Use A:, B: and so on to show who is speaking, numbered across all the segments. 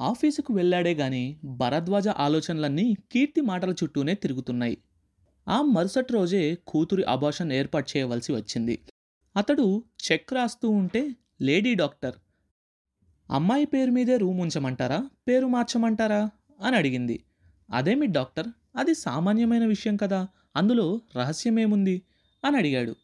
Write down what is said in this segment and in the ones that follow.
A: ఆఫీసుకు వెళ్ళాడే గాని భరద్వాజ ఆలోచనలన్నీ కీర్తి మాటల చుట్టూనే తిరుగుతున్నాయి. ఆ మరుసటి రోజే కూతురి అబార్షన్ ఏర్పాటు చేయవలసి వచ్చింది. అతడు చెక్ రాస్తూ ఉంటే లేడీ డాక్టర్ అమ్మాయి పేరు మీదే రూమ్ ఉంచమంటారా? పేరు మార్చమంటారా? అని అడిగింది. అదేమి డాక్టర్? అది సామాన్యమైన విషయం కదా అందులో రహస్యమేముంది? అని అడిగాడు.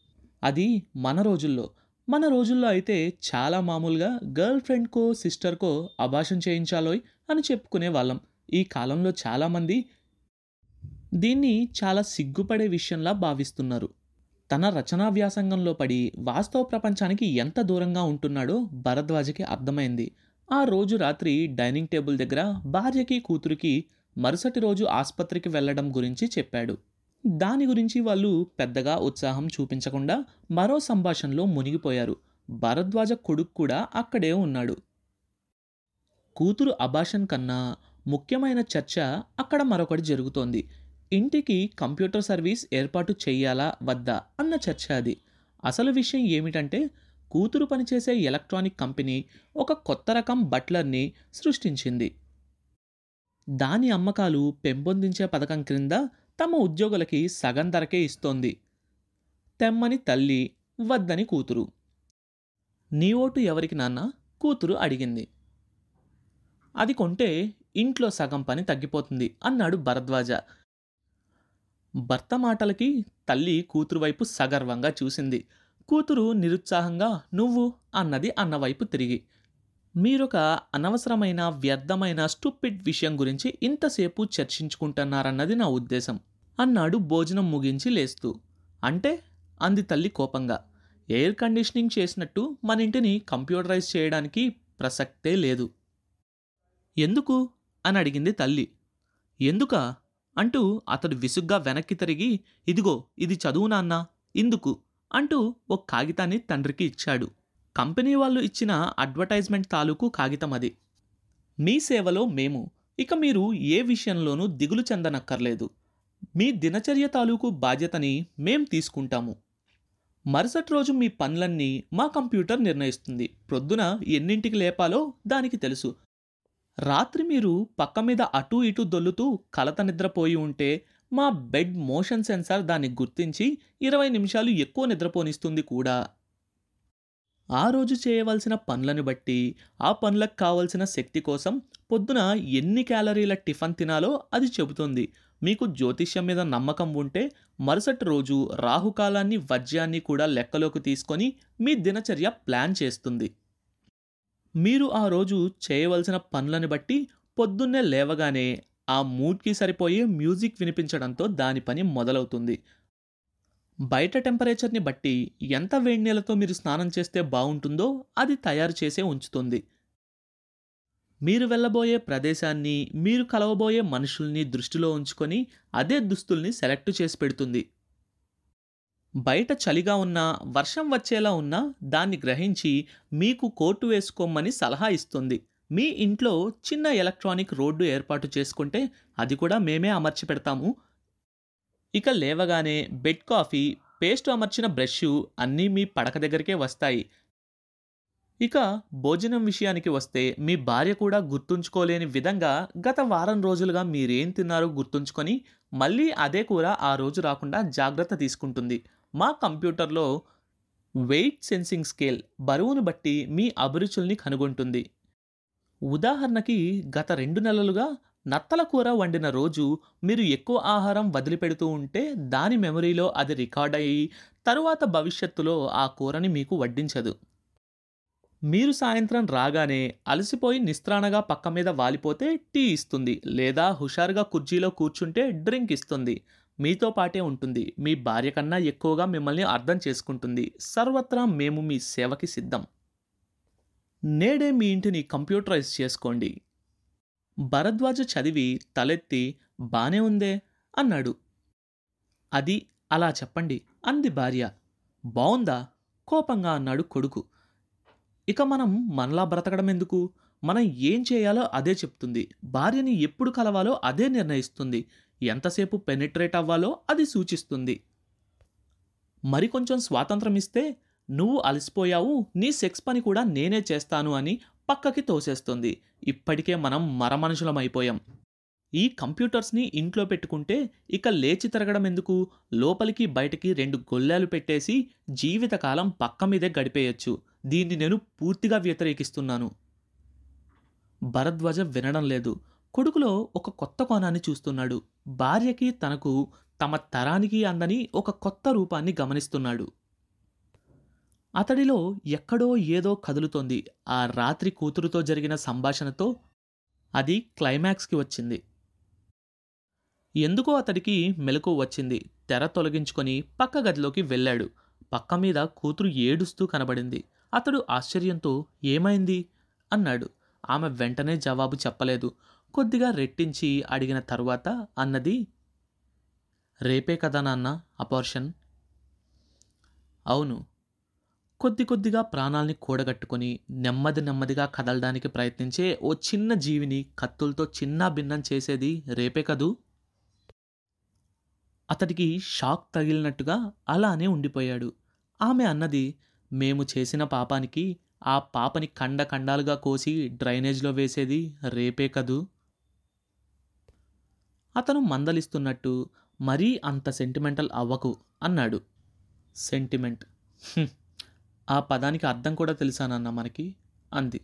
A: అది మన రోజుల్లో మన రోజుల్లో అయితే చాలా మామూలుగా గర్ల్ ఫ్రెండ్కో సిస్టర్కో అభాషణ చేయించాలోయ్ అని చెప్పుకునే వాళ్ళం. ఈ కాలంలో చాలామంది దీన్ని చాలా సిగ్గుపడే విషయంలా భావిస్తున్నారు. తన రచనా వ్యాసంగంలో పడి వాస్తవ ప్రపంచానికి ఎంత దూరంగా ఉంటున్నాడో భరద్వాజకి అర్థమైంది. ఆ రోజు రాత్రి డైనింగ్ టేబుల్ దగ్గర భార్యకి కూతురికి మరుసటి రోజు ఆసుపత్రికి వెళ్ళడం గురించి చెప్పాడు. దాని గురించి వాళ్ళు పెద్దగా ఉత్సాహం చూపించకుండా మరో సంభాషణలో మునిగిపోయారు. భరద్వాజ కొడుకు కూడా అక్కడే ఉన్నాడు. కూతురు అభాషన్ కన్నా ముఖ్యమైన చర్చ అక్కడ మరొకటి జరుగుతోంది. ఇంటికి కంప్యూటర్ సర్వీస్ ఏర్పాటు చేయాలా వద్దా అన్న చర్చ అది. అసలు విషయం ఏమిటంటే కూతురు పనిచేసే ఎలక్ట్రానిక్ కంపెనీ ఒక కొత్త రకం బట్లర్ని సృష్టించింది. దాని అమ్మకాలు పెంపొందించే పథకం క్రింద తమ ఉద్యోగులకి సగం ధరకే ఇస్తోంది. తెమ్మని తల్లి వద్దని కూతురు. నీ ఓటు ఎవరికి నాన్న? కూతురు అడిగింది. అది కొంటే ఇంట్లో సగం పని తగ్గిపోతుంది అన్నాడు భరద్వాజ. భర్త మాటలకి తల్లి కూతురు వైపు సగర్వంగా చూసింది. కూతురు నిరుత్సాహంగా నువ్వు అన్నది అన్నవైపు తిరిగి. మీరొక అనవసరమైన వ్యర్థమైన స్టూపిడ్ విషయం గురించి ఇంతసేపు చర్చించుకుంటున్నారన్నది నా ఉద్దేశం. అన్నాడు భోజనం ముగించి లేస్తూ. అంటే? అంది తల్లి కోపంగా. ఎయిర్ కండిషనింగ్ చేసినట్టు మన ఇంటిని కంప్యూటరైజ్ చేయడానికి ప్రసక్తే లేదు. ఎందుకు? అని అడిగింది తల్లి. ఎందుక? అంటూ అతడు విసుగ్గా వెనక్కి తిరిగి ఇదిగో ఇది చదువు నాన్న ఇందుకు అంటూ ఒక కాగితాన్ని తండ్రికి ఇచ్చాడు. కంపెనీ వాళ్ళు ఇచ్చిన అడ్వర్టైజ్మెంట్ తాలూకు కాగితం అది. మీ సేవలో మేము. ఇక మీరు ఏ విషయంలోనూ దిగులు చెందనక్కర్లేదు. మీ దినచర్య తాలూకు బాధ్యతని మేం తీసుకుంటాము. మరుసటి రోజు మీ పనులన్నీ మా కంప్యూటర్ నిర్ణయిస్తుంది. ప్రొద్దున ఎన్నింటికి లేపాలో దానికి తెలుసు. రాత్రి మీరు పక్క మీద అటూ ఇటూ దొల్లుతూ కలత నిద్రపోయి ఉంటే మా బెడ్ మోషన్ సెన్సార్ దాన్ని గుర్తించి ఇరవై నిమిషాలు ఎక్కువ నిద్రపోనిస్తుంది కూడా. ఆ రోజు చేయవలసిన పనులను బట్టి ఆ పనులకు కావలసిన శక్తి కోసం పొద్దున ఎన్ని క్యాలరీల టిఫిన్ తినాలో అది చెబుతుంది. మీకు జ్యోతిష్యం మీద నమ్మకం ఉంటే మరుసటి రోజు రాహుకాలాన్ని వజ్యాన్ని కూడా లెక్కలోకి తీసుకొని మీ దినచర్య ప్లాన్ చేస్తుంది. మీరు ఆ రోజు చేయవలసిన పనులను బట్టి పొద్దున్నే లేవగానే ఆ మూడ్కి సరిపోయే మ్యూజిక్ వినిపించడంతో దాని పని మొదలవుతుంది. బయట టెంపరేచర్ని బట్టి ఎంత వేడి నీళ్ళతో మీరు స్నానం చేస్తే బాగుంటుందో అది తయారు చేసే ఉంచుతుంది. మీరు వెళ్ళబోయే ప్రదేశాన్ని మీరు కలవబోయే మనుషుల్ని దృష్టిలో ఉంచుకొని అదే దుస్తుల్ని సెలెక్ట్ చేసి పెడుతుంది. బయట చలిగా ఉన్నా వర్షం వచ్చేలా ఉన్నా దాన్ని గ్రహించి మీకు కోటు వేసుకోమని సలహా ఇస్తుంది. మీ ఇంట్లో చిన్న ఎలక్ట్రానిక్ రోడ్డు ఏర్పాటు చేసుకుంటే అది కూడా మేమే అమర్చి పెడతాము. ఇక లేవగానే బెడ్ కాఫీ పేస్ట్ అమర్చిన బ్రష్ అన్నీ మీ పడక దగ్గరికే వస్తాయి. ఇక భోజనం విషయానికి వస్తే మీ భార్య కూడా గుర్తుంచుకోలేని విధంగా గత వారం రోజులుగా మీరేం తిన్నారో గుర్తుంచుకొని మళ్ళీ అదే కూర ఆ రోజు రాకుండా జాగ్రత్త తీసుకుంటుంది. మా కంప్యూటర్లో వెయిట్ సెన్సింగ్ స్కేల్ బరువును బట్టి మీ అభిరుచుల్ని కనుగొంటుంది. ఉదాహరణకి గత రెండు నెలలుగా నత్తల కూర వండిన రోజు మీరు ఎక్కువ ఆహారం వదిలిపెడుతూ ఉంటే దాని మెమరీలో అది రికార్డ్ అయ్యి తరువాత భవిష్యత్తులో ఆ కూరని మీకు వడ్డించదు. మీరు సాయంత్రం రాగానే అలసిపోయి నిస్త్రాణగా పక్క మీద వాలిపోతే టీ ఇస్తుంది లేదా హుషారుగా కుర్చీలో కూర్చుంటే డ్రింక్ ఇస్తుంది. మీతో పాటే ఉంటుంది. మీ భార్య కన్నా ఎక్కువగా మిమ్మల్ని అర్థం చేసుకుంటుంది. సర్వత్రా మేము మీ సేవకి సిద్ధం. నేడే మీ ఇంటిని కంప్యూటరైజ్ చేసుకోండి. భరద్వాజ చదివి తలెత్తి బానే ఉందే అన్నాడు. అది అలా చెప్పండి అంది భార్య. బావుందా? కోపంగా అన్నాడు కొడుకు. ఇక మనం మనలా బ్రతకడం ఎందుకు? మనం ఏం చేయాలో అదే చెప్తుంది. భార్యని ఎప్పుడు కలవాలో అదే నిర్ణయిస్తుంది. ఎంతసేపు పెనిట్రేట్ అవ్వాలో అది సూచిస్తుంది. మరి కొంచెం స్వాతంత్రం ఇస్తే నువ్వు అలసిపోయావు నీ సెక్స్ పని కూడా నేనే చేస్తాను అని పక్కకి తోసేస్తుంది. ఇప్పటికే మనం మరమనుషులమైపోయాం ఈ కంప్యూటర్స్ని ఇంట్లో పెట్టుకుంటే ఇక లేచి తిరగడం ఎందుకు? లోపలికి బయటికి రెండు గొల్లాలు పెట్టేసి జీవితకాలం పక్క మీదే గడిపేయచ్చు. దీన్ని నేను పూర్తిగా వ్యతిరేకిస్తున్నాను. భరద్వాజ వినడం లేదు. కొడుకులో ఒక కొత్త కోణాన్ని చూస్తున్నాడు. భార్యకి తనకు తమ తరానికి అందని ఒక కొత్త రూపాన్ని గమనిస్తున్నాడు. అతడిలో ఎక్కడో ఏదో కదులుతోంది. ఆ రాత్రి కూతురుతో జరిగిన సంభాషణతో అది క్లైమాక్స్కి వచ్చింది. ఎందుకో అతడికి మెలకు వచ్చింది. తెర తొలగించుకొని పక్క గదిలోకి వెళ్ళాడు. పక్క మీద కూతురు ఏడుస్తూ కనబడింది. అతడు ఆశ్చర్యంతో ఏమైంది? అన్నాడు. ఆమె వెంటనే జవాబు చెప్పలేదు. కొద్దిగా రెట్టించి అడిగిన తరువాత అన్నది రేపే కదా నాన్న అపార్షన్? అవును. కొద్ది కొద్దిగా ప్రాణాల్ని కూడగట్టుకొని నెమ్మది నెమ్మదిగా కదలడానికి ప్రయత్నించే ఓ చిన్న జీవిని కత్తులతో చిన్న భిన్నం చేసేది రేపే కదూ? అతడికి షాక్ తగిలినట్టుగా అలానే ఉండిపోయాడు. ఆమె అన్నది మేము చేసిన పాపానికి ఆ పాపని కండ కండాలుగా కోసి డ్రైనేజ్లో వేసేది రేపే కదూ? అతను మందలిస్తున్నట్టు మరీ అంత సెంటిమెంటల్ అవ్వకు అన్నాడు. సెంటిమెంట్. ఆ పదానికి అర్థం కూడా తెలుసానన్న మనకి? అంది.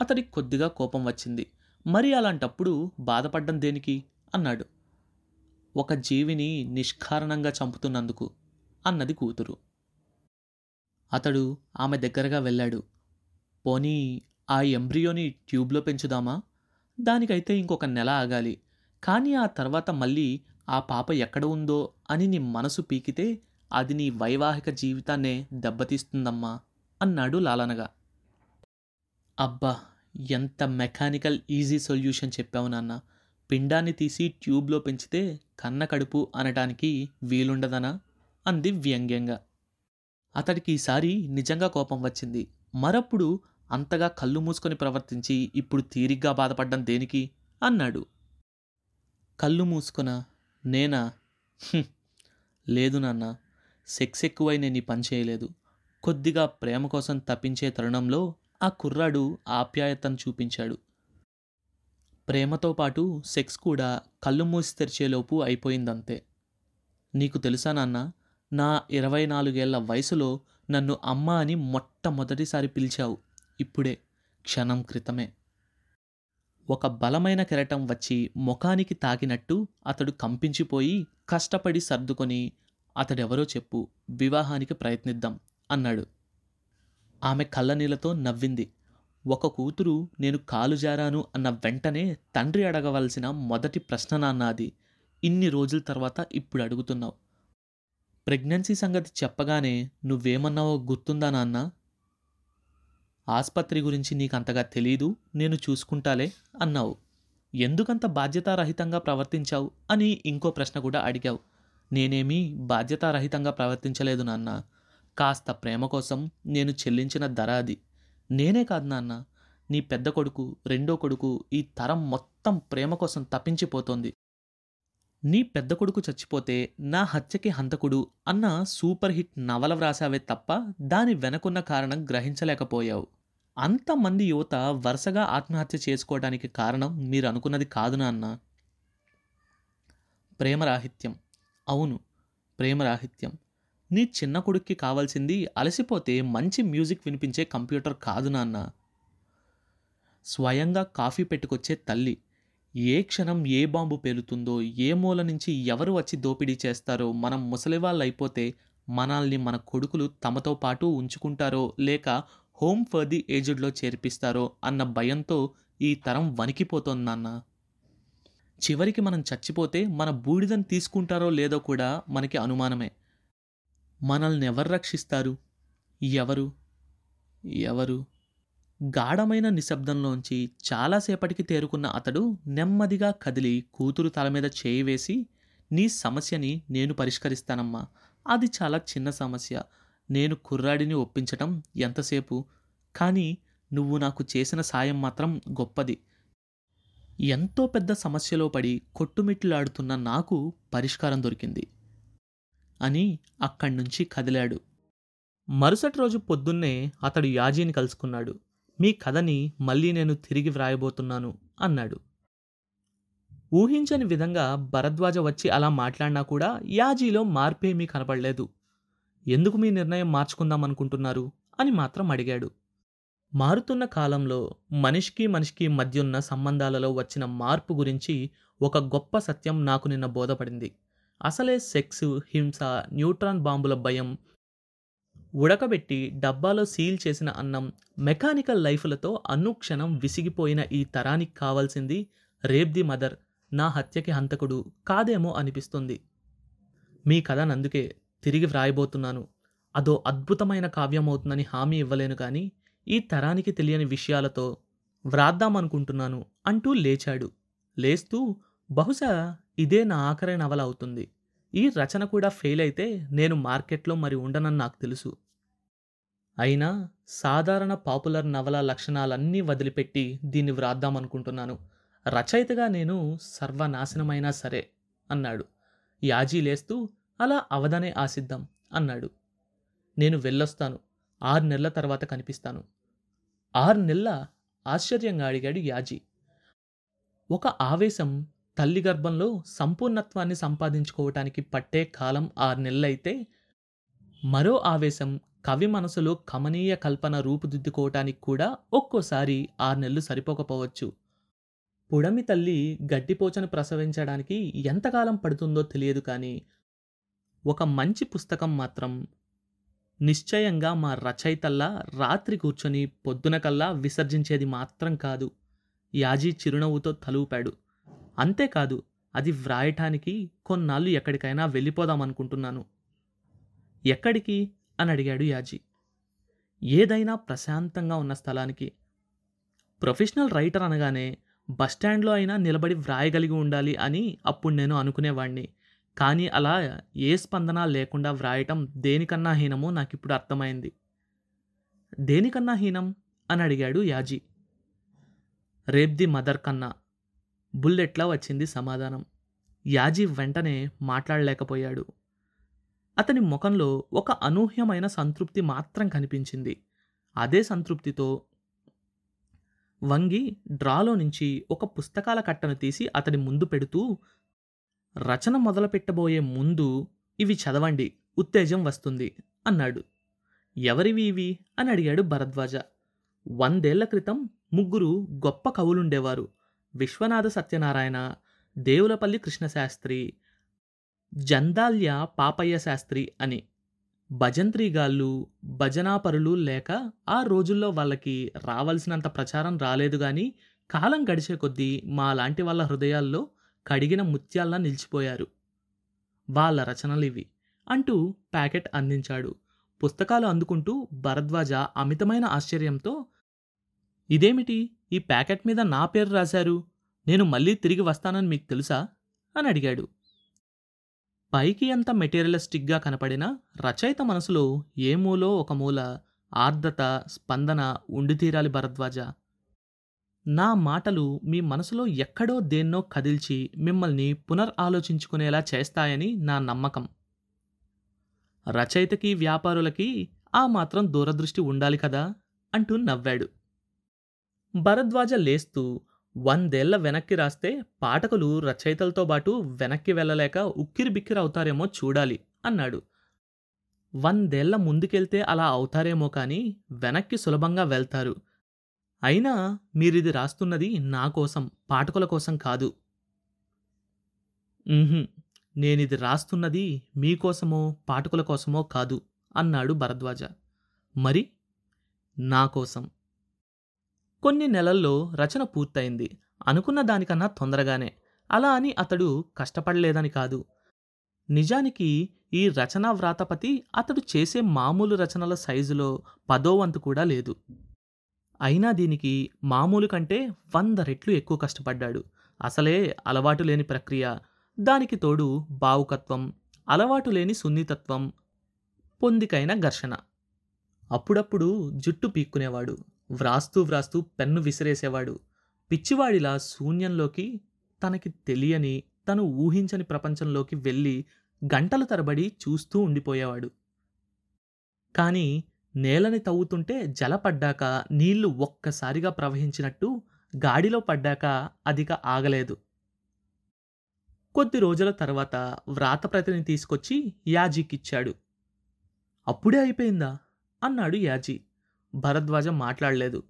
A: అతడికి కొద్దిగా కోపం వచ్చింది. మరి అలాంటప్పుడు బాధపడ్డం దేనికి? అన్నాడు. ఒక జీవిని నిష్కారణంగా చంపుతున్నందుకు అన్నది కూతురు. అతడు ఆమె దగ్గరగా వెళ్ళాడు. పోనీ ఆ ఎంబ్రియోని ట్యూబ్లో పెంచుదామా? దానికైతే ఇంకొక నెల ఆగాలి. కానీ ఆ తర్వాత మళ్ళీ ఆ పాప ఎక్కడ ఉందో అని నీ మనసు పీకితే అది నీ వైవాహిక జీవితాన్నే దెబ్బతీస్తుందమ్మా అన్నాడు లాలనగా. అబ్బా ఎంత మెకానికల్ ఈజీ సొల్యూషన్ చెప్పావు నాన్న. పిండాన్ని తీసి ట్యూబ్లో పెంచితే కన్న కడుపు అనటానికి వీలుండదనా? అంది వ్యంగ్యంగా. అతడికి ఈసారి నిజంగా కోపం వచ్చింది. మరప్పుడు అంతగా కళ్ళు మూసుకొని ప్రవర్తించి ఇప్పుడు తీరిగ్గా బాధపడ్డం దేనికి? అన్నాడు. కళ్ళు మూసుకున నేనా? లేదు నాన్న. సెక్స్ ఎక్కువై నేను ఈ పని చేయలేదు. కొద్దిగా ప్రేమ కోసం తప్పించే తరుణంలో ఆ కుర్రాడు ఆప్యాయతను చూపించాడు. ప్రేమతో పాటు సెక్స్ కూడా కళ్ళు మూసి తెరిచేలోపు అయిపోయిందంతే. నీకు తెలుసా నాన్న? నా ఇరవై నాలుగేళ్ళ వయసులో నన్ను అమ్మ అని మొట్టమొదటిసారి పిలిచావు. ఇప్పుడే క్షణం క్రితమే. ఒక బలమైన కెరటం వచ్చి ముఖానికి తాకినట్టు అతడు కంపించిపోయి కష్టపడి సర్దుకొని అతడెవరో చెప్పు వివాహానికి ప్రయత్నిద్దాం అన్నాడు. ఆమె కళ్ళనీళ్ళతో నవ్వింది. ఒక కూతురు నేను కాలు జారాను అన్న వెంటనే తండ్రి అడగవలసిన మొదటి ప్రశ్న నాన్న అది. ఇన్ని రోజుల తర్వాత ఇప్పుడు అడుగుతున్నావు. ప్రెగ్నెన్సీ సంగతి చెప్పగానే నువ్వేమన్నావో గుర్తుందా నాన్న? ఆసుపత్రి గురించి నీకంతగా తెలీదు నేను చూసుకుంటాలే అన్నావు. ఎందుకంత బాధ్యతారహితంగా ప్రవర్తించావు అని ఇంకో ప్రశ్న కూడా అడిగావు. నేనేమీ బాధ్యతారహితంగా ప్రవర్తించలేదు నాన్న. కాస్త ప్రేమ కోసం నేను చెల్లించిన ధర అది. నేనే కాదు నాన్న. నీ పెద్ద కొడుకు రెండో కొడుకు ఈ తరం మొత్తం ప్రేమ కోసం తప్పించిపోతోంది. నీ పెద్ద కొడుకు చచ్చిపోతే నా హత్యకి హంతకుడు అన్న సూపర్ హిట్ నవల వ్రాసావే తప్ప దాని వెనకున్న కారణం గ్రహించలేకపోయావు. అంతమంది యువత వరుసగా ఆత్మహత్య చేసుకోవడానికి కారణం మీరు అనుకున్నది కాదు నాన్న. ప్రేమరాహిత్యం. అవును ప్రేమరాహిత్యం. నీ చిన్న కొడుక్కి కావాల్సింది అలసిపోతే మంచి మ్యూజిక్ వినిపించే కంప్యూటర్ కాదు నాన్న. స్వయంగా కాఫీ పెట్టుకొచ్చే తల్లి. ఏ క్షణం ఏ బాంబు పేలుతుందో ఏ మూల నుంచి ఎవరు వచ్చి దోపిడీ చేస్తారో మనం ముసలివాళ్ళు అయిపోతే మనల్ని మన కొడుకులు తమతో పాటు ఉంచుకుంటారో లేక హోమ్ ఫర్ ది ఏజ్డ్లో చేర్పిస్తారో అన్న భయంతో ఈ తరం వణికిపోతోంది చివరికి మనం చచ్చిపోతే మన బూడిదని తీసుకుంటారో లేదో కూడా మనకి అనుమానమే. మనల్ని ఎవరు రక్షిస్తారు? ఎవరు? ఎవరు? గాఢమైన నిశ్శబ్దంలోంచి చాలాసేపటికి తేరుకున్న అతడు నెమ్మదిగా కదిలి కూతురు తల మీద చేయి వేసి నీ సమస్యని నేను పరిష్కరిస్తానమ్మా. అది చాలా చిన్న సమస్య. నేను కుర్రాడిని ఒప్పించటం ఎంతసేపు? కానీ నువ్వు నాకు చేసిన సాయం మాత్రం గొప్పది. ఎంతో పెద్ద సమస్యలో పడి కొట్టుమిట్లాడుతున్న నాకు పరిష్కారం దొరికింది అని అక్కడి నుంచి కదిలాడు. మరుసటి రోజు పొద్దున్నే అతడు యాజీని కలుసుకున్నాడు. మీ కథని మళ్ళీ నేను తిరిగి వ్రాయబోతున్నాను అన్నాడు. ఊహించని విధంగా భరద్వాజ వచ్చి అలా మాట్లాడినా కూడా యాజీలో మార్పేమీ కనపడలేదు. ఎందుకు మీ నిర్ణయం మార్చుకుందాం అనుకుంటున్నారు? అని మాత్రం అడిగాడు. మారుతున్న కాలంలో మనిషికి మనిషికి మధ్యున్న సంబంధాలలో వచ్చిన మార్పు గురించి ఒక గొప్ప సత్యం నాకు నిన్న బోధపడింది. అసలే సెక్స్ హింస న్యూట్రాన్ బాంబుల భయం ఉడకబెట్టి డబ్బాలో సీల్ చేసిన అన్నం మెకానికల్ లైఫ్లతో అనుక్షణం విసిగిపోయిన ఈ తరానికి కావాల్సింది రేప్ ది మదర్. నా హత్యకి హంతకుడు. కాదేమో అనిపిస్తుంది. మీ కథ నందుకే తిరిగి వ్రాయబోతున్నాను. అదో అద్భుతమైన కావ్యం అవుతుందని హామీ ఇవ్వలేను కానీ ఈ తరానికి తెలియని విషయాలతో వ్రాద్దామనుకుంటున్నాను అంటూ లేచాడు. లేస్తూ బహుశా ఇదే నా ఆఖరి నవల అవుతుంది. ఈ రచన కూడా ఫెయిల్ అయితే నేను మార్కెట్లో మరి ఉండనని నాకు తెలుసు. అయినా సాధారణ పాపులర్ నవల లక్షణాలన్నీ వదిలిపెట్టి దీన్ని వ్రాద్దామనుకుంటున్నాను రచయితగా నేను సర్వనాశనమైనా సరే అన్నాడు. యాజీ లేస్తూ అలా అవదనే ఆశిద్దాం అన్నాడు. నేను వెళ్ళొస్తాను. ఆరు నెలల తర్వాత కనిపిస్తాను. ఆరు నెలల ఆశ్చర్యంగా అడిగాడు యాజీ. ఒక ఆవేశం తల్లి గర్భంలో సంపూర్ణత్వాన్ని సంపాదించుకోవటానికి పట్టే కాలం ఆరు నెలలైతే మరో ఆవేశం కవి మనసులో కమనీయ కల్పన రూపుదిద్దుకోవటానికి కూడా ఒక్కోసారి ఆరు నెలలు సరిపోకపోవచ్చు. పుడమి తల్లి గడ్డిపోచను ప్రసవించడానికి ఎంతకాలం పడుతుందో తెలియదు కానీ ఒక మంచి పుస్తకం మాత్రం నిశ్చయంగా మా రచయితల్లా రాత్రి కూర్చొని పొద్దునకల్లా విసర్జించేది మాత్రం కాదు. యాజీ చిరునవ్వుతో తలూపాడు. అంతేకాదు అది వ్రాయటానికి కొన్నాళ్ళు ఎక్కడికైనా వెళ్ళిపోదామనుకుంటున్నాను ఎక్కడికి? అని అడిగాడు యాజీ. ఏదైనా ప్రశాంతంగా ఉన్న స్థలానికి. ప్రొఫెషనల్ రైటర్ అనగానే బస్టాండ్లో అయినా నిలబడి వ్రాయగలిగి ఉండాలి అని అప్పుడు నేను అనుకునేవాణ్ణి. కానీ అలా ఏ స్పందన లేకుండా వ్రాయటం దేనికన్నా హీనమో నాకు ఇప్పుడు అర్థమైంది. దేనికన్నా హీనం? అని అడిగాడు యాజీ. రేప్ ది మదర్ కన్నా. బుల్లెట్లా వచ్చింది సమాధానం. యాజీ వెంటనే మాట్లాడలేకపోయాడు. అతని ముఖంలో ఒక అనూహ్యమైన సంతృప్తి మాత్రం కనిపించింది. అదే సంతృప్తితో వంగి డ్రాలో నుంచి ఒక పుస్తకాల కట్టను తీసి అతని ముందు పెడుతూ రచన మొదలుపెట్టబోయే ముందు ఇవి చదవండి ఉత్తేజం వస్తుంది అన్నాడు. ఎవరివి ఇవి? అని అడిగాడు భరద్వాజ. వందేళ్ళ క్రితం ముగ్గురు గొప్ప కవులుండేవారు. విశ్వనాథ సత్యనారాయణ దేవులపల్లి కృష్ణశాస్త్రి జందాల్య పాపయ్య శాస్త్రి అని భజంత్రీగాళ్ళు భజనాపరులు లేక ఆ రోజుల్లో వాళ్ళకి రావాల్సినంత ప్రచారం రాలేదు కానీ కాలం గడిచే కొద్దీ మా లాంటి వాళ్ళ హృదయాల్లో కడిగిన ముత్యాల్లా నిలిచిపోయారు. వాళ్ళ రచనలివి అంటూ ప్యాకెట్ అందించాడు. పుస్తకాలు అందుకుంటూ భరద్వాజ అమితమైన ఆశ్చర్యంతో ఇదేమిటి? ఈ ప్యాకెట్ మీద నా పేరు రాశారు. నేను మళ్ళీ తిరిగి వస్తానని మీకు తెలుసా? అని అడిగాడు. పైకి అంత మెటీరియలిస్టిక్గా కనపడిన రచయిత మనసులో ఏ మూలో ఒక మూల ఆర్ద్రత స్పందన ఉండి తీరాలి భరద్వాజ. నా మాటలు మీ మనసులో ఎక్కడో దేన్నో కదిల్చి మిమ్మల్ని పునర్ ఆలోచించుకునేలా చేస్తాయని నా నమ్మకం. రచయితకి వ్యాపారులకి ఆ మాత్రం దూరదృష్టి ఉండాలి కదా? అంటూ నవ్వాడు. భరద్వాజ లేస్తూ వందేళ్ళ వెనక్కి రాస్తే పాఠకులు రచయితలతో పాటు వెనక్కి వెళ్ళలేక ఉక్కిరి బిక్కిరి అవుతారేమో చూడాలి అన్నాడు. వందేళ్ళ ముందుకెళ్తే అలా అవుతారేమో కానీ వెనక్కి సులభంగా వెళ్తారు. అయినా మీరిది రాస్తున్నది నా కోసం పాఠకుల కోసం కాదు. నేనిది రాస్తున్నది మీకోసమో పాఠకుల కోసమో కాదు అన్నాడు భరద్వాజ. మరి? నా కోసం. కొన్ని నెలల్లో రచన పూర్తయింది. అనుకున్న దానికన్నా తొందరగానే. అలా అని అతడు కష్టపడలేదని కాదు. నిజానికి ఈ రచనా వ్రాతపతి అతడు చేసే మామూలు రచనల సైజులో పదో వంతు కూడా లేదు. అయినా దీనికి మామూలు కంటే వంద రెట్లు ఎక్కువ కష్టపడ్డాడు. అసలే అలవాటు లేని ప్రక్రియ. దానికి తోడు భావుకత్వం అలవాటు లేని సున్నితత్వం పొందికైన ఘర్షణ. అప్పుడప్పుడు జుట్టు పీక్కునేవాడు. వ్రాస్తూ వ్రాస్తూ పెన్ను విసిరేసేవాడు. పిచ్చివాడిలా శూన్యంలోకి తనకి తెలియని తను ఊహించని ప్రపంచంలోకి వెళ్ళి గంటల తరబడి చూస్తూ ఉండిపోయేవాడు. కానీ నేలని తవ్వుతుంటే జల పడ్డాక నీళ్ళు ఒక్కసారిగా ప్రవహించినట్టు గాడిలో పడ్డాక అదిక ఆగలేదు. కొద్ది రోజుల తర్వాత వ్రాతప్రతిని తీసుకొచ్చి యాజీకిచ్చాడు. అప్పుడే అయిపోయిందా? అన్నాడు యాజీ. భరద్వాజ మాట్లాడలేదు.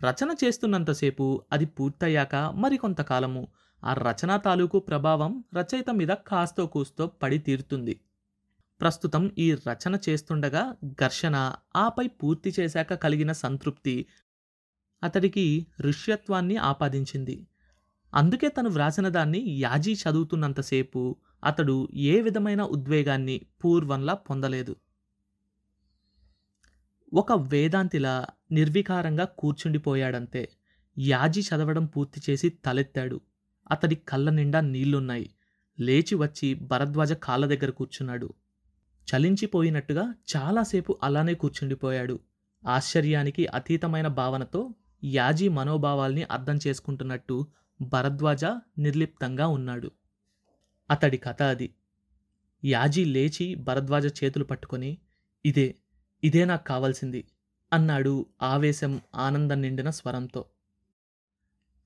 A: రచన చేస్తున్నంతసేపు అది పూర్తయ్యాక మరికొంతకాలము. ఆ రచనా తాలూకు ప్రభావం రచయిత మీద కాస్తో కూస్తో పడి తీరుతుంది. ప్రస్తుతం ఈ రచన చేస్తుండగా ఘర్షణ ఆపై పూర్తి చేశాక కలిగిన సంతృప్తి అతడికి ఋష్యత్వాన్ని ఆపాదించింది. అందుకే తను వ్రాసిన దాన్ని యాజీ చదువుతున్నంతసేపు అతడు ఏ విధమైన ఉద్వేగాన్ని పూర్వంలా పొందలేదు. ఒక వేదాంతిలా నిర్వికారంగా కూర్చుండిపోయాడంతే. యాజీ చదవడం పూర్తి చేసి తలెత్తాడు. అతడి కళ్ళ నిండా నీళ్ళున్నాయి లేచి వచ్చి భరద్వాజ కాళ్ళ దగ్గర కూర్చున్నాడు. చలించిపోయినట్టుగా చాలాసేపు అలానే కూర్చుండిపోయాడు. ఆశ్చర్యానికి అతీతమైన భావనతో యాజీ మనోభావాల్ని అర్థం చేసుకుంటున్నట్టు భరద్వాజ నిర్లిప్తంగా ఉన్నాడు. అతడి కథ అది. యాజీ లేచి భరద్వాజ చేతులు పట్టుకొని ఇదే ఇదే నాకు కావాల్సింది అన్నాడు ఆవేశం ఆనందం నిండిన స్వరంతో.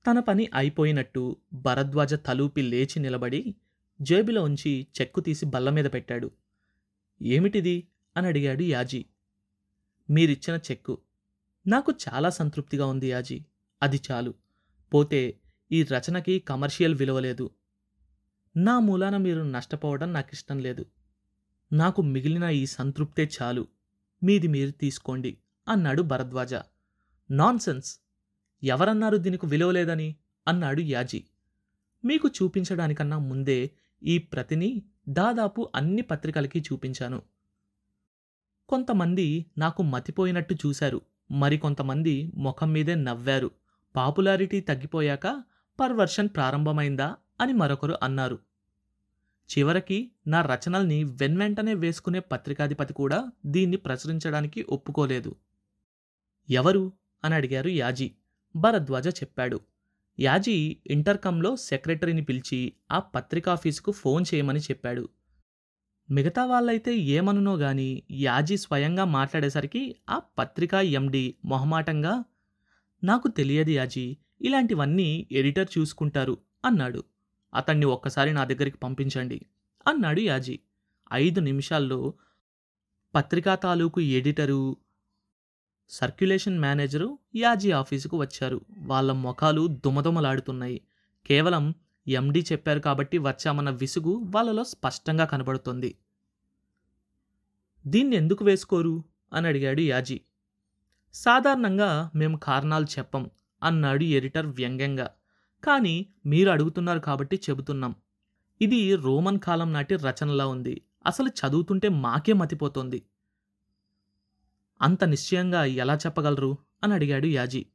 A: తన పని అయిపోయినట్టు భరద్వాజ తలూపి లేచి నిలబడి జేబులో ఉంచి చెక్కు తీసి బల్ల మీద పెట్టాడు. ఏమిటిది? అని అడిగాడు యాజీ. మీరిచ్చిన చెక్కు. నాకు చాలా సంతృప్తిగా ఉంది యాజీ. అది చాలు. పోతే ఈ రచనకి కమర్షియల్ విలువ లేదు. నా మూలాన మీరు నష్టపోవడం నాకు ఇష్టం లేదు. నాకు మిగిలిన ఈ సంతృప్తే చాలు. మీది మీరు తీసుకోండి అన్నాడు భరద్వాజ. నాన్సెన్స్! ఎవరన్నారు దీనికి విలువ లేదని? అన్నాడు యాజీ. మీకు చూపించడానికన్నా ముందే ఈ ప్రతిని దాదాపు అన్ని పత్రికలకి చూపించాను. కొంతమంది నాకు మతిపోయినట్టు చూశారు. మరికొంతమంది ముఖం మీదే నవ్వారు. పాపులారిటీ తగ్గిపోయాక పర్వర్షన్ ప్రారంభమైందా అని మరొకరు అన్నారు. చివరికి నా రచనల్ని వెన్వెంటనే వేసుకునే పత్రికాధిపతి కూడా దీన్ని ప్రచురించడానికి ఒప్పుకోలేదు. ఎవరు? అని అడిగారు యాజీ. భరద్వాజ చెప్పాడు. యాజీ ఇంటర్కమ్లో సెక్రటరీని పిలిచి ఆ పత్రికాఫీసుకు ఫోన్ చేయమని చెప్పాడు. మిగతా వాళ్ళైతే ఏమనునో గాని యాజీ స్వయంగా మాట్లాడేసరికి ఆ పత్రికా ఎండి మొహమాటంగా నాకు తెలియదు యాజీ ఇలాంటివన్నీ ఎడిటర్ చూసుకుంటారు అన్నాడు. అతన్ని ఒక్కసారి నా దగ్గరికి పంపించండి అన్నాడు యాజీ. ఐదు నిమిషాల్లో పత్రికా తాలూకు ఎడిటరు సర్క్యులేషన్ మేనేజరు యాజీ ఆఫీసుకు వచ్చారు. వాళ్ళ ముఖాలు దుమదుమలాడుతున్నాయి. కేవలం ఎండి చెప్పారు కాబట్టి వచ్చామన్న విసుగు వాళ్ళలో స్పష్టంగా కనబడుతోంది. దీన్ని ఎందుకు వేసుకోరు? అని అడిగాడు యాజీ. సాధారణంగా మేము కారణాలు చెప్పం అన్నాడు ఎడిటర్ వ్యంగ్యంగా. కానీ మీరు అడుగుతున్నారు కాబట్టి చెబుతున్నాం. ఇది రోమన్ కాలం నాటి రచనలా ఉంది. అసలు చదువుతుంటే మాకే మతిపోతోంది. అంత నిశ్చయంగా ఎలా చెప్పగలరు? అని అడిగాడు యాజీ.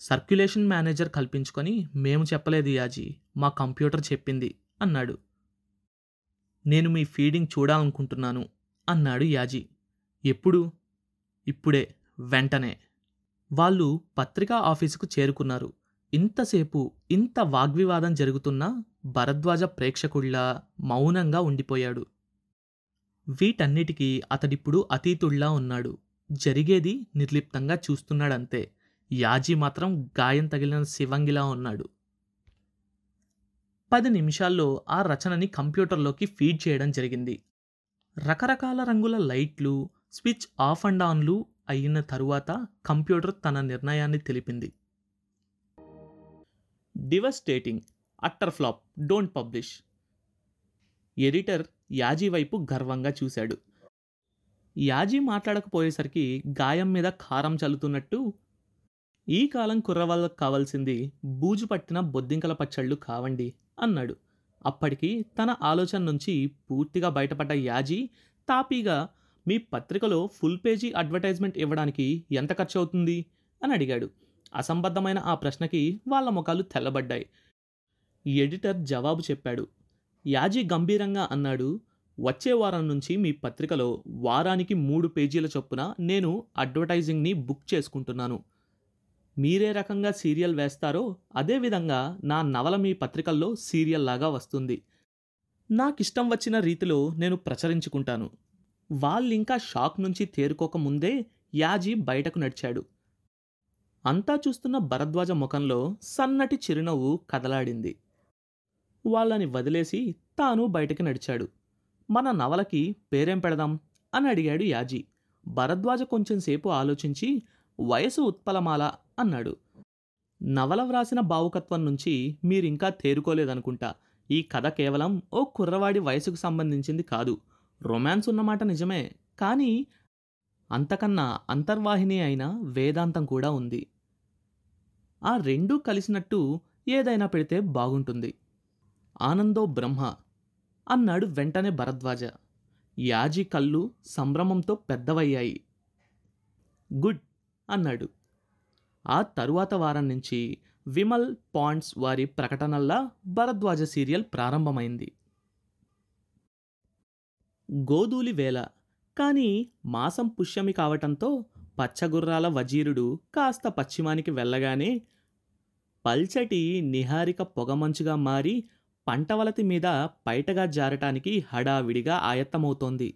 A: సర్క్యులేషన్ మేనేజర్ కల్పించుకొని మేము చెప్పలేదు యాజీ మా కంప్యూటర్ చెప్పింది అన్నాడు. నేను మీ ఫీడింగ్ చూడాలనుకుంటున్నాను అన్నాడు యాజీ. ఎప్పుడు? ఇప్పుడే వెంటనే. వాళ్ళు పత్రికా ఆఫీసుకు చేరుకున్నారు. ఇంతసేపు ఇంత వాగ్వివాదం జరుగుతున్నా భరద్వాజ ప్రేక్షకుడిలా మౌనంగా ఉండిపోయాడు. వీటన్నిటికీ అతడిప్పుడు అతీతుళ్ళా ఉన్నాడు. జరిగేది నిర్లిప్తంగా చూస్తున్నాడంతే. యాజీ మాత్రం గాయం తగిలిన శివంగిలా ఉన్నాడు. పది నిమిషాల్లో ఆ రచనని కంప్యూటర్లోకి ఫీడ్ చేయడం జరిగింది. రకరకాల రంగుల లైట్లు స్విచ్ ఆఫ్ అండ్ ఆన్లు అయిన తరువాత కంప్యూటర్ తన నిర్ణయాన్ని తెలిపింది. Devastating utter flop don't publish editor Yaji వైపు గర్వంగా చూశాడు. యాజీ మాట్లాడకపోయేసరికి గాయం మీద కారం చల్లుతున్నట్టు ఈ కాలం కుర్రవాళ్ళకు కావాల్సింది బూజు పట్టిన బొద్దింకల పచ్చళ్ళు కావండి అన్నాడు. అప్పటికి తన ఆలోచన నుంచి పూర్తిగా బయటపడ్డ యాజీ తాపీగా మీ పత్రికలో ఫుల్ పేజీ అడ్వర్టైజ్మెంట్ ఇవ్వడానికి ఎంత ఖర్చు అవుతుంది అని అడిగాడు. అసంబద్ధమైన ఆ ప్రశ్నకి వాళ్ళ ముఖాలు తెల్లబడ్డాయి. ఎడిటర్ జవాబు చెప్పాడు. యాజీ గంభీరంగా అన్నాడు వచ్చే వారం నుంచి మీ పత్రికలో వారానికి మూడు పేజీల చొప్పున నేను అడ్వర్టైజింగ్ని బుక్ చేసుకుంటున్నాను. మీరే రకంగా సీరియల్ వేస్తారో అదేవిధంగా నా నవల మీ పత్రికల్లో సీరియల్ లాగా వస్తుంది. నాకిష్టం వచ్చిన రీతిలో నేను ప్రచురించుకుంటాను. వాళ్ళింకా షాక్ నుంచి తేరుకోక ముందే యాజీ బయటకు నడిచాడు. అంతా చూస్తున్న భరద్వాజ ముఖంలో సన్నటి చిరునవ్వు కదలాడింది. వాళ్ళని వదిలేసి తాను బయటకు నడిచాడు. మన నవలకి పేరేం పెడదాం? అని అడిగాడు యాజీ. భరద్వాజ కొంచెంసేపు ఆలోచించి వయసు ఉత్పలమాల అన్నాడు. నవల వ్రాసిన భావుకత్వం నుంచి మీరింకా తేరుకోలేదనుకుంటా. ఈ కథ కేవలం ఓ కుర్రవాడి వయసుకు సంబంధించింది కాదు. రొమాన్స్ ఉన్నమాట నిజమే కానీ అంతకన్నా అంతర్వాహిని అయిన వేదాంతం కూడా ఉంది. ఆ రెండూ కలిసినట్టు ఏదైనా పెడితే బాగుంటుంది. ఆనందో బ్రహ్మ అన్నాడు వెంటనే భరద్వాజ. యాజీ కళ్ళు సంభ్రమంతో పెద్దవయ్యాయి. గుడ్ అన్నాడు. ఆ తరువాత వారం నుంచి విమల్ పాండ్స్ వారి ప్రకటనల్లా భరద్వాజ సీరియల్ ప్రారంభమైంది. గోధూలి వేళ. కానీ మాసం పుష్యమి కావటంతో పచ్చగుర్రాల వజీరుడు కాస్త పశ్చిమానికి వెళ్ళగానే పల్చటి నిహారిక పొగమంచుగా మారి పంటవలతి మీద పైటగా జారటానికి హడావిడిగా ఆయత్తమవుతోంది.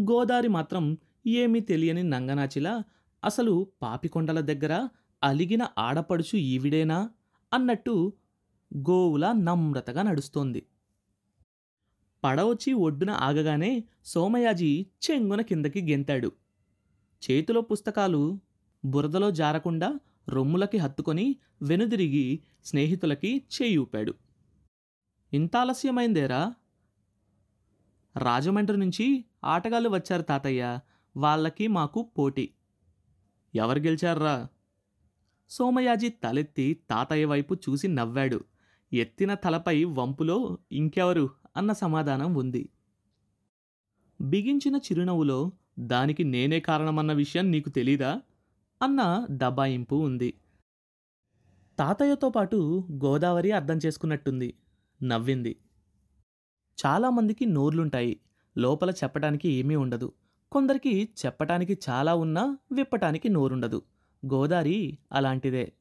A: గోదారి మాత్రం ఏమీ తెలియని నంగనాచిలా అసలు పాపికొండల దగ్గర అలిగిన ఆడపడుచు ఈవిడేనా? అన్నట్టు గోవులా నమ్రతగా నడుస్తోంది. పడవచ్చి ఒడ్డున ఆగగానే సోమయాజీ చెంగున కిందకి గెంతాడు. చేతిలో పుస్తకాలు బురదలో జారకుండా రొమ్ములకి హత్తుకొని వెనుదిరిగి స్నేహితులకి చేయి ఊపాడు ఇంత ఆలస్యమైందేరా రాజమండ్రి నుంచి ఆటగాళ్ళు వచ్చారు తాతయ్య. వాళ్ళకి మాకు పోటీ. ఎవరు గెలిచారా సోమయాజీ తలెత్తి తాతయ్య వైపు చూసి నవ్వాడు. ఎత్తిన తలపై వంపులో ఇంకెవరు అన్న సమాధానం ఉంది. బిగించిన చిరునవ్వులో దానికి నేనే కారణమన్న విషయం నీకు తెలీదా? అన్న దబాయింపు ఉంది. తాతయ్యతో పాటు గోదావరి అర్థం చేసుకున్నట్టుంది. నవ్వింది. చాలామందికి నోర్లుంటాయి. లోపల చెప్పటానికి ఏమీ ఉండదు. కొందరికి చెప్పటానికి చాలా ఉన్నా విప్పటానికి నోరుండదు. గోదారి అలాంటిదే.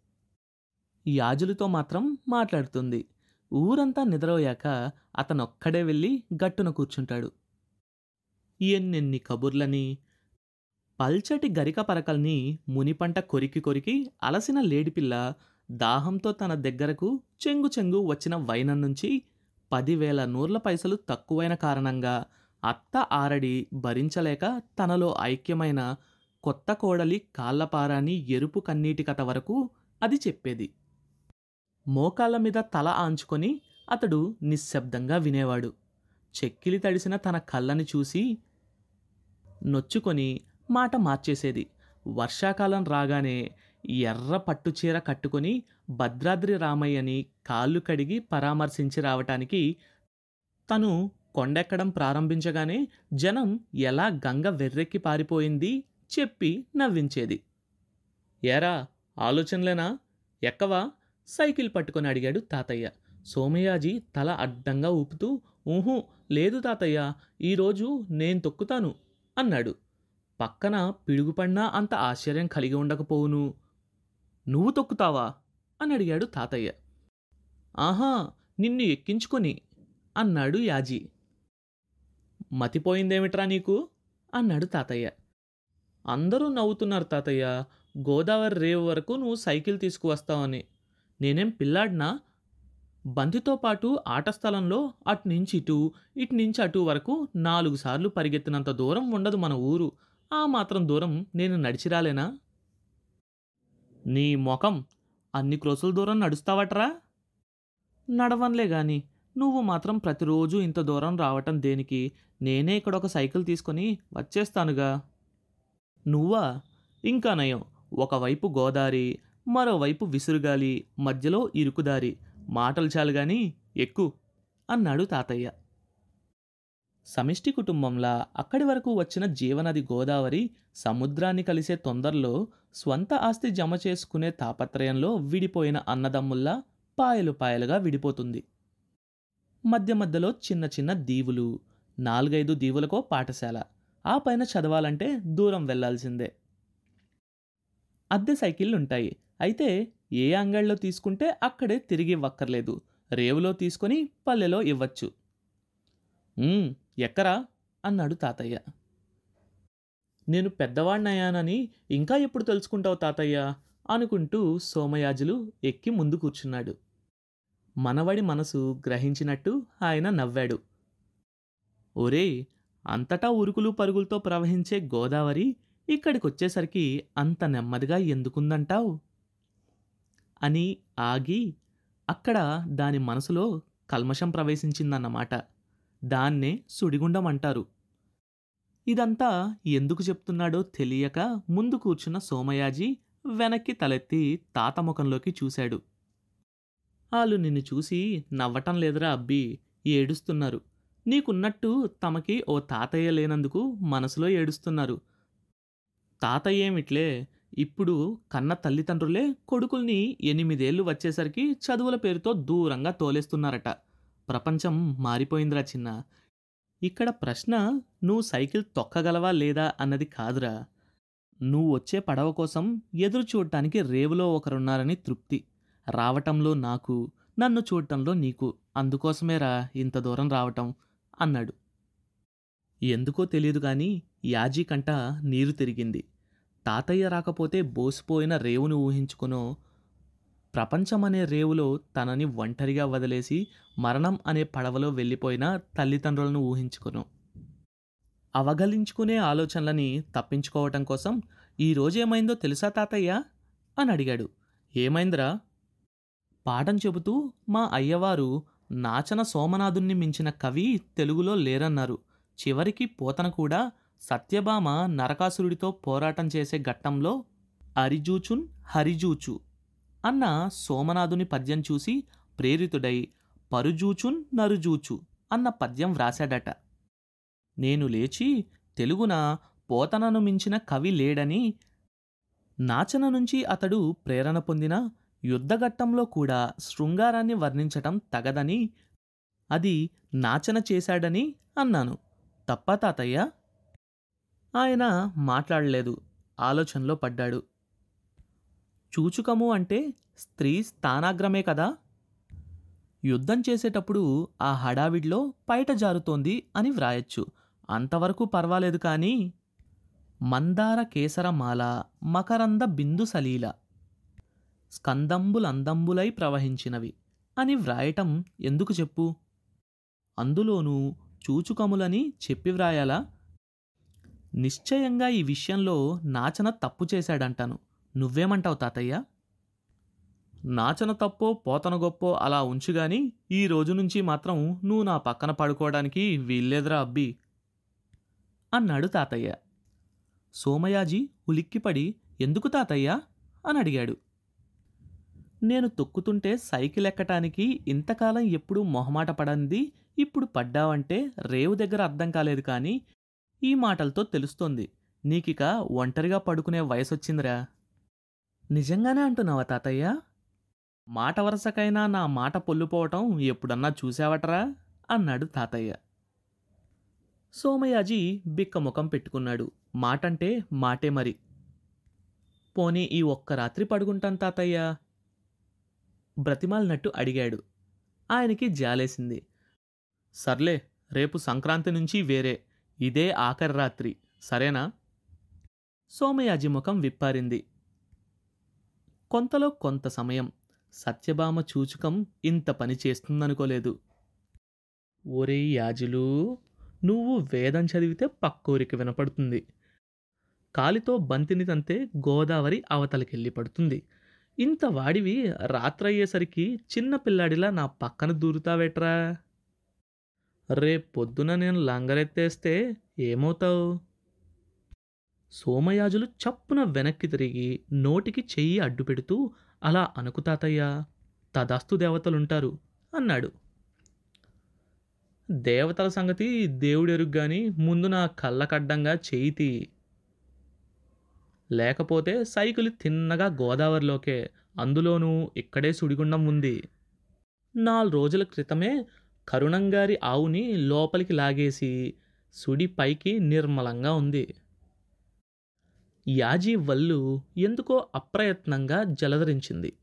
A: యాజులతో మాత్రం మాట్లాడుతుంది. ఊరంతా నిద్రపోయాక అతనొక్కడే వెళ్ళి గట్టున కూర్చుంటాడు. ఎన్నెన్ని కబుర్లని పల్చటి గరిక పరకల్ని మునిపంట కొరికి కొరికి అలసిన లేడిపిల్ల దాహంతో తన దగ్గరకు చెంగు చెంగు వచ్చిన వైనం నుంచి పదివేల నూర్ల పైసలు తక్కువైన కారణంగా అత్త ఆరడి భరించలేక తనలో ఐక్యమైన కొత్త కోడలి కాళ్ళపారాని ఎరుపు కన్నీటి కథ వరకు అది చెప్పేది. మోకాళ్ళ మీద తల ఆంచుకొని అతడు నిశ్శబ్దంగా వినేవాడు. చెక్కిలి తడిసిన తన కళ్ళని చూసి నొచ్చుకొని మాట మార్చేసేది. వర్షాకాలం రాగానే ఎర్ర పట్టుచీర కట్టుకొని భద్రాద్రి రామయ్యని కాళ్ళు కడిగి పరామర్శించి రావటానికి తను కొండెక్కడం ప్రారంభించగానే జనం ఎలా గంగ వెర్రెక్కి పారిపోయింది చెప్పి నవ్వించేది. ఏరా ఆలోచనలేనా? ఎక్కవా? సైకిల్ పట్టుకొని అడిగాడు తాతయ్య. సోమయాజీ తల అడ్డంగా ఊపుతూ ఊహూ లేదు తాతయ్య ఈరోజు నేను తొక్కుతాను అన్నాడు. పక్కన పిడుగుపడినా అంత ఆశ్చర్యం కలిగి ఉండకపోవును. నువ్వు తొక్కుతావా? అని అడిగాడు తాతయ్య. ఆహా నిన్ను ఎక్కించుకొని అన్నాడు యాజీ. మతిపోయిందేమిట్రా నీకు? అన్నాడు తాతయ్య. అందరూ నవ్వుతున్నారు తాతయ్య. గోదావరి రేవు వరకు నువ్వు సైకిల్ తీసుకువస్తావని. నేనేం పిల్లాడినా? బంతితో పాటు ఆట స్థలంలో అటు నుంచి ఇటు ఇటు నుంచి అటు వరకు నాలుగు సార్లు పరిగెత్తినంత దూరం ఉండదు మన ఊరు. ఆ మాత్రం దూరం నేను నడిచిరాలేనా నీ ముఖం అన్ని క్రోసుల దూరం నడుస్తావట్రా? నడవన్లే గాని నువ్వు మాత్రం ప్రతిరోజు ఇంత దూరం రావటం దేనికి? నేనే ఇక్కడ ఒక సైకిల్ తీసుకొని వచ్చేస్తానుగా. నువ్వా? ఇంకా నయం. ఒకవైపు గోదారి మరోవైపు విసురుగాలి మధ్యలో ఇరుకుదారి. మాటలు చాలు గాని ఎక్కు అన్నాడు తాతయ్య. సమిష్టి కుటుంబంలా అక్కడి వరకు వచ్చిన జీవనది గోదావరి సముద్రాన్ని కలిసే తొందరలో స్వంత ఆస్తి జమ చేసుకునే తాపత్రయంలో విడిపోయిన అన్నదమ్ముల్లా పాయలు పాయలుగా విడిపోతుంది. మధ్య మధ్యలో చిన్న చిన్న దీవులు నాలుగైదు దీవులకో పాఠశాల. ఆ పైన చదవాలంటే దూరం వెళ్ళాల్సిందే అద్దె సైకిళ్ళు ఉంటాయి అయితే ఏ అంగళ్ళలో తీసుకుంటే అక్కడే తిరిగి ఇవ్వక్కర్లేదు. రేవులో తీసుకొని పల్లెలో ఇవ్వచ్చు. ఎక్కరా? అన్నాడు తాతయ్య. నేను పెద్దవాణ్ణయ్యానని ఇంకా ఎప్పుడు తెలుసుకుంటావు తాతయ్య? అనుకుంటూ సోమయాజులు ఎక్కి ముందు కూర్చున్నాడు. మనవడి మనసు గ్రహించినట్టు ఆయన నవ్వాడు. ఒరేయ్ అంతటా ఉరుకులు పరుగులతో ప్రవహించే గోదావరి ఇక్కడికొచ్చేసరికి అంత నెమ్మదిగా ఎందుకుందంటావు? అని ఆగి అక్కడ దాని మనసులో కల్మషం ప్రవేశించిందన్నమాట. దాన్నే సుడిగుండం అంటారు ఇదంతా ఎందుకు చెప్తున్నాడో తెలియక ముందు కూర్చున్న సోమయాజీ వెనక్కి తలెత్తి తాత ముఖంలోకి చూశాడు. వాళ్ళు నిన్ను చూసి నవ్వటం లేదురా అబ్బి ఏడుస్తున్నారు. నీకున్నట్టు తమకి ఓ తాతయ్య లేనందుకు మనసులో ఏడుస్తున్నారు. తాతయ్య ఏమిట్లే ఇప్పుడు కన్న తల్లిదండ్రులే కొడుకుల్ని ఎనిమిదేళ్ళు వచ్చేసరికి చదువుల పేరుతో దూరంగా తోలేస్తున్నారట. ప్రపంచం మారిపోయిందిరా చిన్న. ఇక్కడ ప్రశ్న నువ్వు సైకిల్ తొక్కగలవా లేదా? అన్నది కాదురా. నువ్వు వచ్చే పడవ కోసం ఎదురు చూడటానికి రేవులో ఒకరున్నారని తృప్తి. రావటంలో నాకు నన్ను చూడటంలో నీకు. అందుకోసమేరా ఇంత దూరం రావటం అన్నాడు. ఎందుకో తెలియదు కానీ యాజీ కంట నీరు తిరిగింది. తాతయ్య రాకపోతే బోసిపోయిన రేవును ఊహించుకునో ప్రపంచమనే రేవులో తనని ఒంటరిగా వదిలేసి మరణం అనే పడవలో వెళ్ళిపోయిన తల్లిదండ్రులను ఊహించుకును. అవగలించుకునే ఆలోచనలని తప్పించుకోవటం కోసం ఈ రోజేమైందో తెలుసా తాతయ్య? అని అడిగాడు. ఏమైందిరా? పాఠం చెబుతూ మా అయ్యవారు నాచన సోమనాథుణ్ణి మించిన కవి తెలుగులో లేరన్నారు. చివరికి పోతన కూడా సత్యభామ నరకాసురుడితో పోరాటం చేసే ఘట్టంలో అరిజూచున్ హరిజూచు అన్న సోమనాథుని పద్యం చూసి ప్రేరితుడై పరుజూచున్ నరుజూచు అన్న పద్యం వ్రాశాడట. నేను లేచి తెలుగున పోతనను మించిన కవి లేడని నాచన నుంచి అతడు ప్రేరణ పొందిన యుద్ధఘట్టంలో కూడా శృంగారాన్ని వర్ణించటం తగదని అది నాచన చేశాడని అన్నాను. తప్ప తాతయ్య? ఆయన మాట్లాడలేదు ఆలోచనలో పడ్డాడు. చూచుకము అంటే స్త్రీ స్థానాగ్రమే కదా? యుద్ధం చేసేటప్పుడు ఆ హడావిడిలో పైట జారుతోంది అని వ్రాయచ్చు. అంతవరకు పర్వాలేదు కానీ మందార కేసరమాల మకరంద బిందు సలీల స్కందంబులందంబులై ప్రవహించినవి అని వ్రాయటం ఎందుకు చెప్పు? అందులోనూ చూచుకములని చెప్పి వ్రాయాలా? నిశ్చయంగా ఈ విషయంలో నాచన తప్పు చేశాడంటాను. నువ్వేమంటావు తాతయ్య? నాచన తప్పో పోతన గొప్పో అలా ఉంచుగాని ఈ రోజు నుంచి మాత్రం నువ్వు నా పక్కన పడుకోవడానికి వీల్లేదురా అబ్బి. అన్నాడు తాతయ్య. సోమయాజీ ఉలిక్కిపడి ఎందుకు తాతయ్య? అని అడిగాడు. నేను తొక్కుతుంటే సైకిల్ ఎక్కటానికి ఇంతకాలం ఎప్పుడూ మొహమాట పడంది ఇప్పుడు పడ్డావంటే రేవు దగ్గర అర్థం కాలేదు కానీ ఈ మాటలతో తెలుస్తోంది. నీకిక ఒంటరిగా పడుకునే వయసొచ్చిందిరా. నిజంగానే అంటున్నావా తాతయ్య? మాట వరసకైనా నా మాట పొల్లుపోవటం ఎప్పుడన్నా చూసావటరా? అన్నాడు తాతయ్య. సోమయాజీ బిక్కముఖం పెట్టుకున్నాడు. మాటంటే మాటే మరి. పోనీ ఈ ఒక్క రాత్రి పడుకుంటాను తాతయ్య? బ్రతిమాలినట్టు అడిగాడు. ఆయనకి జాలేసింది. సర్లే రేపు సంక్రాంతి నుంచి వేరే. ఇదే ఆఖరి రాత్రి. సరేనా? సోమయాజీ ముఖం విప్పారింది. కొంతలో కొంత సమయం సత్యభామ చూచుకం ఇంత పని చేస్తుందనుకోలేదు. ఒరే యాజులు నువ్వు వేదం చదివితే పక్కూరికి వినపడుతుంది. కాలితో బంతిని తంతే గోదావరి అవతలకెళ్ళి పడుతుంది. ఇంత వాడివి రాత్రయ్యేసరికి చిన్న పిల్లాడిలా నా పక్కన దూరుతావేట్రా? రేపొద్దున నేను లంగరెత్తేస్తే ఏమవుతావు? సోమయాజులు చప్పున వెనక్కి తిరిగి నోటికి చెయ్యి అడ్డు పెడుతూ అలా అనుకు తాతయ్య తదాస్తు దేవతలుంటారు అన్నాడు. దేవతల సంగతి దేవుడెరుగ్గాని ముందు నా కళ్ళకడ్డంగా చేయితి లేకపోతే సైకిల్ తిన్నగా గోదావరిలోకే అందులోనూ ఇక్కడే సుడిగుండం ఉంది. నాలుగు రోజుల క్రితమే కరుణంగారి ఆవుని లోపలికి లాగేసి సుడి పైకి నిర్మలంగా ఉంది. యాజీ వల్లు ఎందుకో అప్రయత్నంగా జలధరించింది.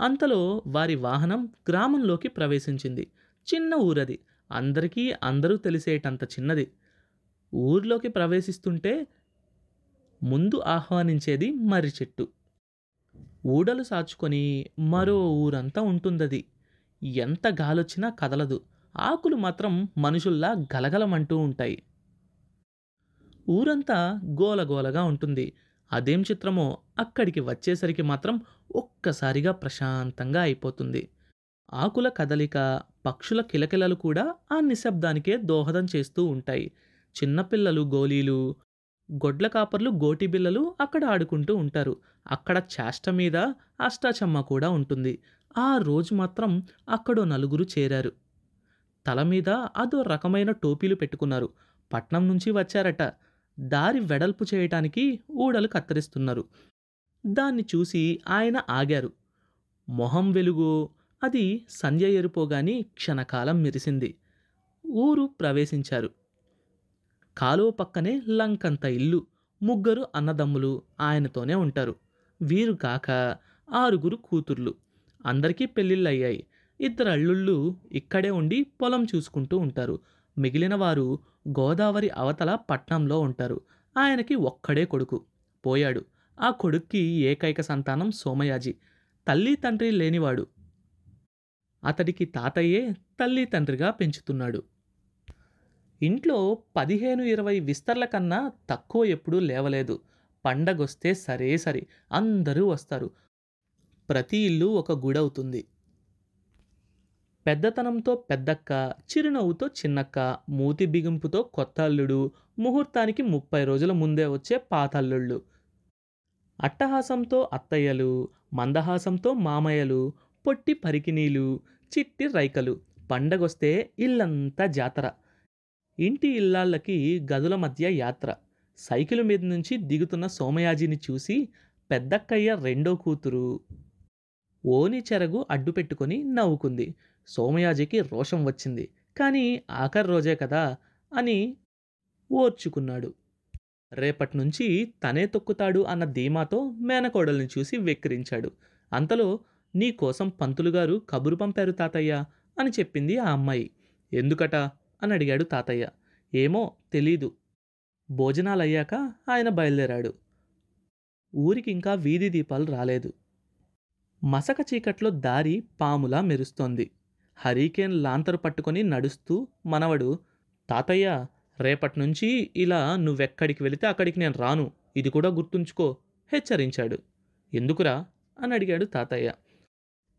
A: అంతలో వారి వాహనం గ్రామంలోకి ప్రవేశించింది. చిన్న ఊరది. అందరికీ అందరూ తెలిసేటంత చిన్నది. ఊర్లోకి ప్రవేశిస్తుంటే ముందు ఆహ్వానించేది మర్రి చెట్టు. ఊడలు సాచుకొని మరో ఊరంతా ఉంటుందది. ఎంత గాలొచ్చినా కదలదు. ఆకులు మాత్రం మనుషుల్లా గలగలమంటూ ఉంటాయి. ఊరంతా గోలగోలగా ఉంటుంది. అదేం చిత్రమో అక్కడికి వచ్చేసరికి మాత్రం ఒక్కసారిగా ప్రశాంతంగా అయిపోతుంది. ఆకుల కదలిక పక్షుల కిలకిలలు కూడా ఆ నిశ్శబ్దానికే దోహదం చేస్తూ ఉంటాయి. చిన్నపిల్లలు గోళీలు గొడ్ల కాపర్లు గోటి బిల్లలు అక్కడ ఆడుకుంటూ ఉంటారు. అక్కడ చేష్ట మీద అష్టాచమ్మ కూడా ఉంటుంది. ఆ రోజు మాత్రం అక్కడో నలుగురు చేరారు. తల మీద అదో రకమైన టోపీలు పెట్టుకున్నారు. పట్నం నుంచి వచ్చారట. దారి వెడల్పు చేయటానికి ఊడలు కత్తిరిస్తున్నారు. దాన్ని చూసి ఆయన ఆగారు. మొహం వెలుగు అది సంధ్య ఎరుపోగాని క్షణకాలం మెరిసింది. ఊరు ప్రవేశించారు. కాలువ పక్కనే లంకంత ఇల్లు ముగ్గురు అన్నదమ్ములు ఆయనతోనే ఉంటారు. వీరు కాక ఆరుగురు కూతుర్లు. అందరికీ పెళ్ళిళ్ళయ్యాయి. ఇద్దరు అల్లుళ్ళు ఇక్కడే ఉండి పొలం చూసుకుంటూ ఉంటారు. మిగిలిన వారు గోదావరి అవతల పట్నంలో ఉంటారు. ఆయనకి ఒక్కడే కొడుకు. పోయాడు. ఆ కొడుక్కి ఏకైక సంతానం సోమయాజి. తల్లి తండ్రి లేనివాడు. అతడికి తాతయ్యే తల్లి తండ్రిగా పెంచుతున్నాడు. ఇంట్లో పదిహేను ఇరవై విస్తర్ల కన్నా తక్కువ ఎప్పుడూ లేవలేదు. పండగొస్తే సరే సరి అందరూ వస్తారు. ప్రతి ఇల్లు ఒక గుడవుతుంది. పెద్దతనంతో పెద్దక్క చిరునవ్వుతో చిన్నక్క మూతి బిగింపుతో కొత్త అల్లుడు ముహూర్తానికి ముప్పై రోజుల ముందే వచ్చే పాతల్లుళ్ళు. అట్టహాసంతో అత్తయ్యలు మందహాసంతో మామయ్యలు పొట్టి పరికినీలు చిట్టి రైకలు పండగొస్తే ఇల్లంతా జాతర. ఇంటి ఇల్లాళ్ళకి గదుల మధ్య యాత్ర. సైకిల్ మీద నుంచి దిగుతున్న సోమయాజిని చూసి పెద్దక్కయ్య రెండో కూతురు ఓని చెరగు అడ్డు పెట్టుకొని నవ్వుకుంది. సోమయాజికి రోషం వచ్చింది. కానీ ఆఖరి రోజే కదా అని ఓర్చుకున్నాడు. రేపటి నుంచి తనే తొక్కుతాడు అన్న ధీమాతో మేనకోడల్ని చూసి వెక్కిరించాడు. అంతలో నీ కోసం పంతులుగారు కబురు పంపారు తాతయ్య అని చెప్పింది ఆ అమ్మాయి. ఎందుకట? అని అడిగాడు తాతయ్య. ఏమో తెలీదు. భోజనాలయ్యాక ఆయన బయలుదేరాడు. ఊరికి ఇంకా వీధి దీపాలు రాలేదు. మసక చీకట్లో దారి పాములా మెరుస్తోంది. హరికేన్ లాంతరు పట్టుకొని నడుస్తూ మనవడు తాతయ్య రేపటి నుంచి ఇలా నువ్వెక్కడికి వెళితే అక్కడికి నేను రాను. ఇది కూడా గుర్తుంచుకో హెచ్చరించాడు. ఎందుకురా? అని అడిగాడు తాతయ్య.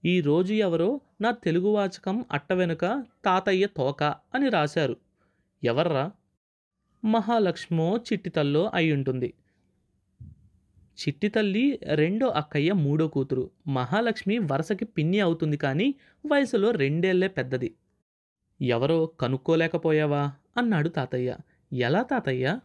A: ఈ రోజు ఎవరో నా తెలుగు వాచకం అట్ట వెనుక తాతయ్య తోక అని రాశారు. ఎవర్రా? మహాలక్ష్మో చిట్టితల్లో అయి ఉంటుంది చిట్టి తల్లి రెండో అక్కయ్య మూడో కూతురు. మహాలక్ష్మి వరుసకి పిన్ని అవుతుంది కానీ వయసులో రెండేళ్ళే పెద్దది. ఎవరో కనుక్కోలేకపోయావా? అన్నాడు తాతయ్య. ఎలా తాతయ్య?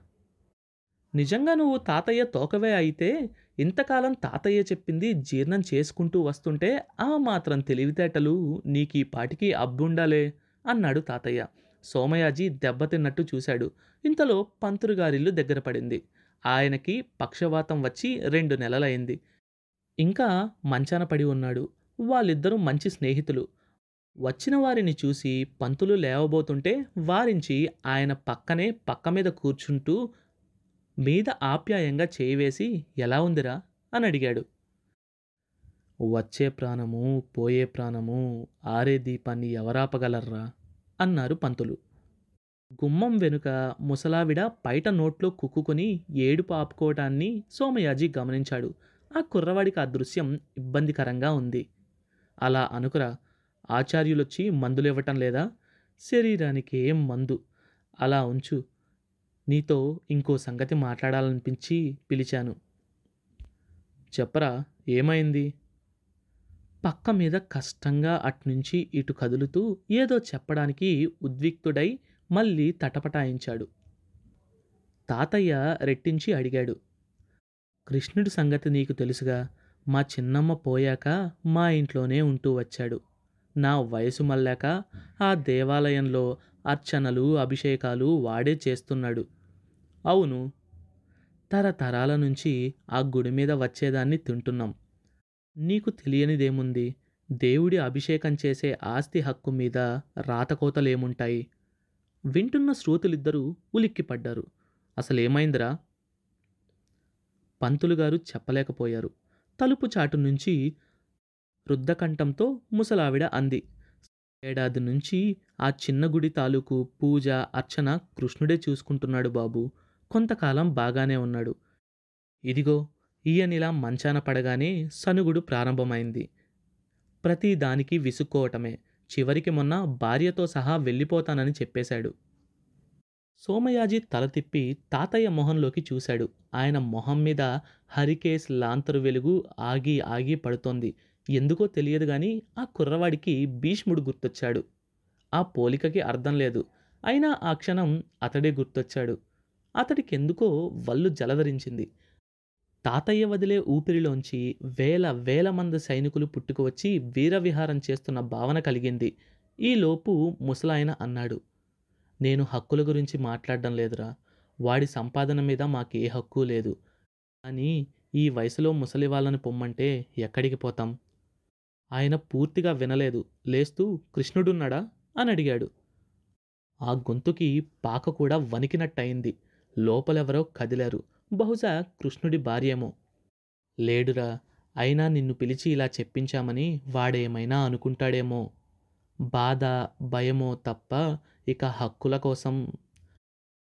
A: నిజంగా నువ్వు తాతయ్య తోకవే అయితే ఇంతకాలం తాతయ్య చెప్పింది జీర్ణం చేసుకుంటూ వస్తుంటే ఆ మాత్రం తెలివితేటలు నీకీ పాటికి అబ్బుండాలే అన్నాడు తాతయ్య. సోమయాజీ దెబ్బతిన్నట్టు చూశాడు. ఇంతలో పంతురుగారిల్లు దగ్గర పడింది. ఆయనకి పక్షవాతం వచ్చి రెండు నెలలైంది ఇంకా మంచాన పడి ఉన్నాడు. వాళ్ళిద్దరూ మంచి స్నేహితులు. వచ్చిన వారిని చూసి పంతులు లేవబోతుంటే వారించి ఆయన పక్కనే పక్క మీద కూర్చుంటూ మీద ఆప్యాయంగా చేయివేసి ఎలా ఉందిరా? అని అడిగాడు. వచ్చే ప్రాణము పోయే ప్రాణము ఆరే దీపాన్ని ఎవరాపగలర్రా? అన్నారు పంతులు. గుమ్మం వెనుక ముసలావిడ బయట నోట్లో కుక్కుకొని ఏడుపు ఆపుకోవటాన్ని సోమయాజీ గమనించాడు. ఆ కుర్రవాడికి ఆ దృశ్యం ఇబ్బందికరంగా ఉంది. అలా అనుకురా ఆచార్యులొచ్చి మందులు ఇవ్వటం లేదా? శరీరానికి ఏం మందు. అలా ఉంచు. నీతో ఇంకో సంగతి మాట్లాడాలనిపించి పిలిచాను. చెప్పరా ఏమైంది? పక్క మీద కష్టంగా అట్నుంచి ఇటు కదులుతూ ఏదో చెప్పడానికి ఉద్విక్తుడై మళ్ళీ తటపటాయించాడు. తాతయ్య రెట్టించి అడిగాడు కృష్ణుడి సంగతి నీకు తెలుసుగా? మా చిన్నమ్మ పోయాక మా ఇంట్లోనే ఉంటూ వచ్చాడు. నా వయసు మళ్ళాక ఆ దేవాలయంలో అర్చనలు అభిషేకాలు వాడే చేస్తున్నాడు. అవును తరతరాల నుంచి ఆ గుడి మీద వచ్చేదాన్ని తింటున్నాం. నీకు తెలియనిదేముంది? దేవుడి అభిషేకం చేసే ఆస్తి హక్కు మీద రాతకోతలేముంటాయి వింటున్న శ్రోతులిద్దరూ ఉలిక్కిపడ్డారు. అసలేమైందిరా? పంతులుగారు చెప్పలేకపోయారు. తలుపు చాటు నుంచి రుద్దకంఠంతో ముసలావిడ అంది. ఏడాది నుంచి ఆ చిన్న గుడి తాలూకు పూజ అర్చన కృష్ణుడే చూసుకుంటున్నాడు బాబు. కొంతకాలం బాగానే ఉన్నాడు. ఇదిగో ఈయనిలా మంచాన పడగానే సనుగుడు ప్రారంభమైంది. ప్రతి దానికి విసుక్కోవటమే. చివరికి మొన్న భార్యతో సహా వెళ్ళిపోతానని చెప్పేశాడు. సోమయాజీ తల తిప్పి తాతయ్య మొహంలోకి చూశాడు. ఆయన మొహం మీద హరికేస్ లాంతరు వెలుగు ఆగి ఆగి పడుతోంది. ఎందుకో తెలియదు గాని ఆ కుర్రవాడికి భీష్ముడు గుర్తొచ్చాడు. ఆ పోలికకి అర్థం లేదు. అయినా ఆ క్షణం అతడే గుర్తొచ్చాడు. అతడికెందుకో వల్లు జలధరించింది. తాతయ్య వదిలే ఊపిరిలోంచి వేల వేల మంది సైనికులు పుట్టుకువచ్చి వీరవిహారం చేస్తున్న భావన కలిగింది. ఈలోపు ముసలాయన అన్నాడు నేను హక్కుల గురించి మాట్లాడడం లేదురా. వాడి సంపాదన మీద మాకే హక్కు లేదు. అని ఈ వయసులో ముసలి వాళ్ళని పొమ్మంటే ఎక్కడికి పోతాం? ఆయన పూర్తిగా వినలేదు. లేస్తూ కృష్ణుడున్నాడా? అని అడిగాడు. ఆ గొంతుకి పాక కూడా వణికినట్టయింది. లోపలెవరో కదిలారు. బహుశా కృష్ణుడి భార్యేమో. లేడురా అయినా నిన్ను పిలిచి ఇలా చెప్పించామని వాడేమైనా అనుకుంటాడేమో. బాధ భయమో తప్ప ఇక హక్కుల కోసం.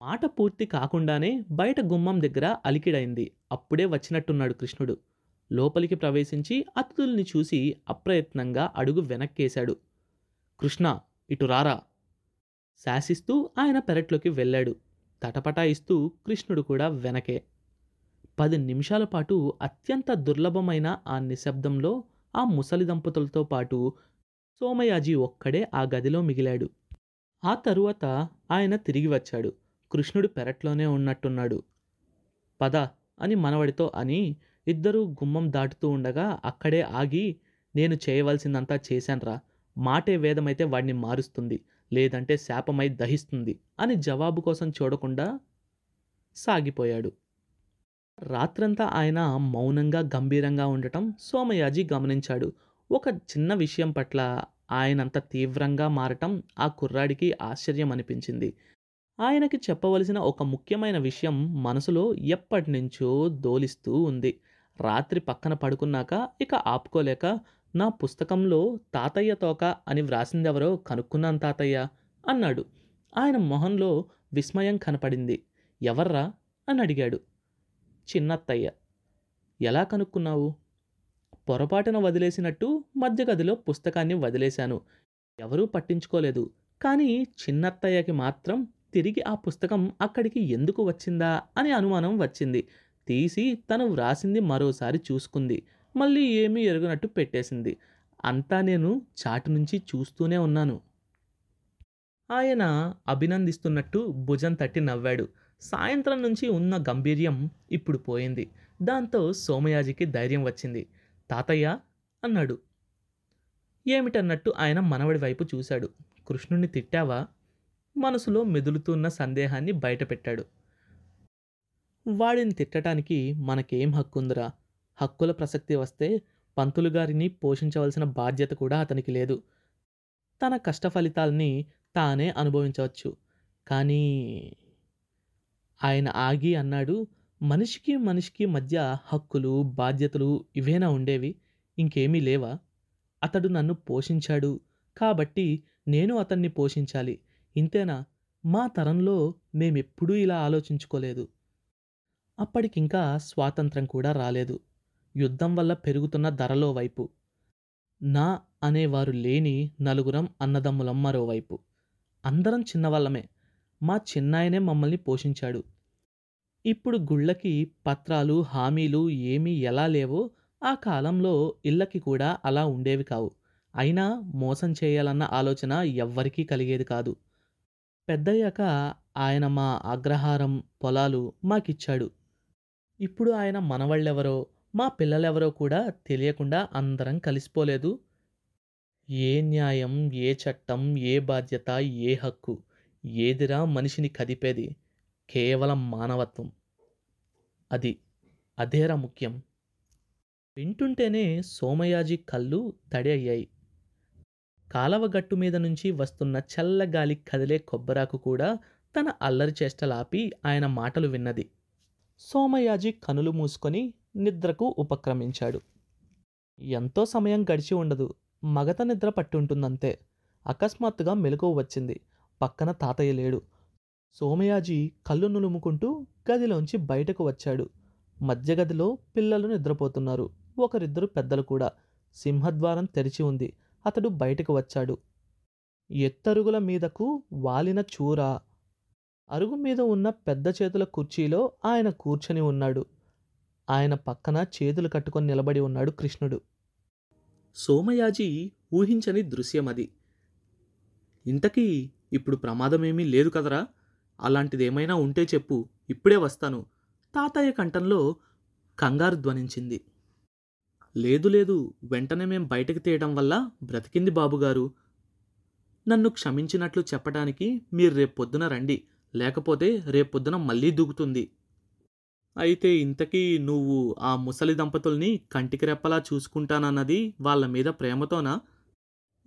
A: మాట పూర్తి కాకుండానే బయట గుమ్మం దగ్గర అలికిడైంది. అప్పుడే వచ్చినట్టున్నాడు కృష్ణుడు. లోపలికి ప్రవేశించి అతిథుల్ని చూసి అప్రయత్నంగా అడుగు వెనక్కేశాడు. కృష్ణ ఇటు రారా? శాసిస్తూ ఆయన పెరట్లోకి వెళ్ళాడు. తటపటాయిస్తూ కృష్ణుడు కూడా వెనకే. పది నిమిషాల పాటు అత్యంత దుర్లభమైన ఆ నిశ్శబ్దంలో ఆ ముసలి దంపతులతో పాటు సోమయాజీ ఒక్కడే ఆ గదిలో మిగిలాడు. ఆ తరువాత ఆయన తిరిగి వచ్చాడు. కృష్ణుడు పెరట్లోనే ఉన్నట్టున్నాడు. పద అని మనవడితో అని ఇద్దరూ గుమ్మం దాటుతూ ఉండగా అక్కడే ఆగి నేను చేయవలసిందంతా చేశాన్రా. మాటే వేదమైతే వాడిని మారుస్తుంది. లేదంటే శాపమై దహిస్తుంది అని జవాబు కోసం చూడకుండా సాగిపోయాడు. రాత్రంతా ఆయన మౌనంగా గంభీరంగా ఉండటం సోమయాజీ గమనించాడు. ఒక చిన్న విషయం పట్ల ఆయనంత తీవ్రంగా మారటం ఆ కుర్రాడికి ఆశ్చర్యం అనిపించింది. ఆయనకి చెప్పవలసిన ఒక ముఖ్యమైన విషయం మనసులో ఎప్పటినుంచో దోలిస్తూ ఉంది. రాత్రి పక్కన పడుకున్నాక ఇక ఆపుకోలేక నా పుస్తకంలో తాతయ్య తోక అని వ్రాసిందెవరో కనుక్కున్నాను తాతయ్య అన్నాడు. ఆయన మొహంలో విస్మయం కనపడింది. ఎవర్రా? అని అడిగాడు. చిన్నత్తయ్య. ఎలా కనుక్కున్నావు? పొరపాటున వదిలేసినట్టు మధ్య గదిలో పుస్తకాన్ని వదిలేశాను. ఎవరూ పట్టించుకోలేదు. కానీ చిన్నత్తయ్యకి మాత్రం తిరిగి ఆ పుస్తకం అక్కడికి ఎందుకు వచ్చిందా? అని అనుమానం వచ్చింది. తీసి తను వ్రాసింది మరోసారి చూసుకుంది. మళ్ళీ ఏమీ ఎరుగనట్టు పెట్టేసింది. అంతా నేను చాటు నుంచి చూస్తూనే ఉన్నాను. ఆయన అభినందిస్తున్నట్టు భుజం తట్టి నవ్వాడు. సాయంత్రం నుంచి ఉన్న గంభీర్యం ఇప్పుడు పోయింది. దాంతో సోమయాజికి ధైర్యం వచ్చింది. తాతయ్య అన్నాడు. ఏమిటన్నట్టు ఆయన మనవడి వైపు చూశాడు. కృష్ణుణ్ణి తిట్టావా? మనసులో మెదులుతున్న సందేహాన్ని బయటపెట్టాడు. వాడిని తిట్టడానికి మనకేం హక్కుందిరా? హక్కుల ప్రసక్తి వస్తే పంతులు గారిని పోషించవలసిన బాధ్యత కూడా అతనికి లేదు. తన కష్ట ఫలితాల్ని తానే అనుభవించవచ్చు. కానీ ఆయన ఆగి అన్నాడు మనిషికి మనిషికి మధ్య హక్కులు బాధ్యతలు ఇవేనా ఉండేవి? ఇంకేమీ లేవా? అతడు నన్ను పోషించాడు. కాబట్టి నేను అతన్ని పోషించాలి. ఇంతేనా? మా తరంలో మేమెప్పుడూ ఇలా ఆలోచించుకోలేదు. అప్పటికింకా స్వాతంత్రం కూడా రాలేదు. యుద్ధం వల్ల పెరుగుతున్న ధరలో వైపు. నా అనేవారు లేని నలుగురం అన్నదమ్ములం మరోవైపు. అందరం చిన్నవాళ్ళమే మా చిన్నాయనే మమ్మల్ని పోషించాడు. ఇప్పుడు గుళ్ళకి పత్రాలు హామీలు ఏమీ ఎలా లేవో ఆ కాలంలో ఇళ్ళకి కూడా అలా ఉండేవి కావు. అయినా మోసం చేయాలన్న ఆలోచన ఎవ్వరికీ కలిగేది కాదు. పెద్దయ్యాక ఆయన మా అగ్రహారం పొలాలు మాకిచ్చాడు. ఇప్పుడు ఆయన మనవళ్ళెవరో మా పిల్లలెవరో కూడా తెలియకుండా అందరం కలిసిపోలేదు. ఏ న్యాయం ఏ చట్టం ఏ బాధ్యత ఏ హక్కు ఏదిరా మనిషిని కదిపేది? కేవలం మానవత్వం. అది అదేరా ముఖ్యం. వింటుంటేనే సోమయాజి కళ్ళు తడి అయ్యాయి. కాలవ గట్టు మీద నుంచి వస్తున్న చల్లగాలి కదిలే కొబ్బరాకు కూడా తన అల్లరి చేష్టలాపి ఆయన మాటలు విన్నది. సోమయాజి కనులు మూసుకొని నిద్రకు ఉపక్రమించాడు. ఎంతో సమయం గడిచి ఉండదు. మగత నిద్ర పట్టుంటుందంతే. అకస్మాత్తుగా మెలకువ వచ్చింది. పక్కన తాతయ్య లేడు. సోమయాజి కళ్ళు నులుముకుంటూ గదిలోంచి బయటకు వచ్చాడు. మధ్య గదిలో పిల్లలు నిద్రపోతున్నారు. ఒకరిద్దరు పెద్దలు కూడా. సింహద్వారం తెరిచి ఉంది. అతడు బయటకు వచ్చాడు. ఎత్తరుగుల మీదకు వాలిన చూర. అరుగు మీద ఉన్న పెద్ద చేతుల కుర్చీలో ఆయన కూర్చొని ఉన్నాడు. ఆయన పక్కన చేతులు కట్టుకొని నిలబడి ఉన్నాడు కృష్ణుడు. సోమయాజి ఊహించని దృశ్యమది. ఇంతకీ ఇప్పుడు ప్రమాదమేమీ లేదు కదరా? అలాంటిదేమైనా ఉంటే చెప్పు ఇప్పుడే వస్తాను. తాతయ్య కంఠంలో కంగారు ధ్వనించింది. లేదు లేదు వెంటనే మేం బయటకు తీయడం వల్ల బ్రతికింది బాబుగారు. నన్ను క్షమించినట్లు చెప్పడానికి మీరు రేపొద్దున రండి లేకపోతే రేపొద్దున మళ్ళీ దూకుతుంది. అయితే ఇంతకీ నువ్వు ఆ ముసలి దంపతుల్ని కంటికి రెప్పలా చూసుకుంటానన్నది వాళ్ళ మీద ప్రేమతోనా?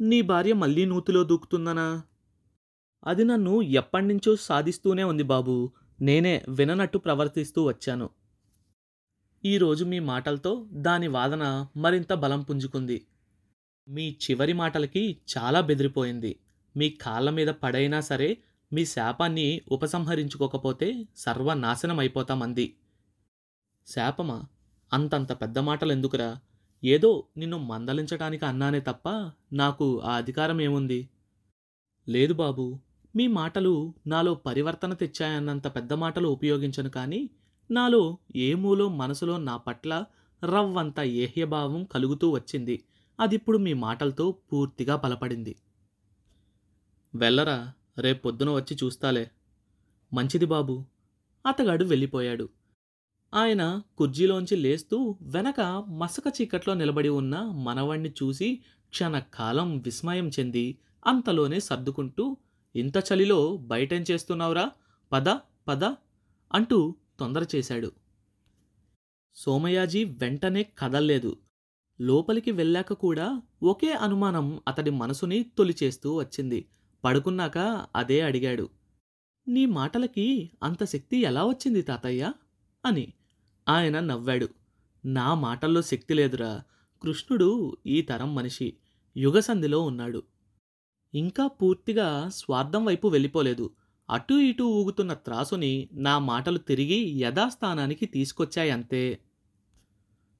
A: నీ భార్య మళ్ళీ నూతిలో దూకుతుందనా? అది నన్ను ఎప్పటినుంచో సాధిస్తూనే ఉంది బాబు. నేనే విననట్టు ప్రవర్తిస్తూ వచ్చాను. ఈరోజు మీ మాటలతో దాని వాదన మరింత బలం పుంజుకుంది. మీ చివరి మాటలకి చాలా బెదిరిపోయింది. మీ కాళ్ళ మీద పడైనా సరే మీ శాపాన్ని ఉపసంహరించుకోకపోతే సర్వనాశనం అయిపోతామంది శాపమా? అంతంత పెద్ద మాటలు ఎందుకురా ఏదో నిన్ను మందలించటానికి అన్నానే తప్ప నాకు ఆ అధికారం ఏముంది లేదు బాబు. మీ మాటలు నాలో పరివర్తన తెచ్చాయన్నంత పెద్ద మాటలు ఉపయోగించను కానీ నాలో ఏ మూలో మనసులో నా పట్ల రవ్వంత ఏహ్యభావం కలుగుతూ వచ్చింది. అదిప్పుడు మీ మాటలతో పూర్తిగా బలపడింది. వెళ్ళరా రేపొద్దున వచ్చి చూస్తాలే. మంచిది బాబు. అతగాడు వెళ్ళిపోయాడు. ఆయన కుర్జీలోంచి లేస్తూ వెనక మసక చీకట్లో నిలబడి ఉన్న మనవణ్ణి చూసి క్షణకాలం విస్మయం చెంది అంతలోనే సర్దుకుంటూ ఇంత చలిలో బయటేం చేస్తున్నావురా? పద పద అంటూ తొందర చేశాడు. సోమయాజీ వెంటనే కదల్లేదు. లోపలికి వెళ్ళాక కూడా ఒకే అనుమానం అతడి మనసుని తొలిచేస్తూ వచ్చింది. పడుకున్నాక అదే అడిగాడు. నీ మాటలకి అంత శక్తి ఎలా వచ్చింది తాతయ్య? అని. ఆయన నవ్వాడు. నా మాటల్లో శక్తి లేదురా. కృష్ణుడు ఈ తరం మనిషి. యుగసంధిలో ఉన్నాడు. ఇంకా పూర్తిగా స్వార్థం వైపు వెళ్ళిపోలేదు. అటూ ఇటూ ఊగుతున్న త్రాసుని నా మాటలు తిరిగి యథాస్థానానికి తీసుకొచ్చాయంతే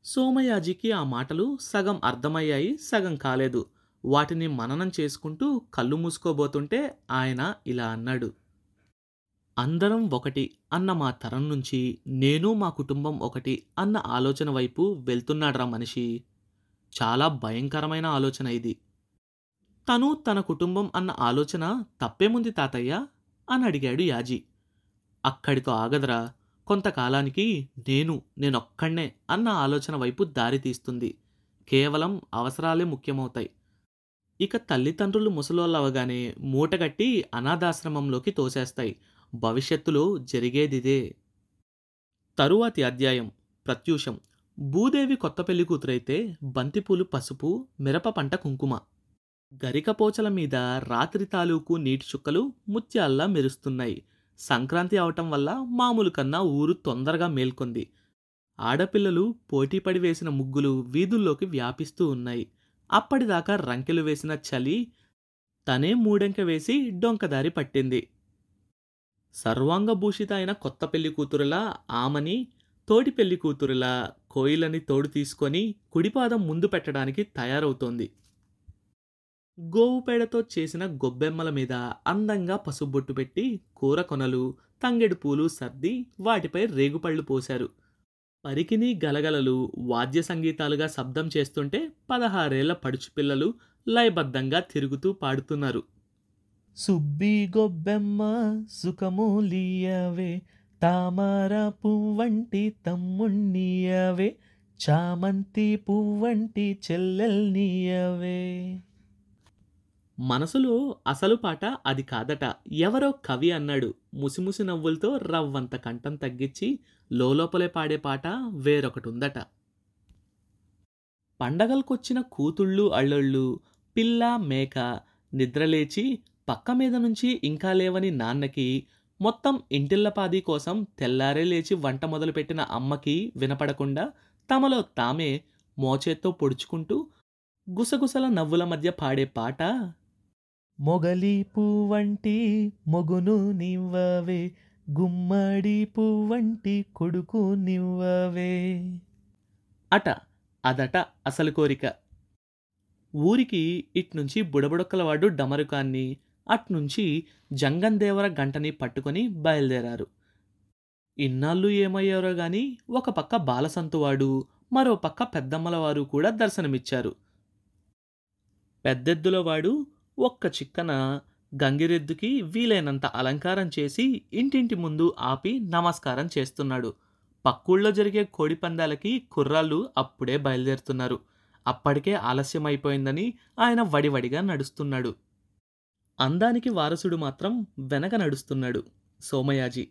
A: సోమయాజికి ఆ మాటలు సగం అర్థమయ్యాయి సగం కాలేదు. వాటిని మననం చేసుకుంటూ కళ్ళు మూసుకోబోతుంటే ఆయన ఇలా అన్నాడు. అందరం ఒకటి అన్న మా తరం నుంచి నేను మా కుటుంబం ఒకటి అన్న ఆలోచన వైపు వెళ్తున్నాడ్రా మనిషి. చాలా భయంకరమైన ఆలోచన ఇది. తను తన కుటుంబం అన్న ఆలోచన తప్పేముంది తాతయ్య? అని అడిగాడు యాజీ. అక్కడితో ఆగదరా కొంతకాలానికి నేను నేనొక్కడే అన్న ఆలోచన వైపు దారి తీస్తుంది. కేవలం అవసరాలే ముఖ్యమవుతాయి. ఇక తల్లిదండ్రులు ముసలోళ్ళవగానే మూటగట్టి అనాథాశ్రమంలోకి తోసేస్తాయి. భవిష్యత్తులో జరిగేదిదే. తరువాతి అధ్యాయం ప్రత్యూషం. భూదేవి కొత్త పెళ్ళి కూతురైతే బంతిపూలు పసుపు మిరప పంట కుంకుమ. గరికపోచల మీద రాత్రి తాలూకు నీటి చుక్కలు ముత్యాల్లా మెరుస్తున్నాయి. సంక్రాంతి అవటం వల్ల మామూలు కన్నా ఊరు తొందరగా మేల్కొంది. ఆడపిల్లలు పోటీపడి వేసిన ముగ్గులు వీధుల్లోకి వ్యాపిస్తూ ఉన్నాయి. అప్పటిదాకా రంకెలు వేసిన చలి తనే మూడెంక వేసి డొంకదారి పట్టింది. సర్వాంగభూషిత అయిన కొత్త పెళ్ళి కూతురులా ఆమని తోటి పెళ్ళి కూతురులా కోయిలని తోడు తీసుకొని కుడిపాదం ముందు పెట్టడానికి తయారవుతోంది. గోవు పేడతో చేసిన గొబ్బెమ్మల మీద అందంగా పసుబొట్టు పెట్టి కూర కొనలు తంగెడు పూలు సర్ది వాటిపై రేగుపళ్ళు పోశారు. పరికిని గలగలలు వాద్య సంగీతాలుగా శబ్దం చేస్తుంటే పదహారేళ్ళ పడుచు పిల్లలు లయబద్ధంగా తిరుగుతూ పాడుతున్నారు. సుబ్బి గొబ్బెమ్మ సుఖమూలియవే తామర పువ్వంటి తమ్ముణ్ణియవే చామంతి పువ్వంటి చెల్లెల్నియవే. మనసులో అసలు పాట అది కాదట. ఎవరో కవి అన్నాడు. ముసిముసి నవ్వులతో రవ్వంత కంఠం తగ్గించి లోపలే పాడే పాట వేరొకటి ఉందట పండగలకొచ్చిన కూతుళ్ళు అళ్ళళ్ళు పిల్ల మేక నిద్రలేచి పక్క మీద నుంచి ఇంకా లేవని నాన్నకి మొత్తం ఇంటిల్లపాది కోసం తెల్లారే లేచి వంట మొదలుపెట్టిన అమ్మకి వినపడకుండా తమలో తామే మోచేత్తో పొడుచుకుంటూ గుసగుసల నవ్వుల మధ్య పాడే పాట మొగలి పువ్వంటి మొగును నివ్వవే గుమ్మడి పువ్వంటి కొడుకు నివ్వవే. అట అదట అసలు కోరిక. ఊరికి ఇట్నుంచి బుడబుడొక్కలవాడు డమరుకాన్ని అట్నుంచి జంగందేవర గంటని పట్టుకొని బయలుదేరారు. ఇన్నాళ్ళు ఏమయ్యారో గాని ఒక పక్క బాలసంతువాడు మరో పక్క పెద్దమ్మలవారు కూడా దర్శనమిచ్చారు. పెద్దెద్దులవాడు ఒక్క చిక్కన గంగిరెద్దుకి వీలైనంత అలంకారం చేసి ఇంటింటి ముందు ఆపి నమస్కారం చేస్తున్నాడు. పక్కూళ్ళో జరిగే కోడి పందాలకి కుర్రాళ్ళు అప్పుడే బయలుదేరుతున్నారు. అప్పటికే ఆలస్యమైపోయిందని ఆయన వడివడిగా నడుస్తున్నాడు. అందానికి వారసుడు మాత్రం వెనక నడుస్తున్నాడు సోమయాజి.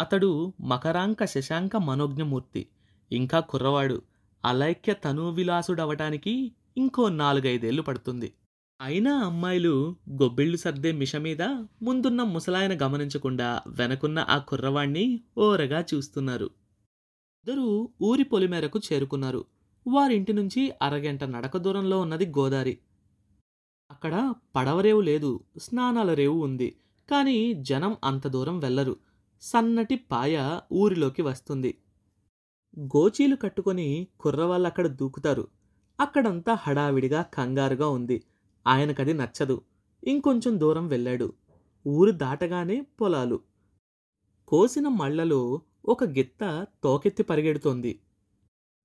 A: అతడు మకరాంక శశాంక మనోజ్ఞమూర్తి ఇంకా కుర్రవాడు. అలైక్య తనువిలాసుడవటానికి ఇంకో నాలుగైదేళ్ళు పడుతుంది. అయినా అమ్మాయిలు గొబ్బిళ్ళు సర్దే మిష మీద ముందున్న ముసలాయన గమనించకుండా వెనకున్న ఆ కుర్రవాణ్ణి ఓరగా చూస్తున్నారు. ఇద్దరూ ఊరి పొలిమేరకు చేరుకున్నారు. వారింటి నుంచి అరగంట నడక దూరంలో ఉన్నది గోదారి. అక్కడ పడవరేవు లేదు స్నానాల రేవు ఉంది కానీ జనం అంత దూరం వెళ్ళరు. సన్నటి పాయ ఊరిలోకి వస్తుంది. గోచీలు కట్టుకొని కుర్రవాళ్ళు అక్కడ దూకుతారు. అక్కడంతా హడావిడిగా కంగారుగా ఉంది. ఆయనకది నచ్చదు. ఇంకొంచెం దూరం వెళ్ళాడు. ఊరు దాటగానే పొలాలు. కోసిన మళ్ళలో ఒక గిత్త తోకెత్తి పరిగెడుతోంది.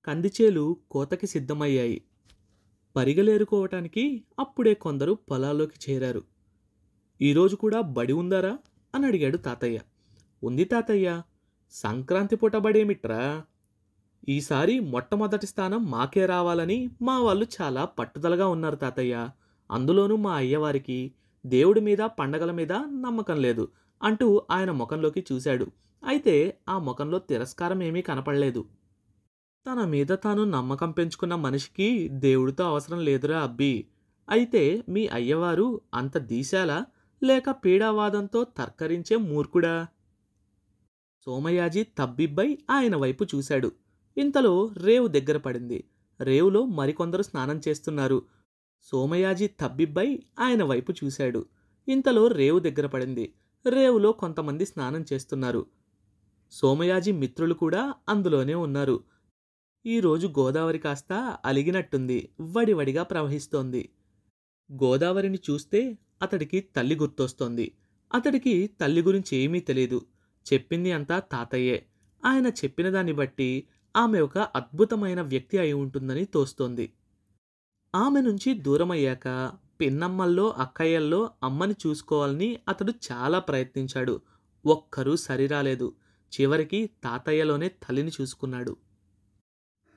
A: కందిచేలు కోతకి సిద్ధమయ్యాయి. పరిగలేరుకోవటానికి అప్పుడే కొందరు పొలాల్లోకి చేరారు. ఈరోజు కూడా బడి ఉందారా? అని అడిగాడు తాతయ్య. ఉంది తాతయ్య. సంక్రాంతి పూట బడేమిట్రా? ఈసారి మొట్టమొదటి స్థానం మాకే రావాలని మా వాళ్ళు చాలా పట్టుదలగా ఉన్నారు తాతయ్య. అందులోనూ మా అయ్యవారికి దేవుడి మీద పండగల మీద నమ్మకం లేదు అంటూ ఆయన ముఖంలోకి చూశాడు. అయితే ఆ ముఖంలో తిరస్కారం ఏమీ కనపడలేదు. తన మీద తాను నమ్మకం పెంచుకున్న మనిషికి దేవుడితో అవసరం లేదురా అబ్బి. అయితే మీ అయ్యవారు అంత దీశాలా? లేక పీడావాదంతో తర్కరించే మూర్ఖుడా? సోమయాజీ తబ్బిబ్బై ఆయన వైపు చూశాడు. ఇంతలో రేవు దగ్గర పడింది. రేవులో మరికొందరు స్నానం చేస్తున్నారు. సోమయాజీ తబ్బిబ్బై ఆయన వైపు చూశాడు. ఇంతలో రేవు దగ్గర పడింది. రేవులో కొంతమంది స్నానం చేస్తున్నారు. సోమయాజీ మిత్రులు కూడా అందులోనే ఉన్నారు. ఈరోజు గోదావరి కాస్త అలిగినట్టుంది. వడివడిగా ప్రవహిస్తోంది. గోదావరిని చూస్తే అతడికి తల్లి గుర్తొస్తోంది. అతడికి తల్లి గురించి ఏమీ తెలియదు చెప్పింది అంతా తాతయ్యే. ఆయన చెప్పిన దాన్ని బట్టి ఆమె ఒక అద్భుతమైన వ్యక్తి అయి ఉంటుందని తోస్తోంది. ఆమె నుంచి దూరమయ్యాక పిన్నమ్మల్లో అక్కయ్యల్లో అమ్మని చూసుకోవాలని అతడు చాలా ప్రయత్నించాడు. ఒక్కరూ సరిరాలేదు. చివరికి తాతయ్యలోనే తల్లిని చూసుకున్నాడు.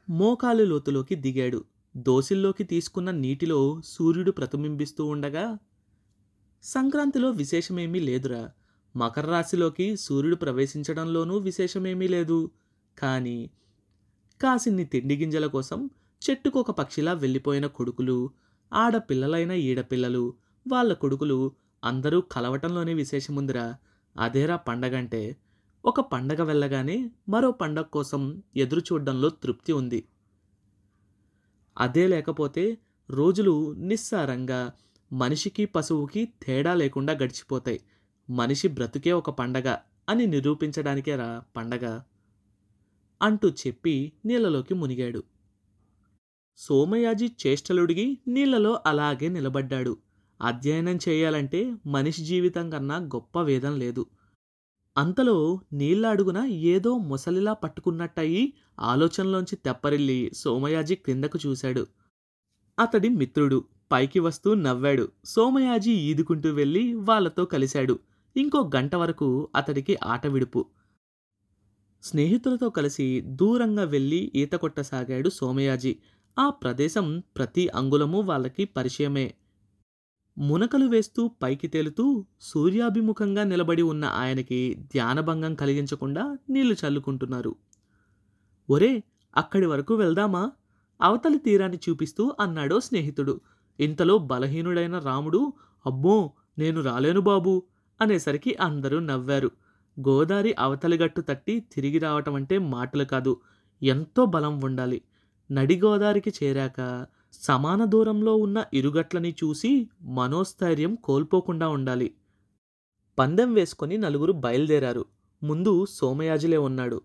A: మోకాలు లోతులోకి దిగాడు. దోసిల్లోకి తీసుకున్న నీటిలో సూర్యుడు ప్రతిబింబిస్తూ ఉండగా సంక్రాంతిలో విశేషమేమీ లేదురా. మకర రాశిలోకి సూర్యుడు ప్రవేశించడంలోనూ విశేషమేమీ లేదు. కానీ కాసిన్ని తిండి గింజల కోసం చెట్టుకొక పక్షిలా వెళ్ళిపోయిన కొడుకులు ఆడపిల్లలైన ఈడపిల్లలు వాళ్ళ కొడుకులు అందరూ కలవటంలోనే విశేషముందిరా. అదేరా పండగంటే. ఒక పండగ వెళ్ళగానే మరో పండగ కోసం ఎదురు చూడడంలో తృప్తి ఉంది. అదే లేకపోతే రోజులు నిస్సారంగా మనిషికి పశువుకి తేడా లేకుండా గడిచిపోతాయి. మనిషి బ్రతుకే ఒక పండగ అని నిరూపించడానికే రా పండగ? అంటూ చెప్పి నీళ్ళలోకి మునిగాడు. సోమయాజి చేష్టలుడిగి నీళ్ళలో అలాగే నిలబడ్డాడు. అధ్యయనం చేయాలంటే మనిషి జీవితం కన్నా గొప్ప వేదం లేదు. అంతలో నీళ్ళ అడుగున ఏదో ముసలిలా పట్టుకున్నట్టయి ఆలోచనలోంచి తెప్పరిల్లి సోమయాజి క్రిందకు చూశాడు. అతడి మిత్రుడు పైకి వస్తూ నవ్వాడు. సోమయాజి ఈదుకుంటూ వెళ్ళి వాళ్ళతో కలిశాడు. ఇంకో గంట వరకు అతడికి ఆట విడుపు. స్నేహితులతో కలిసి దూరంగా వెళ్ళి ఈత కొట్టసాగాడు సోమయాజి. ఆ ప్రదేశం ప్రతి అంగుళము వాళ్ళకి పరిచయమే. మునకలు వేస్తూ పైకి తేలుతూ సూర్యాభిముఖంగా నిలబడి ఉన్న ఆయనకి ధ్యానభంగం కలిగించకుండా నీళ్ళు చల్లుకుంటున్నారు. ఒరే అక్కడి వరకు వెళ్దామా? అవతలి తీరాన్ని చూపిస్తూ అన్నాడో స్నేహితుడు. ఇంతలో బలహీనుడైన రాముడు అబ్బో నేను రాలేను బాబు అనేసరికి అందరూ నవ్వారు. గోదారి అవతలిగట్టు తట్టి తిరిగి రావటం అంటే మాటలు కాదు ఎంతో బలం ఉండాలి. నడిగోదారికి చేరాక సమాన దూరంలో ఉన్న ఇరుగట్లని చూసి మనోస్థైర్యం కోల్పోకుండా ఉండాలి. పందెం వేసుకొని నలుగురు బయలుదేరారు. ముందు సోమయాజులే ఉన్నాడు.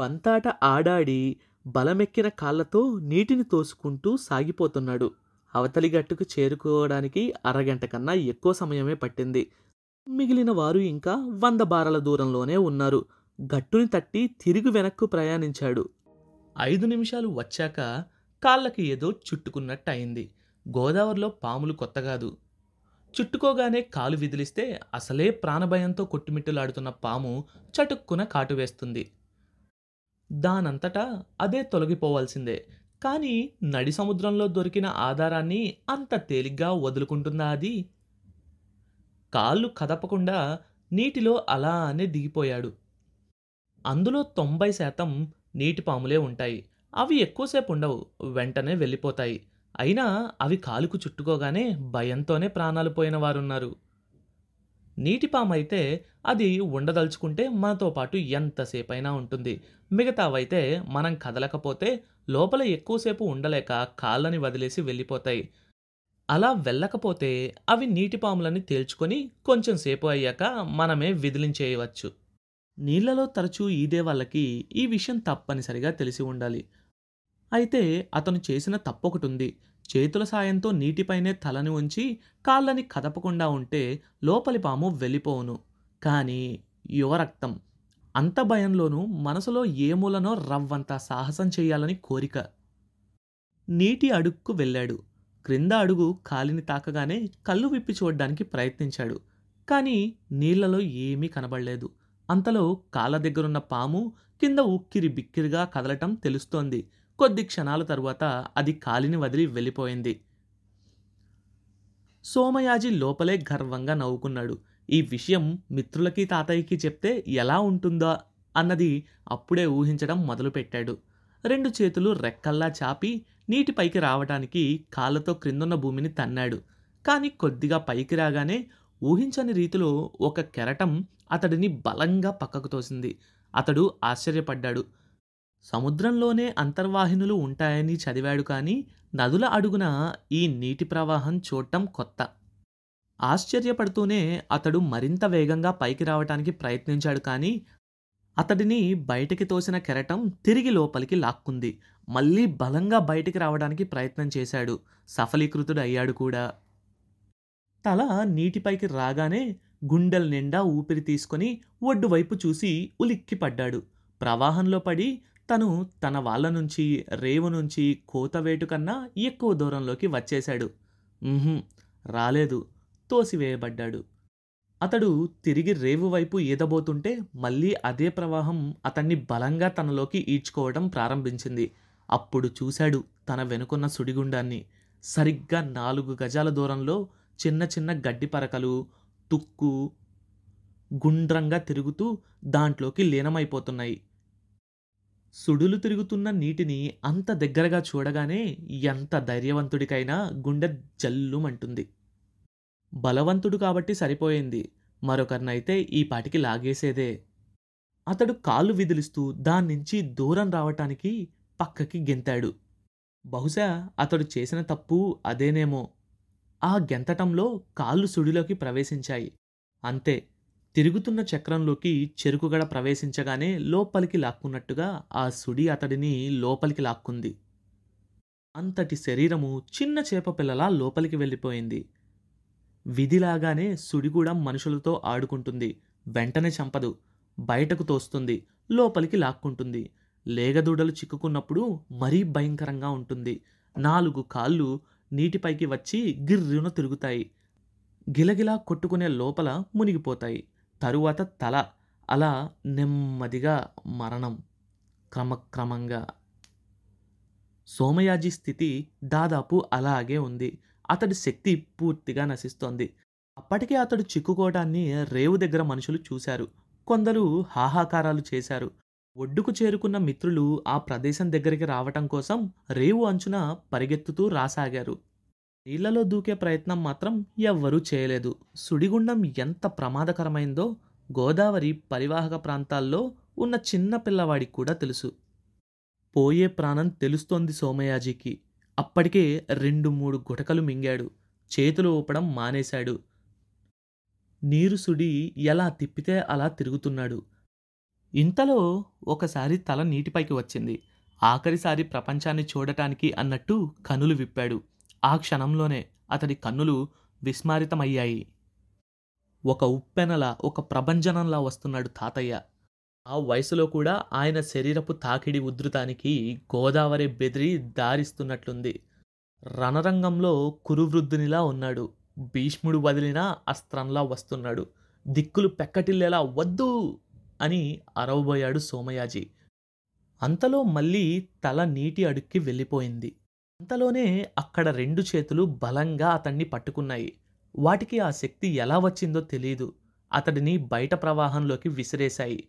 A: బంతాట ఆడాడి బలమెక్కిన కాళ్ళతో నీటిని తోసుకుంటూ సాగిపోతున్నాడు. అవతలి గట్టుకు చేరుకోవడానికి అరగంట కన్నా ఎక్కువ సమయమే పట్టింది. మిగిలిన వారు ఇంకా వంద బారల దూరంలోనే ఉన్నారు. గట్టుని తట్టి తిరిగి వెనక్కు ప్రయాణించాడు. ఐదు నిమిషాలు వచ్చాక కాళ్ళకి ఏదో చుట్టుకున్నట్టు అయింది గోదావరిలో పాములు కొత్త కాదు చుట్టుకోగానే కాలు విదిలిస్తే అసలే ప్రాణభయంతో కొట్టుమిట్టులాడుతున్న పాము చటుక్కున కాటు వేస్తుంది. దానంతటా అదే తొలగిపోవాల్సిందే. కానీ నడి సముద్రంలో దొరికిన ఆధారాన్ని అంత తేలిగ్గా వదులుకుంటుందా అది? కాళ్ళు కదపకుండా నీటిలో అలానే దిగిపోయాడు. అందులో తొంభై శాతం నీటి పాములే ఉంటాయి. అవి ఎక్కువసేపు ఉండవు. వెంటనే వెళ్ళిపోతాయి. అయినా అవి కాలుకు చుట్టుకోగానే భయంతోనే ప్రాణాలు పోయిన వారున్నారు. నీటి పాము అయితే అది ఉండదలుచుకుంటే మనతో పాటు ఎంతసేపైనా ఉంటుంది. మిగతావైతే మనం కదలకపోతే లోపల ఎక్కువసేపు ఉండలేక కాళ్ళని వదిలేసి వెళ్ళిపోతాయి. అలా వెళ్ళకపోతే అవి నీటి పాములని తేల్చుకొని కొంచెం సేపు అయ్యాక మనమే విదిలించేయవచ్చు. నీళ్ళలో తరచూ ఈదే వాళ్ళకి ఈ విషయం తప్పనిసరిగా తెలిసి ఉండాలి. అయితే అతను చేసిన తప్పొకటుంది. చేతుల సాయంతో నీటిపైనే తలని ఉంచి కాళ్ళని కదపకుండా ఉంటే లోపలి పాము వెళ్ళిపోవును. కానీ యువరక్తం అంత భయంలోనూ మనసులో ఏ మూలనో రవ్వంత సాహసం చేయాలని కోరిక. నీటి అడుక్కు వెళ్ళాడు. క్రింద అడుగు కాలిని తాకగానే కళ్ళు విప్పి చూడడానికి ప్రయత్నించాడు. కానీ నీళ్ళలో ఏమీ కనబడలేదు. అంతలో కాళ్ళ దగ్గరున్న పాము కింద ఉక్కిరి బిక్కిరిగా కదలటం తెలుస్తోంది. కొద్ది క్షణాల తరువాత అది కాలిని వదిలి వెళ్ళిపోయింది. సోమయాజి లోపలే గర్వంగా నవ్వుకున్నాడు. ఈ విషయం మిత్రులకి తాతయ్యకి చెప్తే ఎలా ఉంటుందో అన్నది అప్పుడే ఊహించడం మొదలుపెట్టాడు. రెండు చేతులు రెక్కల్లా చాపి నీటిపైకి రావటానికి కాళ్ళతో క్రిందున్న భూమిని తన్నాడు. కానీ కొద్దిగా పైకి రాగానే ఊహించని రీతిలో ఒక కెరటం అతడిని బలంగా పక్కకు తోసింది. అతడు ఆశ్చర్యపడ్డాడు. సముద్రంలోనే అంతర్వాహినులు ఉంటాయని చదివాడు కానీ నదుల అడుగున ఈ నీటి ప్రవాహం చూడటం కొత్త. ఆశ్చర్యపడుతూనే అతడు మరింత వేగంగా పైకి రావటానికి ప్రయత్నించాడు కానీ అతడిని బయటికి తోసిన కెరటం తిరిగి లోపలికి లాక్కుంది. మళ్ళీ బలంగా బయటికి రావడానికి ప్రయత్నం చేశాడు. సఫలీకృతుడు అయ్యాడు కూడా. తల నీటిపైకి రాగానే గుండెల నిండా ఊపిరి తీసుకొని ఒడ్డు వైపు చూసి ఉలిక్కి పడ్డాడు. ప్రవాహంలో పడి తను తన వాళ్ళ నుంచి రేవు నుంచి కోతవేటు కన్నా ఎక్కువ దూరంలోకి వచ్చేశాడు. రాలేదు. తోసివేయబడ్డాడు. అతడు తిరిగి రేవు వైపు ఈదబోతుంటే మళ్ళీ అదే ప్రవాహం అతన్ని బలంగా తనలోకి ఈడ్చుకోవడం ప్రారంభించింది. అప్పుడు చూశాడు తన వెనుకున్న సుడిగుండాన్ని. సరిగ్గా నాలుగు గజాల దూరంలో చిన్న చిన్న గడ్డి పరకలు తుక్కు గుండ్రంగా తిరుగుతూ దాంట్లోకి లీనమైపోతున్నాయి. సుడులు తిరుగుతున్న నీటిని అంత దగ్గరగా చూడగానే ఎంత ధైర్యవంతుడికైనా గుండె జల్లుమంటుంది. బలవంతుడు కాబట్టి సరిపోయింది. మరొకరినైతే ఈ పాటికి లాగేసేదే. అతడు కాళ్ళు విదిలిస్తూ దాన్నించి దూరం రావటానికి పక్కకి గెంతాడు. బహుశా అతడు చేసిన తప్పు అదేనేమో. ఆ గెంతటంలో కాళ్ళు సుడిలోకి ప్రవేశించాయి. అంతే తిరుగుతున్న చక్రంలోకి చెరుకుగడ ప్రవేశించగానే లోపలికి లాక్కున్నట్టుగా ఆ సుడి అతడిని లోపలికి లాక్కుంది. అంతటి శరీరము చిన్న చేప పిల్లలా లోపలికి వెళ్ళిపోయింది. విధిలాగానే సుడి కూడా మనుషులతో ఆడుకుంటుంది. వెంటనే చంపదు. బయటకు తోస్తుంది. లోపలికి లాక్కుంటుంది. లేగదూడలు చిక్కుకున్నప్పుడు మరీ భయంకరంగా ఉంటుంది. నాలుగు కాళ్ళు నీటిపైకి వచ్చి గిర్రున తిరుగుతాయి. గిలగిలా కొట్టుకునే లోపల మునిగిపోతాయి. తరువాత తల అలా నెమ్మదిగా మరణం. క్రమక్రమంగా. సోమయాజి స్థితి దాదాపు అలాగే ఉంది. అతడి శక్తి పూర్తిగా నశిస్తోంది. అప్పటికే అతడు చిక్కుకోవడాన్ని రేవు దగ్గర మనుషులు చూశారు. కొందరు హాహాకారాలు చేశారు. ఒడ్డుకు చేరుకున్న మిత్రులు ఆ ప్రదేశం దగ్గరికి రావటం కోసం రేవు అంచున పరిగెత్తుతూ రాసాగారు. నీళ్ళలో దూకే ప్రయత్నం మాత్రం ఎవ్వరూ చేయలేదు. సుడిగుండం ఎంత ప్రమాదకరమైందో గోదావరి పరివాహక ప్రాంతాల్లో ఉన్న చిన్న పిల్లవాడికి కూడా తెలుసు. పోయే ప్రాణం తెలుస్తోంది సోమయాజికి. అప్పటికే రెండు మూడు గుటకలు మింగాడు. చేతులు ఊపడం మానేశాడు. నీరు సుడి ఎలా తిప్పితే అలా తిరుగుతున్నాడు. ఇంతలో ఒకసారి తల నీటిపైకి వచ్చింది. ఆఖరిసారి ప్రపంచాన్ని చూడటానికి అన్నట్టు కనులు విప్పాడు. ఆ క్షణంలోనే అతడి కన్నులు విస్మారితమయ్యాయి. ఒక ఉప్పెనలా ఒక ప్రభంజనంలా వస్తున్నాడు తాతయ్య. ఆ వయసులో కూడా ఆయన శరీరపు తాకిడి ఉధృతానికి గోదావరి బెదిరి దారిస్తున్నట్లుంది. రణరంగంలో కురువృద్ధునిలా ఉన్నాడు. భీష్ముడు వదిలిన అస్త్రంలా వస్తున్నాడు. దిక్కులు పెక్కటిల్లేలా వద్దు! అని అరవబోయాడు సోమయాజీ. అంతలో మళ్ళీ తల నీటి అడుక్కి వెళ్ళిపోయింది. అంతలోనే అక్కడ రెండు చేతులు బలంగా అతన్ని పట్టుకున్నాయి. వాటికి ఆ శక్తి ఎలా వచ్చిందో తెలియదు అతడిని బయట ప్రవాహంలోకి విసిరేశాయి.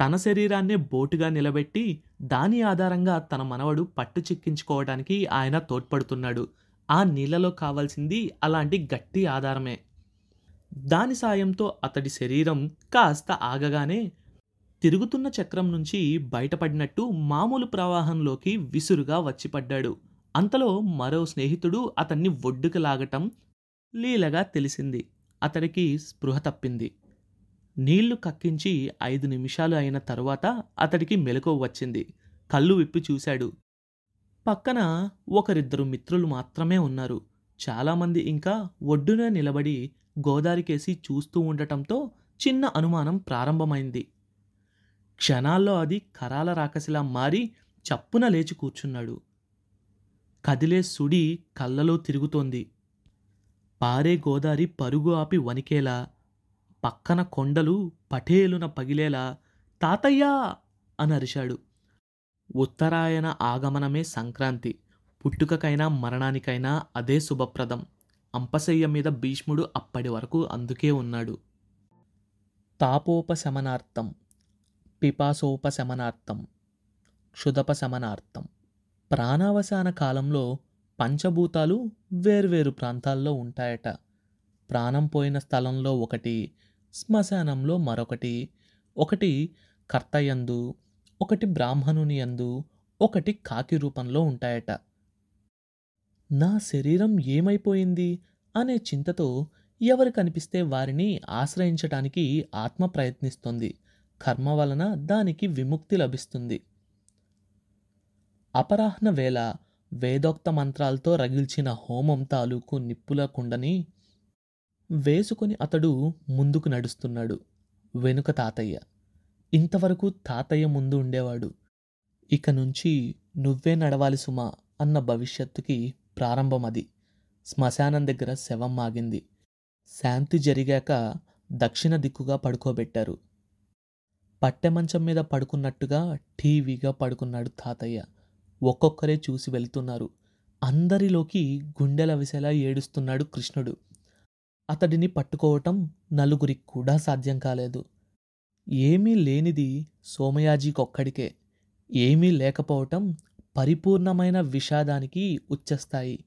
A: తన శరీరాన్నే బోటుగా నిలబెట్టి దాని ఆధారంగా తన మనవడు పట్టు చిక్కించుకోవడానికి ఆయన తోడ్పడుతున్నాడు. ఆ నీళ్ళలో కావాల్సింది అలాంటి గట్టి ఆధారమే. దాని సాయంతో అతడి శరీరం కాస్త ఆగగానే తిరుగుతున్న చక్రం నుంచి బయటపడినట్టు మామూలు ప్రవాహంలోకి విసురుగా వచ్చిపడ్డాడు. అంతలో మరో స్నేహితుడు అతన్ని ఒడ్డుకు లాగటం లీలగా తెలిసింది. అతడికి స్పృహ తప్పింది. నీళ్ళు కక్కించి ఐదు నిమిషాలు అయిన తరువాత అతడికి మెలకువ వచ్చింది. కళ్ళు విప్పి చూశాడు. పక్కన ఒకరిద్దరు మిత్రులు మాత్రమే ఉన్నారు. చాలామంది ఇంకా ఒడ్డున నిలబడి గోదారికేసి చూస్తూ ఉండటంతో చిన్న అనుమానం ప్రారంభమైంది. క్షణాల్లో అది కరాల రాకసిలా మారి చప్పున లేచి కూర్చున్నాడు. కదిలే సుడి కళ్ళలో తిరుగుతోంది. పారే గోదారి పరుగు ఆపి వణికేలా పక్కన కొండలు పటేలున పగిలేలా తాతయ్యా! అని అరిశాడు ఉత్తరాయణ ఆగమనమే సంక్రాంతి. పుట్టుకకైనా మరణానికైనా అదే శుభప్రదం. అంపశయ్య మీద భీష్ముడు అప్పటి వరకు అందుకే ఉన్నాడు. తాపోపశమనార్థం పిపాసోపశమనార్థం క్షుదపశమనార్థం. ప్రాణావసాన కాలంలో పంచభూతాలు వేర్వేరు ప్రాంతాల్లో ఉంటాయట. ప్రాణం పోయిన స్థలంలో ఒకటి శ్మశానంలో మరొకటి ఒకటి కర్తయందు ఒకటి బ్రాహ్మణుని యందు ఒకటి కాకి రూపంలో ఉంటాయట. నా శరీరం ఏమైపోయింది అనే చింతతో ఎవరు కనిపిస్తే వారిని ఆశ్రయించటానికి ఆత్మ ప్రయత్నిస్తుంది. కర్మ వలన దానికి విముక్తి లభిస్తుంది. అపరాహ్న వేళ వేదోక్త మంత్రాలతో రగిల్చిన హోమం తాలూకు నిప్పుల కుండని వేసుకొని అతడు ముందుకు నడుస్తున్నాడు. వెనుక తాతయ్య. ఇంతవరకు తాతయ్య ముందు ఉండేవాడు. ఇక నుంచి నువ్వే నడవాలి సుమా అన్న భవిష్యత్తుకి ప్రారంభం అది. శ్మశానం దగ్గర శవం మాగింది శాంతి జరిగాక దక్షిణ దిక్కుగా పడుకోబెట్టారు. పట్టెమంచం మీద పడుకున్నట్టుగా టీవీగా పడుకున్నాడు తాతయ్య. ఒక్కొక్కరే చూసి వెళ్తున్నారు. అందరిలోకి గుండెల విసెలా ఏడుస్తున్నాడు కృష్ణుడు. అతడిని పట్టుకోవటం నలుగురికి కూడా సాధ్యం కాలేదు. ఏమీ లేనిది సోమయాజీకొక్కడికే. ఏమీ లేకపోవటం పరిపూర్ణమైన విషాదానికి ఉచ్చస్థాయి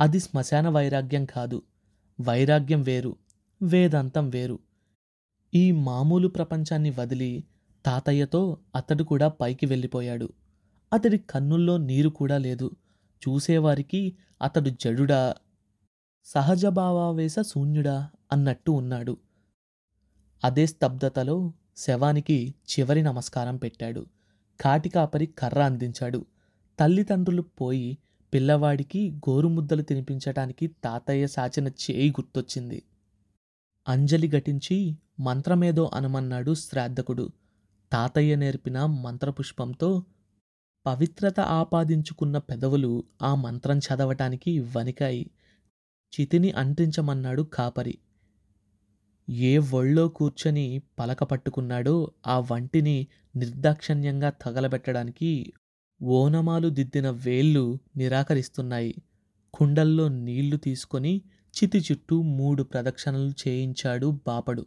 A: అది శ్మశాన వైరాగ్యం కాదు. వైరాగ్యం వేరు. వేదాంతం వేరు. ఈ మామూలు ప్రపంచాన్ని వదిలి తాతయ్యతో అతడు కూడా పైకి వెళ్ళిపోయాడు. అతడి కన్నుల్లో నీరు కూడా లేదు. చూసేవారికి అతడు జడుడా సహజ భావావేశ శూన్యుడా అన్నట్టు ఉన్నాడు. అదే స్తబ్దతలో శవానికి చివరి నమస్కారం పెట్టాడు. కాటికాపరి కర్ర అందించాడు. తల్లిదండ్రులు పోయి పిల్లవాడికి గోరుముద్దలు తినిపించటానికి తాతయ్య సాచిన చేయి గుర్తొచ్చింది. అంజలి ఘటించి మంత్రమేదో అనమన్నాడు శ్రాద్ధకుడు. తాతయ్య నేర్పిన మంత్రపుష్పంతో పవిత్రత ఆపాదించుకున్న పెదవులు ఆ మంత్రం చదవటానికి వణికాయి. చితిని అంటించమన్నాడు కాపరి. ఏ ఒళ్ళో కూర్చొని పలక పట్టుకున్నాడో ఆ వంటిని నిర్దాక్షణ్యంగా తగలబెట్టడానికి ఓనమాలు దిద్దిన వేళ్ళు నిరాకరిస్తున్నాయి. కుండల్లో నీళ్ళు తీసుకొని చితి చుట్టూ మూడు ప్రదక్షిణలు చేయించాడు బాపడు.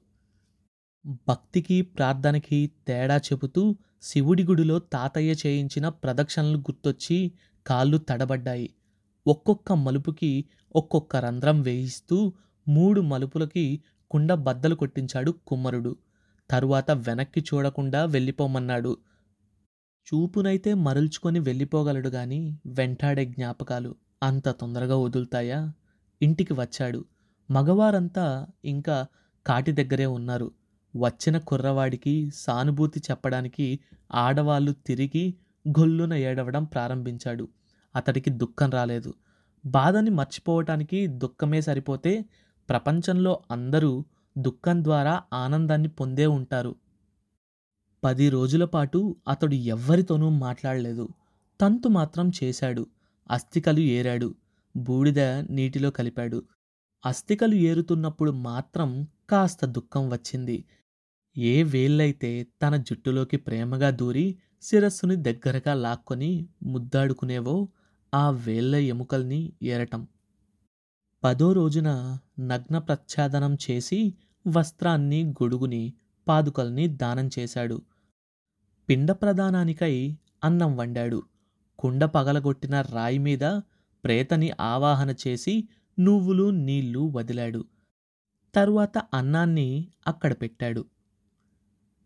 A: భక్తికి ప్రార్థనకి తేడా చెబుతూ శివుడి గుడిలో తాతయ్య చేయించిన ప్రదక్షిణలు గుర్తొచ్చి కాళ్ళు తడబడ్డాయి. ఒక్కొక్క మలుపుకి ఒక్కొక్క రంధ్రం వేయిస్తూ మూడు మలుపులకి కుండ బద్దలు కొట్టించాడు కుమ్మరుడు. తరువాత వెనక్కి చూడకుండా వెళ్ళిపోమన్నాడు. చూపునైతే మరల్చుకొని వెళ్ళిపోగలడు గాని వెంటాడే జ్ఞాపకాలు అంత తొందరగా వదులుతాయా? ఇంటికి వచ్చాడు. మగవారంతా ఇంకా కాటి దగ్గరే ఉన్నారు. వచ్చిన కుర్రవాడికి సానుభూతి చెప్పడానికి ఆడవాళ్ళు తిరిగి గొల్లున ఏడవడం ప్రారంభించాడు. అతడికి దుఃఖం రాలేదు. బాధని మర్చిపోవటానికి దుఃఖమే సరిపోతే ప్రపంచంలో అందరూ దుఃఖం ద్వారా ఆనందాన్ని పొందే ఉంటారు. పది రోజుల పాటు అతడు ఎవ్వరితోనూ మాట్లాడలేదు. తంతు మాత్రం చేశాడు. అస్థికలు ఏరాడు. బూడిద నీటిలో కలిపాడు. అస్థికలు ఏరుతున్నప్పుడు మాత్రం కాస్త దుఃఖం వచ్చింది. ఏ వేళ్ళైతే తన జుట్టులోకి ప్రేమగా దూరి శిరస్సుని దగ్గరగా లాక్కొని ముద్దాడుకునేవో ఆ వేళ్ళ ఎముకల్ని ఏరటం. పదో రోజున నగ్న ప్రచ్ఛాదనం చేసి వస్త్రాన్ని గొడుగుని పాదుకల్ని దానం చేశాడు. పిండ ప్రదానానికై అన్నం వండాడు. కుండ పగలగొట్టిన రాయి మీద ప్రేతని ఆవాహన చేసి నువ్వులు నీళ్ళు వదిలాడు. తరువాత అన్నాన్ని అక్కడ పెట్టాడు.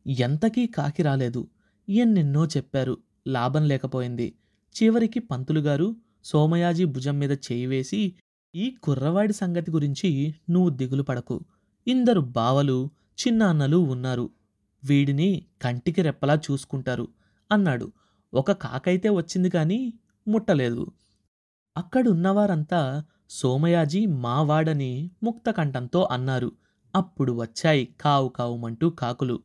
A: ఎంతకీ కాకి రాలేదు. ఎన్నెన్నో చెప్పారు. లాభం లేకపోయింది. చివరికి పంతులుగారు సోమయాజీ భుజం మీద చేయి వేసి ఈ కుర్రవాడి సంగతి గురించి నువ్వు దిగులు పడకు. ఇందరు బావలు చిన్నాన్నలు ఉన్నారు. వీడిని కంటికి రెప్పలా చూసుకుంటారు అన్నాడు. ఒక కాకైతే వచ్చింది కానీ ముట్టలేదు. అక్కడున్నవారంతా సోమయాజీ మావాడని ముక్తకంఠంతో అన్నారు. అప్పుడు వచ్చాయి కావు కావుమంటూ కాకులు.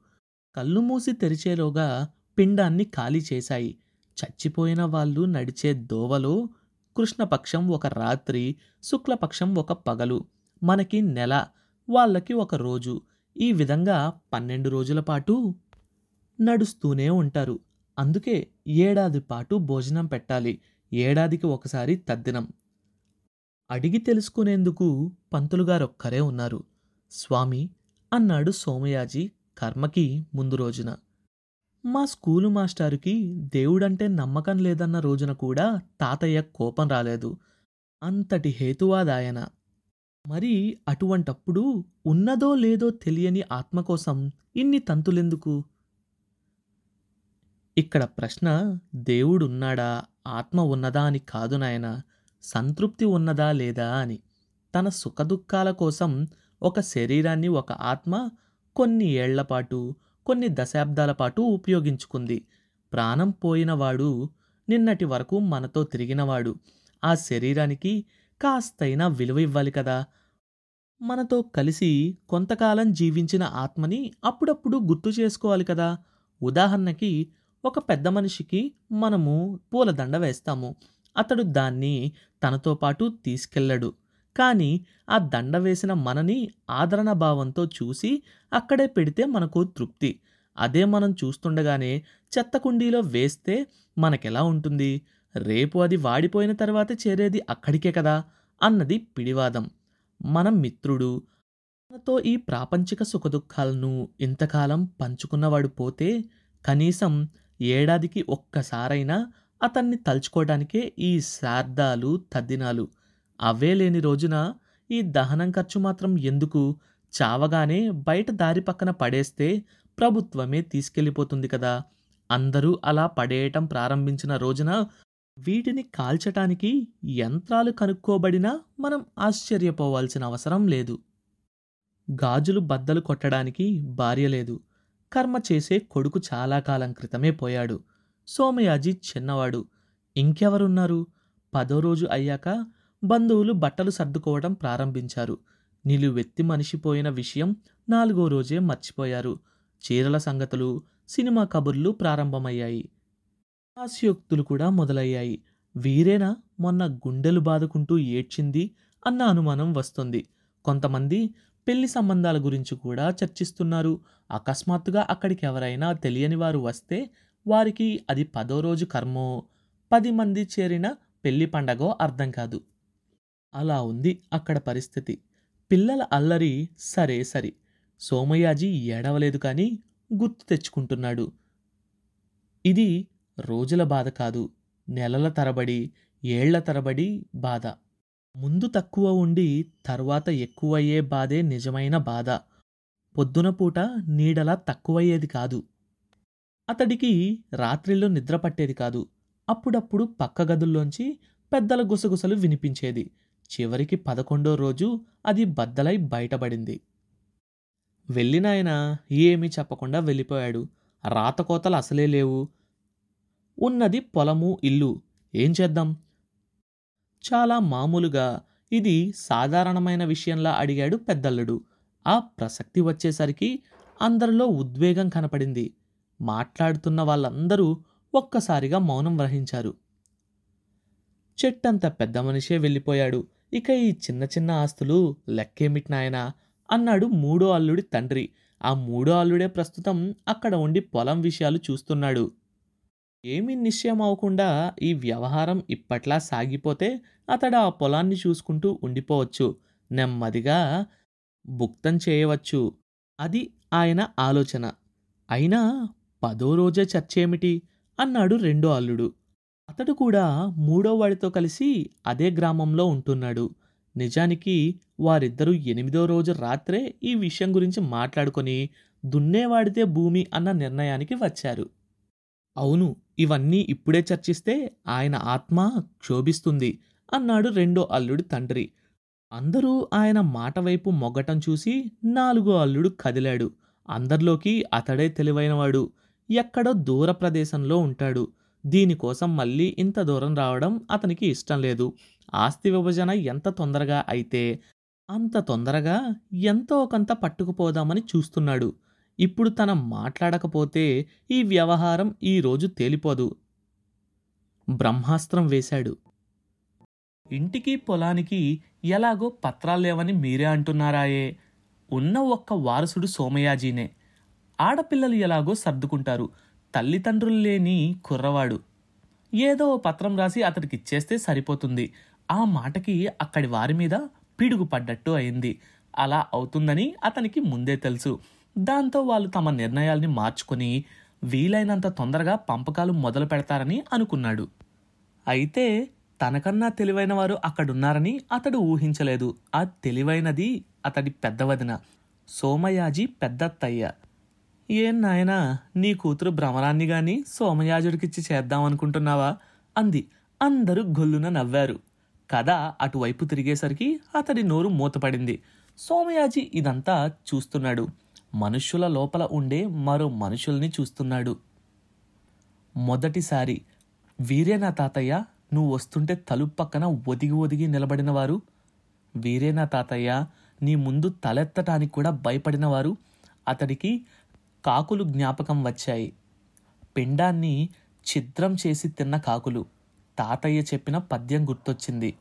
A: కళ్ళు మూసి తెరిచేలోగా పిండాన్ని ఖాళీ చేశాయి. చచ్చిపోయిన వాళ్ళు నడిచే దోవలో కృష్ణపక్షం ఒక రాత్రి శుక్లపక్షం ఒక పగలు. మనకి నెల వాళ్ళకి ఒక రోజు. ఈ విధంగా పన్నెండు రోజుల పాటు నడుస్తూనే ఉంటారు. అందుకే ఏడాది పాటు భోజనం పెట్టాలి. ఏడాదికి ఒకసారి తద్దినం. అడిగి తెలుసుకునేందుకు పంతులుగారొక్కరే ఉన్నారు. స్వామి అన్నాడు సోమయాజీ కర్మకి ముందు రోజున. మా స్కూలు మాస్టారుకి దేవుడంటే నమ్మకం లేదన్న రోజున కూడా తాతయ్య కోపం రాలేదు. అంతటి హేతువాదాయన. మరి అటువంటప్పుడు ఉన్నదో లేదో తెలియని ఆత్మ కోసం ఇన్ని తంతులెందుకు? ఇక్కడ ప్రశ్న దేవుడున్నాడా? ఆత్మ ఉన్నదా అని కాదు నాయన సంతృప్తి ఉన్నదా లేదా అని. తన సుఖదుఖాల కోసం ఒక శరీరాన్ని ఒక ఆత్మ కొన్ని ఏళ్ళపాటు కొన్ని దశాబ్దాల పాటు ఉపయోగించుకుంది. ప్రాణం పోయినవాడు నిన్నటి వరకు మనతో తిరిగినవాడు. ఆ శరీరానికి కాస్తైనా విలువ ఇవ్వాలి కదా. మనతో కలిసి కొంతకాలం జీవించిన ఆత్మని అప్పుడప్పుడు గుర్తు చేసుకోవాలి కదా. ఉదాహరణకి ఒక పెద్ద మనిషికి మనము పూలదండ వేస్తాము. అతడు దాన్ని తనతో పాటు తీసుకెళ్ళడు. కానీ ఆ దండ వేసిన మనని ఆదరణ భావంతో చూసి అక్కడే పెడితే మనకు తృప్తి. అదే మనం చూస్తుండగానే చెత్త కుండీలో వేస్తే మనకెలా ఉంటుంది? రేపు అది వాడిపోయిన తర్వాత చేరేది అక్కడికే కదా అన్నది పిడివాదం. మన మిత్రుడు. మనతో ఈ ప్రాపంచిక సుఖదుఖాలను ఇంతకాలం పంచుకున్నవాడు పోతే కనీసం ఏడాదికి ఒక్కసారైనా అతన్ని తలుచుకోవడానికే ఈ శార్దాలు తద్దినాలు అవే లేని రోజున ఈ దహనం ఖర్చు మాత్రం ఎందుకు? చావగానే బయట దారి పక్కన పడేస్తే ప్రభుత్వమే తీసుకెళ్ళిపోతుంది కదా. అందరూ అలా పడేయటం ప్రారంభించిన రోజున వీటిని కాల్చటానికి యంత్రాలు కనుక్కోబడినా మనం ఆశ్చర్యపోవాల్సిన అవసరం లేదు. గాజులు బద్దలు కొట్టడానికి భార్య లేదు. కర్మ చేసే కొడుకు చాలా కాలం క్రితమే పోయాడు. సోమయాజీ చిన్నవాడు. ఇంకెవరున్నారు? పదో రోజు అయ్యాక బంధువులు బట్టలు సర్దుకోవడం ప్రారంభించారు. నిలువెత్తి మనిషిపోయిన విషయం నాలుగో రోజే మర్చిపోయారు. చీరల సంగతులు సినిమా కబుర్లు ప్రారంభమయ్యాయి. హాస్యోక్తులు కూడా మొదలయ్యాయి. వీరేనా మొన్న గుండెలు బాదుకుంటూ ఏడ్చింది అన్న అనుమానం వస్తుంది. కొంతమంది పెళ్ళి సంబంధాల గురించి కూడా చర్చిస్తున్నారు. అకస్మాత్తుగా అక్కడికి ఎవరైనా తెలియని వారు వస్తే వారికి అది పదో రోజు కర్మో పది మంది చేరిన పెళ్ళి పండగో అర్థం కాదు. అలా ఉంది అక్కడ పరిస్థితి. పిల్లల అల్లరి సరే సరి. సోమయాజీ ఏడవలేదు కానీ గుర్తు తెచ్చుకుంటున్నాడు. ఇది రోజుల బాధ కాదు నెలల తరబడి ఏళ్ళ తరబడి బాధ. ముందు తక్కువ ఉండి తర్వాత ఎక్కువయ్యే బాధే నిజమైన బాధ. పొద్దున పూట నీడలా తక్కువయ్యేది కాదు. అతడికి రాత్రిలో నిద్ర పట్టేది కాదు. అప్పుడప్పుడు పక్క గదుల్లోంచి పెద్దల గుసగుసలు వినిపించేది. చివరికి పదకొండో రోజు అది బద్దలై బయటపడింది. వెళ్ళినాయన ఏమీ చెప్పకుండా వెళ్ళిపోయాడు. రాతకోతలు అసలే లేవు. ఉన్నది పొలము ఇల్లు. ఏం చేద్దాం? చాలా మామూలుగా ఇది సాధారణమైన విషయంలా అడిగాడు పెద్దల్లుడు. ఆ ప్రసక్తి వచ్చేసరికి అందరిలో ఉద్వేగం కనపడింది. మాట్లాడుతున్న వాళ్ళందరూ ఒక్కసారిగా మౌనం వహించారు. చెట్టంత పెద్ద మనిషే వెళ్ళిపోయాడు. ఇక ఈ చిన్న చిన్న ఆస్తులు లెక్కేమిటి నాయనా? అన్నాడు మూడో అల్లుడి తండ్రి. ఆ మూడో అల్లుడే ప్రస్తుతం అక్కడ ఉండి పొలం విషయాలు చూస్తున్నాడు. ఏమీ నిశ్చయం అవ్వకుండా ఈ వ్యవహారం ఇప్పట్లా సాగిపోతే అతడు ఆ పొలాన్ని చూసుకుంటూ ఉండిపోవచ్చు. నెమ్మదిగా భుక్తం చేయవచ్చు. అది ఆయన ఆలోచన. అయినా పదో రోజే చర్చేమిటి? అన్నాడు రెండో అల్లుడు. అతడు కూడా మూడో వాడితో కలిసి అదే గ్రామంలో ఉంటున్నాడు. నిజానికి వారిద్దరూ ఎనిమిదో రోజు రాత్రే ఈ విషయం గురించి మాట్లాడుకొని దున్నేవాడితే భూమి అన్న నిర్ణయానికి వచ్చారు. అవును ఇవన్నీ ఇప్పుడే చర్చిస్తే ఆయన ఆత్మ క్షోభిస్తుంది అన్నాడు రెండో అల్లుడి తండ్రి. అందరూ ఆయన మాట వైపు మొగ్గటం చూసి నాలుగో అల్లుడు కదిలాడు. అందరిలోకి అతడే తెలివైనవాడు. ఎక్కడో దూర ప్రదేశంలో ఉంటాడు. దీనికోసం మళ్ళీ ఇంత దూరం రావడం అతనికి ఇష్టం లేదు. ఆస్తి విభజన ఎంత తొందరగా అయితే అంత తొందరగా ఎంతో కొంత పట్టుకుపోదామని చూస్తున్నాడు. ఇప్పుడు తన మాట్లాడకపోతే ఈ వ్యవహారం ఈరోజు తేలిపోదు. బ్రహ్మాస్త్రం వేశాడు. ఇంటికి పొలానికి ఎలాగో పత్రాలు లేవని మీరే అంటున్నారాయే. ఉన్న ఒక్క వారసుడు సోమయాజీనే. ఆడపిల్లలు ఎలాగో సర్దుకుంటారు. తల్లిదండ్రులు లేని కుర్రవాడు. ఏదో పత్రం రాసి అతడికిచ్చేస్తే సరిపోతుంది. ఆ మాటకి అక్కడి వారి మీద పిడుగు పడ్డట్టు అయింది. అలా అవుతుందని అతనికి ముందే తెలుసు. దాంతో వాళ్ళు తమ నిర్ణయాల్ని మార్చుకొని వీలైనంత తొందరగా పంపకాలు మొదలు పెడతారని అనుకున్నాడు. అయితే తనకన్నా తెలివైన వారు అక్కడున్నారని అతడు ఊహించలేదు. ఆ తెలివైనది అతడి పెద్దవదిన సోమయాజీ పెద్దత్తయ్య. ఏం నాయనా నీ కూతురు భ్రమరాన్ని గాని సోమయాజుడికిచ్చి చేద్దామనుకుంటున్నావా? అంది. అందరూ గొల్లున నవ్వారు. కథ అటువైపు తిరిగేసరికి అతడి నోరు మూతపడింది. సోమయాజీ ఇదంతా చూస్తున్నాడు. మనుష్యుల లోపల ఉండే మరో మనుషుల్ని చూస్తున్నాడు. మొదటిసారి వీరేనా తాతయ్య నువ్వు వస్తుంటే తలుపు పక్కన ఒదిగి ఒదిగి నిలబడినవారు. వీరే వీరేనా తాతయ్య నీ ముందు తలెత్తటానికి కూడా భయపడినవారు. అతడికి కాకులు జ్ఞాపకం వచ్చాయి. పిండాన్ని ఛిద్రం చేసి తిన్న కాకులు. తాతయ్య చెప్పిన పద్యం గుర్తొచ్చింది.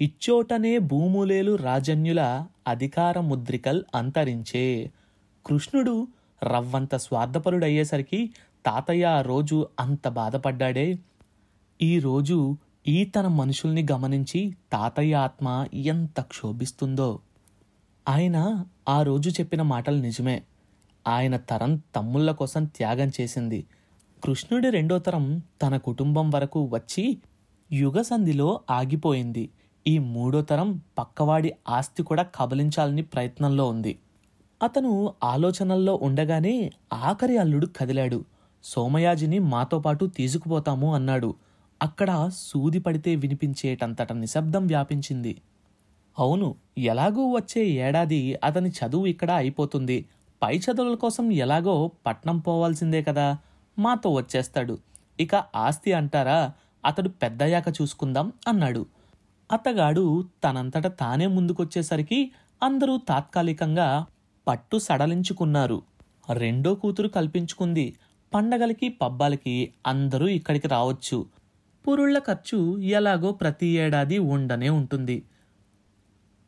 A: ఇచ్చోటనే భూములేలు రాజన్యుల అధికార ముద్రికల్ అంతరించే. కృష్ణుడు రవ్వంత స్వార్థపరుడయ్యేసరికి తాతయ్య ఆ రోజు అంత బాధపడ్డాడే. ఈ రోజు ఈ తన మనుషుల్ని గమనించి తాతయ్య ఆత్మ ఎంత క్షోభిస్తుందో. ఆయన ఆ రోజు చెప్పిన మాటలు నిజమే. ఆయన తరం తమ్ముళ్ళ కోసం త్యాగం చేసింది. కృష్ణుడి రెండో తరం తన కుటుంబం వరకు వచ్చి యుగ సంధిలో ఆగిపోయింది. ఈ మూడో తరం పక్కవాడి ఆస్తి కూడా కబలించాలని ప్రయత్నంలో ఉంది. అతను ఆలోచనల్లో ఉండగానే ఆఖరి అల్లుడు కదిలాడు. సోమయాజిని మాతో పాటు తీసుకుపోతాము అన్నాడు. అక్కడ సూది పడితే వినిపించేటంతట నిశ్శబ్దం వ్యాపించింది. అవును ఎలాగూ వచ్చే ఏడాది అతని చదువు ఇక్కడ అయిపోతుంది. పై చదువుల కోసం ఎలాగో పట్నం పోవాల్సిందే కదా మాతో వచ్చేస్తాడు. ఇక ఆస్తి అంటారా అతడు పెద్దయ్యాక చూసుకుందాం అన్నాడు. అతగాడు తనంతట తానే ముందుకొచ్చేసరికి అందరూ తాత్కాలికంగా పట్టు సడలించుకున్నారు. రెండో కూతురు కల్పించుకుంది. పండగలకి పబ్బాలకి అందరూ ఇక్కడికి రావచ్చు. పురుళ్ళ ఖర్చు ఎలాగో ప్రతి ఏడాది ఉండనే ఉంటుంది.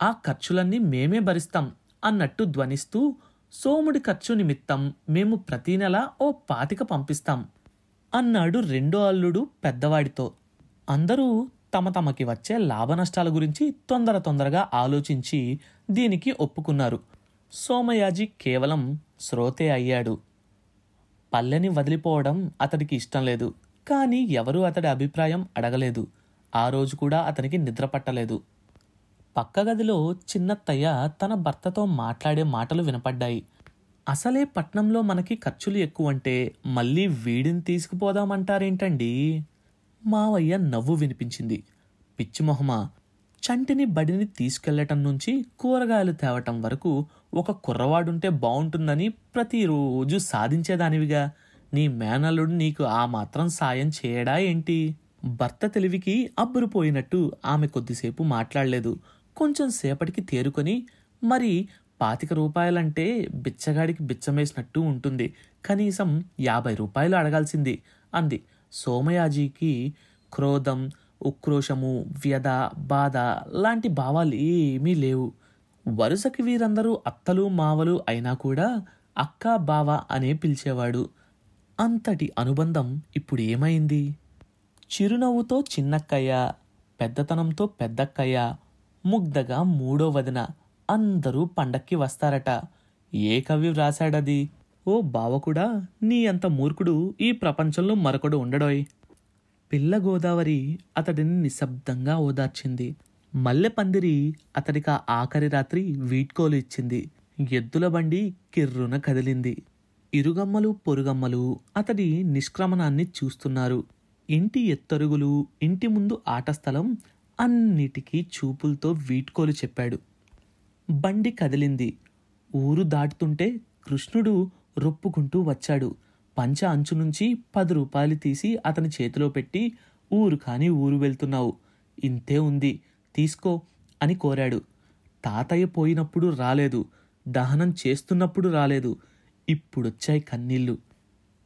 A: ఆ ఖర్చులన్నీ మేమే భరిస్తాం అన్నట్టు ధ్వనిస్తూ సోముడి ఖర్చు నిమిత్తం మేము ప్రతీ నెల ఓ పాతిక పంపిస్తాం అన్నాడు రెండో అల్లుడు పెద్దవాడితో. అందరూ తమ తమకి వచ్చే లాభ నష్టాల గురించి తొందర తొందరగా ఆలోచించి దీనికి ఒప్పుకున్నారు. సోమయాజి కేవలం శ్రోతే అయ్యాడు. పల్లెని వదిలిపోవడం అతడికి ఇష్టం లేదు. కానీ ఎవరూ అతడి అభిప్రాయం అడగలేదు. ఆ రోజు కూడా అతనికి నిద్ర పట్టలేదు. పక్క గదిలో చిన్నత్తయ్య తన భర్తతో మాట్లాడే మాటలు వినపడ్డాయి. అసలే పట్నంలో మనకి ఖర్చులు ఎక్కువంటే మళ్ళీ వీడిని తీసుకుపోదామంటారేంటండి? మావయ్య నవ్వు వినిపించింది. పిచ్చిమొహమా చంటిని బడిని తీసుకెళ్ళటం నుంచి కూరగాయలు తేవటం వరకు ఒక కుర్రవాడుంటే బావుంటుందని ప్రతిరోజు సాధించేదానివిగా. నీ మేనల్లుడు నీకు ఆ మాత్రం సాయం చేయడా ఏంటి? భర్త తెలివికి అబ్బురుపోయినట్టు ఆమె కొద్దిసేపు మాట్లాడలేదు. కొంచెం సేపటికి తేరుకొని మరి పాతిక రూపాయలంటే బిచ్చగాడికి బిచ్చమేసినట్టు ఉంటుంది. కనీసం యాభై రూపాయలు అడగాల్సింది అంది. సోమయాజీకి క్రోధం ఉక్రోషము వ్యధ బాధ లాంటి భావాలు ఏమీ లేవు. వరుసకి వీరందరూ అత్తలు మావలు అయినా కూడా అక్క బావ అనే పిలిచేవాడు. అంతటి అనుబంధం ఇప్పుడు ఏమైంది? చిరునవ్వుతో చిన్నక్కయ్య పెద్దతనంతో పెద్దక్కయ్య ముగ్ధగా మూడో వదిన అందరూ పండక్కి వస్తారట. ఏ కవి వ్రాశాడది? ఓ బావ కూడా నీ అంత మూర్ఖుడు ఈ ప్రపంచంలో మరొకడు ఉండడోయ్. పిల్ల గోదావరి అతడిని నిశ్శబ్దంగా ఓదార్చింది. మల్లె పందిరి అతడికి ఆ ఆఖరి రాత్రి వీడ్కోలు ఇచ్చింది. ఎద్దుల బండి కిర్రున కదిలింది. ఇరుగమ్మలు పొరుగమ్మలు అతడి నిష్క్రమణాన్ని చూస్తున్నారు. ఇంటి ఎత్తరుగులు ఇంటి ముందు ఆట స్థలం అన్నిటికీ చూపులతో వీడ్కోలు చెప్పాడు. బండి కదిలింది. ఊరు దాటుతుంటే కృష్ణుడు రొప్పుకుంటూ వచ్చాడు. పంచ అంచు నుంచి పది రూపాయలు తీసి అతని చేతిలో పెట్టి ఊరు కాని ఊరు వెళ్తున్నావు. ఇంతే ఉంది. తీసుకో అని కోరాడు. తాతయ్య పోయినప్పుడు రాలేదు. దహనం చేస్తున్నప్పుడు రాలేదు. ఇప్పుడొచ్చాయి కన్నీళ్ళు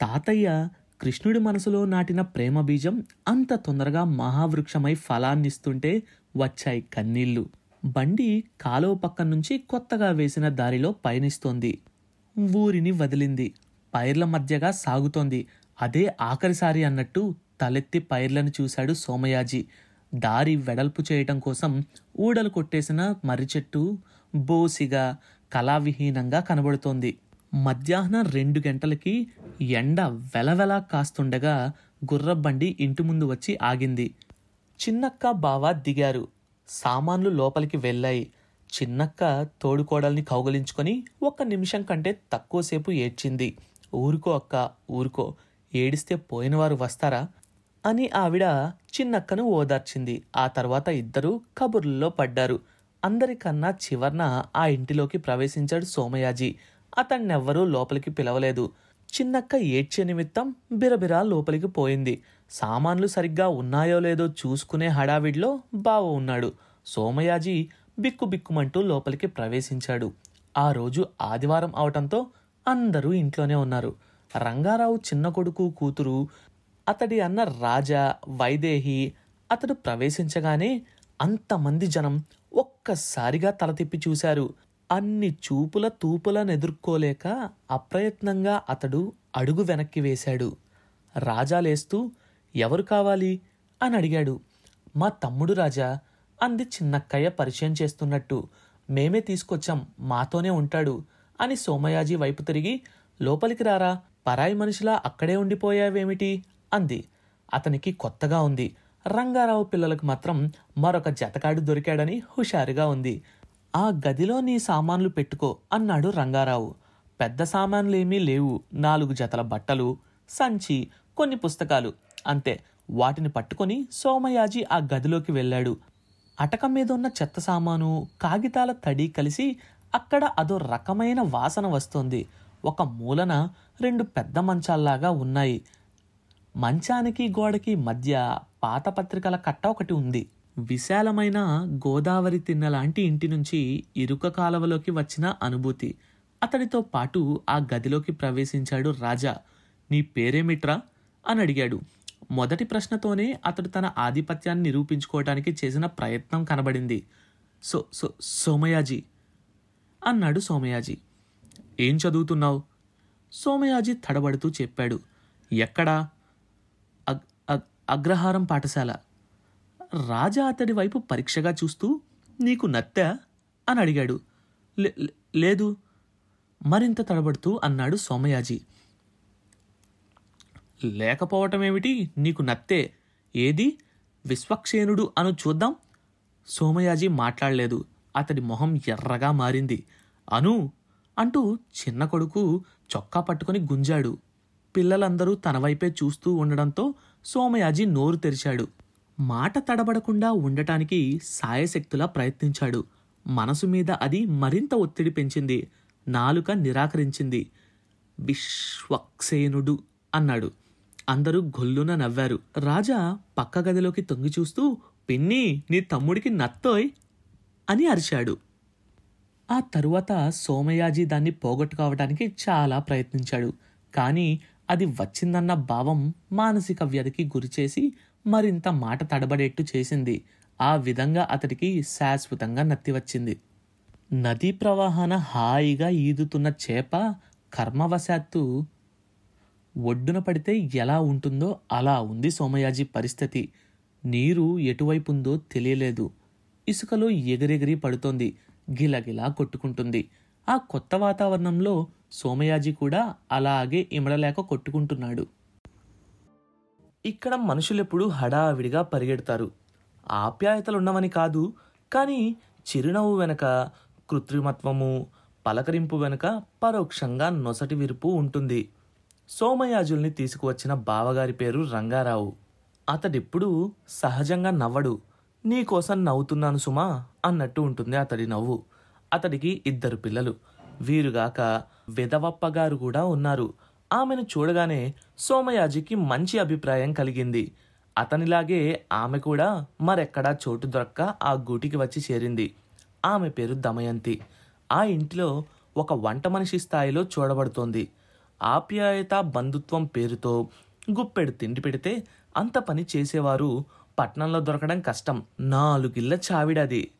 A: తాతయ్య కృష్ణుడి మనసులో నాటిన ప్రేమ బీజం అంత తొందరగా మహావృక్షమై ఫలాన్నిస్తుంటే వచ్చాయి కన్నీళ్ళు. బండి కాలువ పక్క నుంచి కొత్తగా వేసిన దారిలో పయనిస్తోంది. ఊరిని వదిలింది. పైర్ల మధ్యగా సాగుతోంది. అదే ఆఖరిసారి అన్నట్టు తలెత్తి పైర్లను చూశాడు సోమయాజీ. దారి వెడల్పు చేయటం కోసం ఊడలు కొట్టేసిన మర్రి చెట్టు బోసిగా కళావిహీనంగా కనబడుతోంది. మధ్యాహ్నం రెండు గంటలకి ఎండ వెలవెలా కాస్తుండగా గుర్రబండి ఇంటి ముందు వచ్చి ఆగింది. చిన్నక్క బావ దిగారు. సామాన్లు లోపలికి వెళ్ళాయి. చిన్నక్క తోడుకోడల్ని కౌగలించుకొని ఒక్క నిమిషం కంటే తక్కువసేపు ఏడ్చింది. ఊరుకో అక్క ఊరుకో ఏడిస్తే పోయినవారు వస్తారా? అని ఆవిడ చిన్నక్కను ఓదార్చింది. ఆ తర్వాత ఇద్దరూ కబుర్లలో పడ్డారు. అందరికన్నా చివర్న ఆ ఇంటిలోకి ప్రవేశించాడు సోమయాజీ. అతన్నెవ్వరూ లోపలికి పిలవలేదు. చిన్నక్క ఏడ్చే నిమిత్తం బిరబిరా లోపలికి పోయింది. సామాన్లు సరిగ్గా ఉన్నాయో లేదో చూసుకునే హడావిడిలో బావ ఉన్నాడు. సోమయాజీ బిక్కు బిక్కుమంటూ లోపలికి ప్రవేశించాడు. ఆ రోజు ఆదివారం అవటంతో అందరూ ఇంట్లోనే ఉన్నారు. రంగారావు చిన్న కొడుకు కూతురు అతడి అన్న రాజా వైదేహి అతడు ప్రవేశించగానే అంతమంది జనం ఒక్కసారిగా తల తిప్పి చూశారు. అన్ని చూపుల తూపులనెదుర్కోలేక అప్రయత్నంగా అతడు అడుగు వెనక్కి వేశాడు. రాజా లేస్తూ ఎవరు కావాలి? అని అడిగాడు. మా తమ్ముడు రాజా. అంది చిన్నక్కయ్య పరిచయం చేస్తున్నట్టు. మేమే తీసుకొచ్చాం మాతోనే ఉంటాడు అని సోమయాజీ వైపు తిరిగి లోపలికి రారా? పరాయి మనిషిలా అక్కడే ఉండిపోయావేమిటి? అంది. అతనికి కొత్తగా ఉంది. రంగారావు పిల్లలకు మాత్రం మరొక జతకాడు దొరికాడని హుషారుగా ఉంది. ఆ గదిలో నీ సామాన్లు పెట్టుకో అన్నాడు రంగారావు. పెద్ద సామాన్లేమీ లేవు. నాలుగు జతల బట్టలు సంచి కొన్ని పుస్తకాలు. అంతే. వాటిని పట్టుకొని సోమయాజీ ఆ గదిలోకి వెళ్ళాడు. అటక మీద ఉన్న చెత్త సామాను కాగితాల తడి కలిసి అక్కడ అదో రకమైన వాసన వస్తోంది. ఒక మూలన రెండు పెద్ద మంచాల్లాగా ఉన్నాయి. మంచానికి గోడకి మధ్య పాత పత్రికల కట్ట ఒకటి ఉంది. విశాలమైన గోదావరి తిన్న లాంటి ఇంటి నుంచి ఇరుక కాలవలోకి వచ్చిన అనుభూతి. అతడితో పాటు ఆ గదిలోకి ప్రవేశించాడు రాజా. నీ పేరేమిట్రా? అని అడిగాడు. మొదటి ప్రశ్నతోనే అతడు తన ఆధిపత్యాన్ని నిరూపించుకోవటానికి చేసిన ప్రయత్నం కనబడింది. So so Somayaji. అన్నాడు సోమయాజీ. ఏం చదువుతున్నావు? సోమయాజీ తడబడుతూ చెప్పాడు. ఎక్కడా? అగ్రహారం పాఠశాల. రాజా అతడి వైపు పరీక్షగా చూస్తూ నీకు నత్తా? అని అడిగాడు. "లే- లేదు. మరింత తడబడుతూ అన్నాడు సోమయాజీ. లేకపోవటమేమిటి నీకు నత్తే. ఏది? విశ్వక్షేణుడు అను చూద్దాం. సోమయాజీ మాట్లాడలేదు. అతడి మొహం ఎర్రగా మారింది. అను! అంటూ చిన్న కొడుకు చొక్కా పట్టుకొని గుంజాడు. పిల్లలందరూ తన వైపే చూస్తూ ఉండడంతో సోమయాజీ నోరు తెరిచాడు. మాట తడబడకుండా ఉండటానికి సాయశక్తులా ప్రయత్నించాడు. మనసు మీద అది మరింత ఒత్తిడి పెంచింది. నాలుక నిరాకరించింది. విశ్వక్సేనుడు అన్నాడు. అందరూ గొల్లున నవ్వారు. రాజా పక్క గదిలోకి తొంగి చూస్తూ పిన్ని నీ తమ్ముడికి నత్తోయ్ అని అరిచాడు. ఆ తరువాత సోమయాజీ దాన్ని పోగొట్టుకోవడానికి చాలా ప్రయత్నించాడు. కానీ అది వచ్చిందన్న భావం మానసిక వ్యధికి గురిచేసి మరింత మాట తడబడేట్టు చేసింది. ఆ విధంగా అతడికి శాశ్వతంగా నత్తి వచ్చింది. నదీ ప్రవాహాన హాయిగా ఈదుతున్న చేప కర్మవశాత్తు ఒడ్డున పడితే ఎలా ఉంటుందో అలా ఉంది సోమయాజీ పరిస్థితి. నీరు ఎటువైపుందో తెలియలేదు. ఇసుకలో ఎగిరెగిరి పడుతోంది. గిలగిలా కొట్టుకుంటుంది. ఆ కొత్త వాతావరణంలో సోమయాజీ కూడా అలాగే ఇమడలేక కొట్టుకుంటున్నాడు. ఇక్కడ మనుషులెప్పుడు హడావిడిగా పరిగెడతారు. ఆప్యాయతలున్నవని కాదు కానీ చిరునవ్వు వెనక కృత్రిమత్వము పలకరింపు వెనుక పరోక్షంగా నొసటి విరుపు ఉంటుంది. సోమయాజుల్ని తీసుకువచ్చిన బావగారి పేరు రంగారావు. అతడిప్పుడు సహజంగా నవ్వడు. నీకోసం నవ్వుతున్నాను సుమా అన్నట్టు ఉంటుంది అతడి నవ్వు. అతడికి ఇద్దరు పిల్లలు. వీరుగాక విధవప్పగారు కూడా ఉన్నారు. ఆమెను చూడగానే సోమయాజికి మంచి అభిప్రాయం కలిగింది. అతనిలాగే ఆమె కూడా మరెక్కడా చోటు దొరక్క ఆ గూటికి వచ్చి చేరింది. ఆమె పేరు దమయంతి. ఆ ఇంటిలో ఒక వంట మనిషి స్థాయిలో చూడబడుతోంది. ఆప్యాయత బంధుత్వం పేరుతో గుప్పెడు తిండి పెడితే అంత పని చేసేవారు పట్నంలో దొరకడం కష్టం. నాలుగిళ్ళ చావిడది.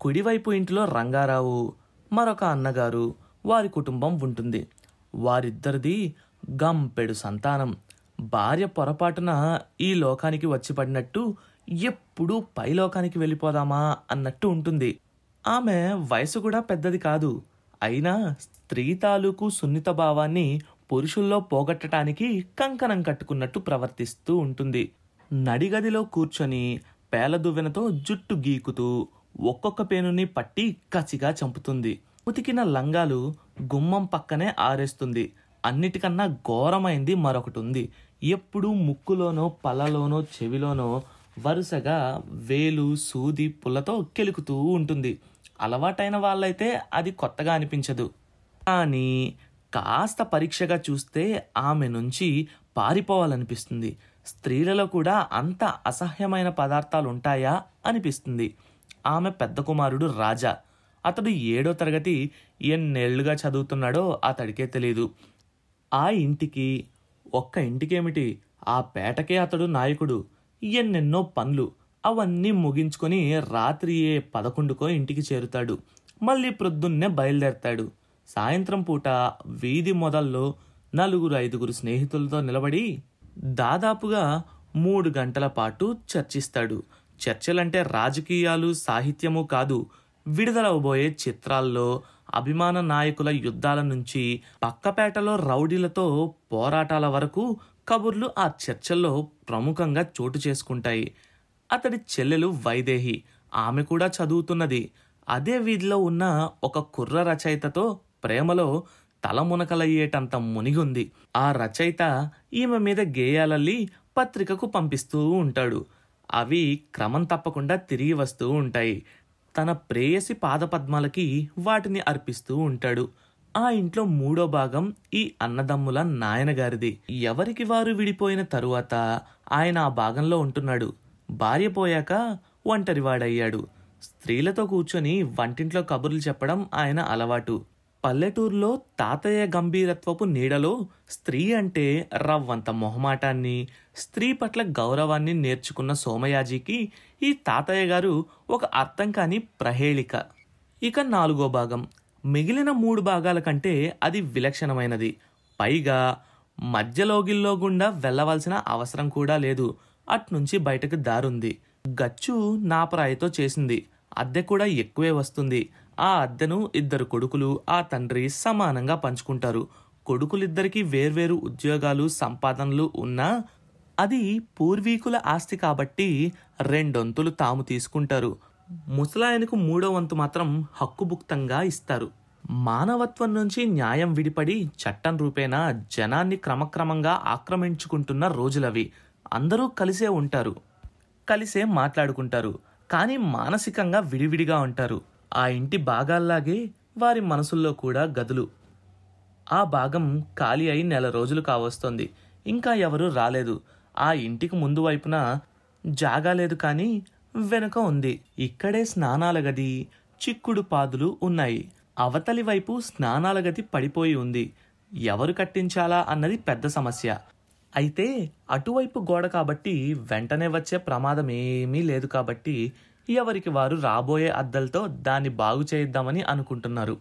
A: కుడివైపు ఇంటిలో రంగారావు మరొక అన్నగారు వారి కుటుంబం ఉంటుంది. వారిద్దరిది గంపెడు సంతానం. భార్య పొరపాటున ఈ లోకానికి వచ్చి పడినట్టు ఎప్పుడూ పై లోకానికి వెళ్ళిపోదామా అన్నట్టు ఉంటుంది. ఆమె వయసు కూడా పెద్దది కాదు. అయినా స్త్రీ తాలూకు సున్నిత భావాన్ని పురుషుల్లో పోగొట్టడానికి కంకణం కట్టుకున్నట్టు ప్రవర్తిస్తూ ఉంటుంది. నడిగదిలో కూర్చొని పేలదువ్వెనతో జుట్టు గీకుతూ ఒక్కొక్క పేనుని పట్టి కసిగా చంపుతుంది. ఉతికిన లంగాలు గుమ్మం పక్కనే ఆరేస్తుంది. అన్నిటికన్నా ఘోరమైంది మరొకటి ఉంది ఎప్పుడూ ముక్కులోనో పళ్ళలోనో చెవిలోనో వరుసగా వేలు సూది పుల్లతో కెలుకుతూ ఉంటుంది. అలవాటైన వాళ్ళైతే అది కొత్తగా అనిపించదు. కానీ కాస్త పరీక్షగా చూస్తే ఆమె నుంచి పారిపోవాలనిపిస్తుంది. స్త్రీలలో కూడా అంత అసహ్యమైన పదార్థాలు ఉంటాయా అనిపిస్తుంది. ఆమె పెద్ద కుమారుడు రాజా. అతడు ఏడో తరగతి ఎన్నేళ్ళుగా చదువుతున్నాడో అతడికే తెలియదు ఆ ఇంటికి ఒక్క ఇంటికేమిటి? ఆ పేటకే అతడు నాయకుడు. ఎన్నెన్నో పనులు. అవన్నీ ముగించుకొని రాత్రి ఏ పదకొండుకో ఇంటికి చేరుతాడు. మళ్ళీ ప్రొద్దున్నే బయలుదేరతాడు. సాయంత్రం పూట వీధి మొదల్లో నలుగురు ఐదుగురు స్నేహితులతో నిలబడి దాదాపుగా మూడు గంటల పాటు చర్చిస్తాడు. చర్చలంటే రాజకీయాలు సాహిత్యము కాదు. విడుదలవబోయే చిత్రాల్లో అభిమాన నాయకుల యుద్ధాల నుంచి పక్కపేటలో రౌడీలతో పోరాటాల వరకు కబుర్లు ఆ చర్చల్లో ప్రముఖంగా చోటు చేసుకుంటాయి. అతడి చెల్లెలు వైదేహి. ఆమె కూడా చదువుతున్నది. అదే వీధిలో ఉన్న ఒక కుర్ర రచయితతో ప్రేమలో తలమునకలయ్యేటంత మునిగుంది. ఆ రచయిత ఈమె మీద గేయాలల్లి పత్రికకు పంపిస్తూ ఉంటాడు. అవి క్రమం తప్పకుండా తిరిగి వస్తూ ఉంటాయి. తన ప్రేయసి పాదపద్మాలకి వాటిని అర్పిస్తూ ఉంటాడు. ఆ ఇంట్లో మూడో భాగం ఈ అన్నదమ్ముల నాయనగారిది. ఎవరికి వారు విడిపోయిన తరువాత ఆయన ఆ భాగంలో ఉంటున్నాడు. భార్య పోయాక ఒంటరివాడయ్యాడు. స్త్రీలతో కూర్చొని వంటింట్లో కబుర్లు చెప్పడం ఆయన అలవాటు. పల్లెటూరులో తాతయ్య గంభీరత్వపు నీడలో స్త్రీ అంటే రవ్వంత మొహమాటాన్ని స్త్రీ పట్ల గౌరవాన్ని నేర్చుకున్న సోమయాజీకి ఈ తాతయ్య గారు ఒక అర్థం కాని ప్రహేళిక. ఇక నాలుగో భాగం. మిగిలిన మూడు భాగాల కంటే అది విలక్షణమైనది. పైగా మధ్యలోగిల్లో గుండా వెళ్ళవలసిన అవసరం కూడా లేదు. అట్నుంచి బయటకు దారుంది. గచ్చు నాపరాయితో చేసింది. అద్దె కూడా ఎక్కువే వస్తుంది. ఆ అద్దెను ఇద్దరు కొడుకులు ఆ తండ్రి సమానంగా పంచుకుంటారు. కొడుకులిద్దరికీ వేర్వేరు ఉద్యోగాలు సంపాదనలు ఉన్నా అది పూర్వీకుల ఆస్తి కాబట్టి రెండొంతులు తాము తీసుకుంటారు. ముసలాయనకు మూడో వంతు మాత్రం హక్కుభుక్తంగా ఇస్తారు. మానవత్వం నుంచి న్యాయం విడిపడి చట్టం రూపేణా జనాన్ని క్రమక్రమంగా ఆక్రమించుకుంటున్న రోజులవి. అందరూ కలిసే ఉంటారు. కలిసే మాట్లాడుకుంటారు. కానీ మానసికంగా విడివిడిగా ఉంటారు. ఆ ఇంటి భాగాల్లాగే వారి మనసుల్లో కూడా గదులు. ఆ భాగం ఖాళీ అయి నెల రోజులు కావస్తోంది. ఇంకా ఎవరూ రాలేదు. ఆ ఇంటికి ముందు వైపున జాగా లేదు కానీ వెనుక ఉంది. ఇక్కడే స్నానాల గది చిక్కుడు పాదులు ఉన్నాయి. అవతలి వైపు స్నానాల గది పడిపోయి ఉంది. ఎవరు కట్టించాలా అన్నది పెద్ద సమస్య. అయితే అటువైపు గోడ కాబట్టి వెంటనే వచ్చే ప్రమాదం ఏమీ లేదు కాబట్టి ఎవరికి వారు రాబోయే అద్దలతో దాన్ని బాగు చేయిద్దామని అనుకుంటున్నారు.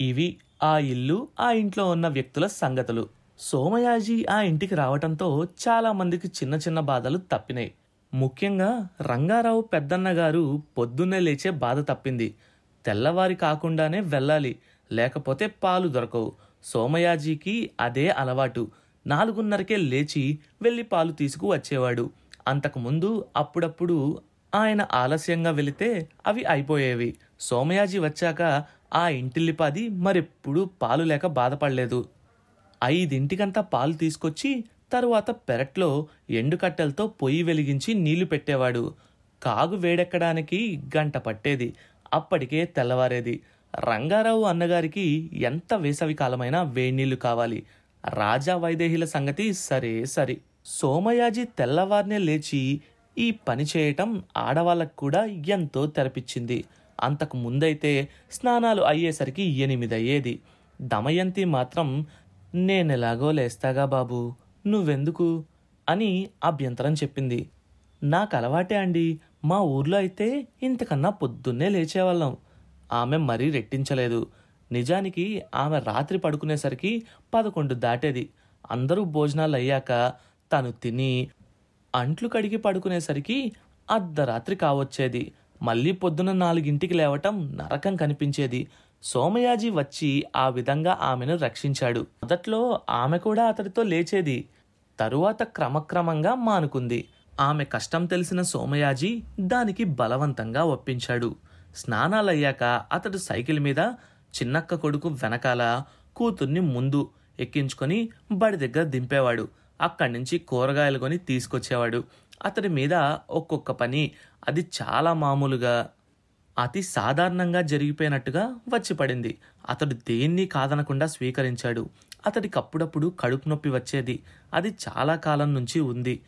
A: ఇవి ఆ ఇల్లు ఆ ఇంట్లో ఉన్న వ్యక్తుల సంగతులు. సోమయాజీ ఆ ఇంటికి రావటంతో చాలా మందికి చిన్న చిన్న బాధలు తప్పినాయి. ముఖ్యంగా రంగారావు పెద్దన్న గారు పొద్దున్నే లేచే బాధ తప్పింది. తెల్లవారి కాకుండానే వెళ్ళాలి లేకపోతే పాలు దొరకవు. సోమయాజీకి అదే అలవాటు. నాలుగున్నరకే లేచి వెళ్ళి పాలు తీసుకు వచ్చేవాడు. అంతకుముందు అప్పుడప్పుడు ఆయన ఆలస్యంగా వెళితే అవి అయిపోయేవి. సోమయాజీ వచ్చాక ఆ ఇంటిల్లిపాది మరెప్పుడూ పాలు లేక బాధపడలేదు. ఐదింటికంతా పాలు తీసుకొచ్చి తరువాత పెరట్లో ఎండుకట్టెలతో పొయ్యి వెలిగించి నీళ్ళు పెట్టేవాడు. కాగు వేడెక్కడానికి గంట పట్టేది. అప్పటికే తెల్లవారేది. రంగారావు అన్నగారికి ఎంత వేసవి కాలమైనా వేడినీళ్ళు కావాలి. రాజా వైదేహిల సంగతి సరే సరి. సోమయాజీ తెల్లవారినే లేచి ఈ పని చేయటం ఆడవాళ్ళకు కూడా ఎంతో తెరపిచ్చింది. అంతకు ముందైతే స్నానాలు అయ్యేసరికి ఎనిమిది అయ్యేది దమయంతి మాత్రం నేనెలాగో లేస్తాగా బాబు నువ్వెందుకు? అని అభ్యంతరం చెప్పింది. నాకు అలవాటే అండి మా ఊర్లో అయితే ఇంతకన్నా పొద్దున్నే లేచేవాళ్ళం. ఆమె మరీ రెట్టించలేదు. నిజానికి ఆమె రాత్రి పడుకునేసరికి పదకొండు దాటేది. అందరూ భోజనాలు అయ్యాక తను తిని అంట్లు కడిగి పడుకునేసరికి అర్ధరాత్రి కావచ్చేది. మళ్ళీ పొద్దున నాలుగింటికి లేవటం నరకం కనిపించేది. సోమయాజీ వచ్చి ఆ విధంగా ఆమెను రక్షించాడు. మొదట్లో ఆమె కూడా అతడితో లేచేది. తరువాత క్రమక్రమంగా మానుకుంది. ఆమె కష్టం తెలిసిన సోమయాజీ దానికి బలవంతంగా ఒప్పించాడు. స్నానాలయ్యాక అతడు సైకిల్ మీద చిన్నక్క కొడుకు వెనకాల కూతుర్ని ముందు ఎక్కించుకొని బడి దగ్గర దింపేవాడు. అక్కడి నుంచి కూరగాయలు కొని తీసుకొచ్చేవాడు. అతడి మీద ఒక్కొక్క పని అది చాలా మామూలుగా అతి సాధారణంగా జరిగిపోయినట్టుగా వచ్చి పడింది అతడు దేన్ని కాదనకుండా స్వీకరించాడు. అతడికి అప్పుడప్పుడు కడుపు నొప్పి వచ్చేది. అది చాలా కాలం నుంచి ఉంది.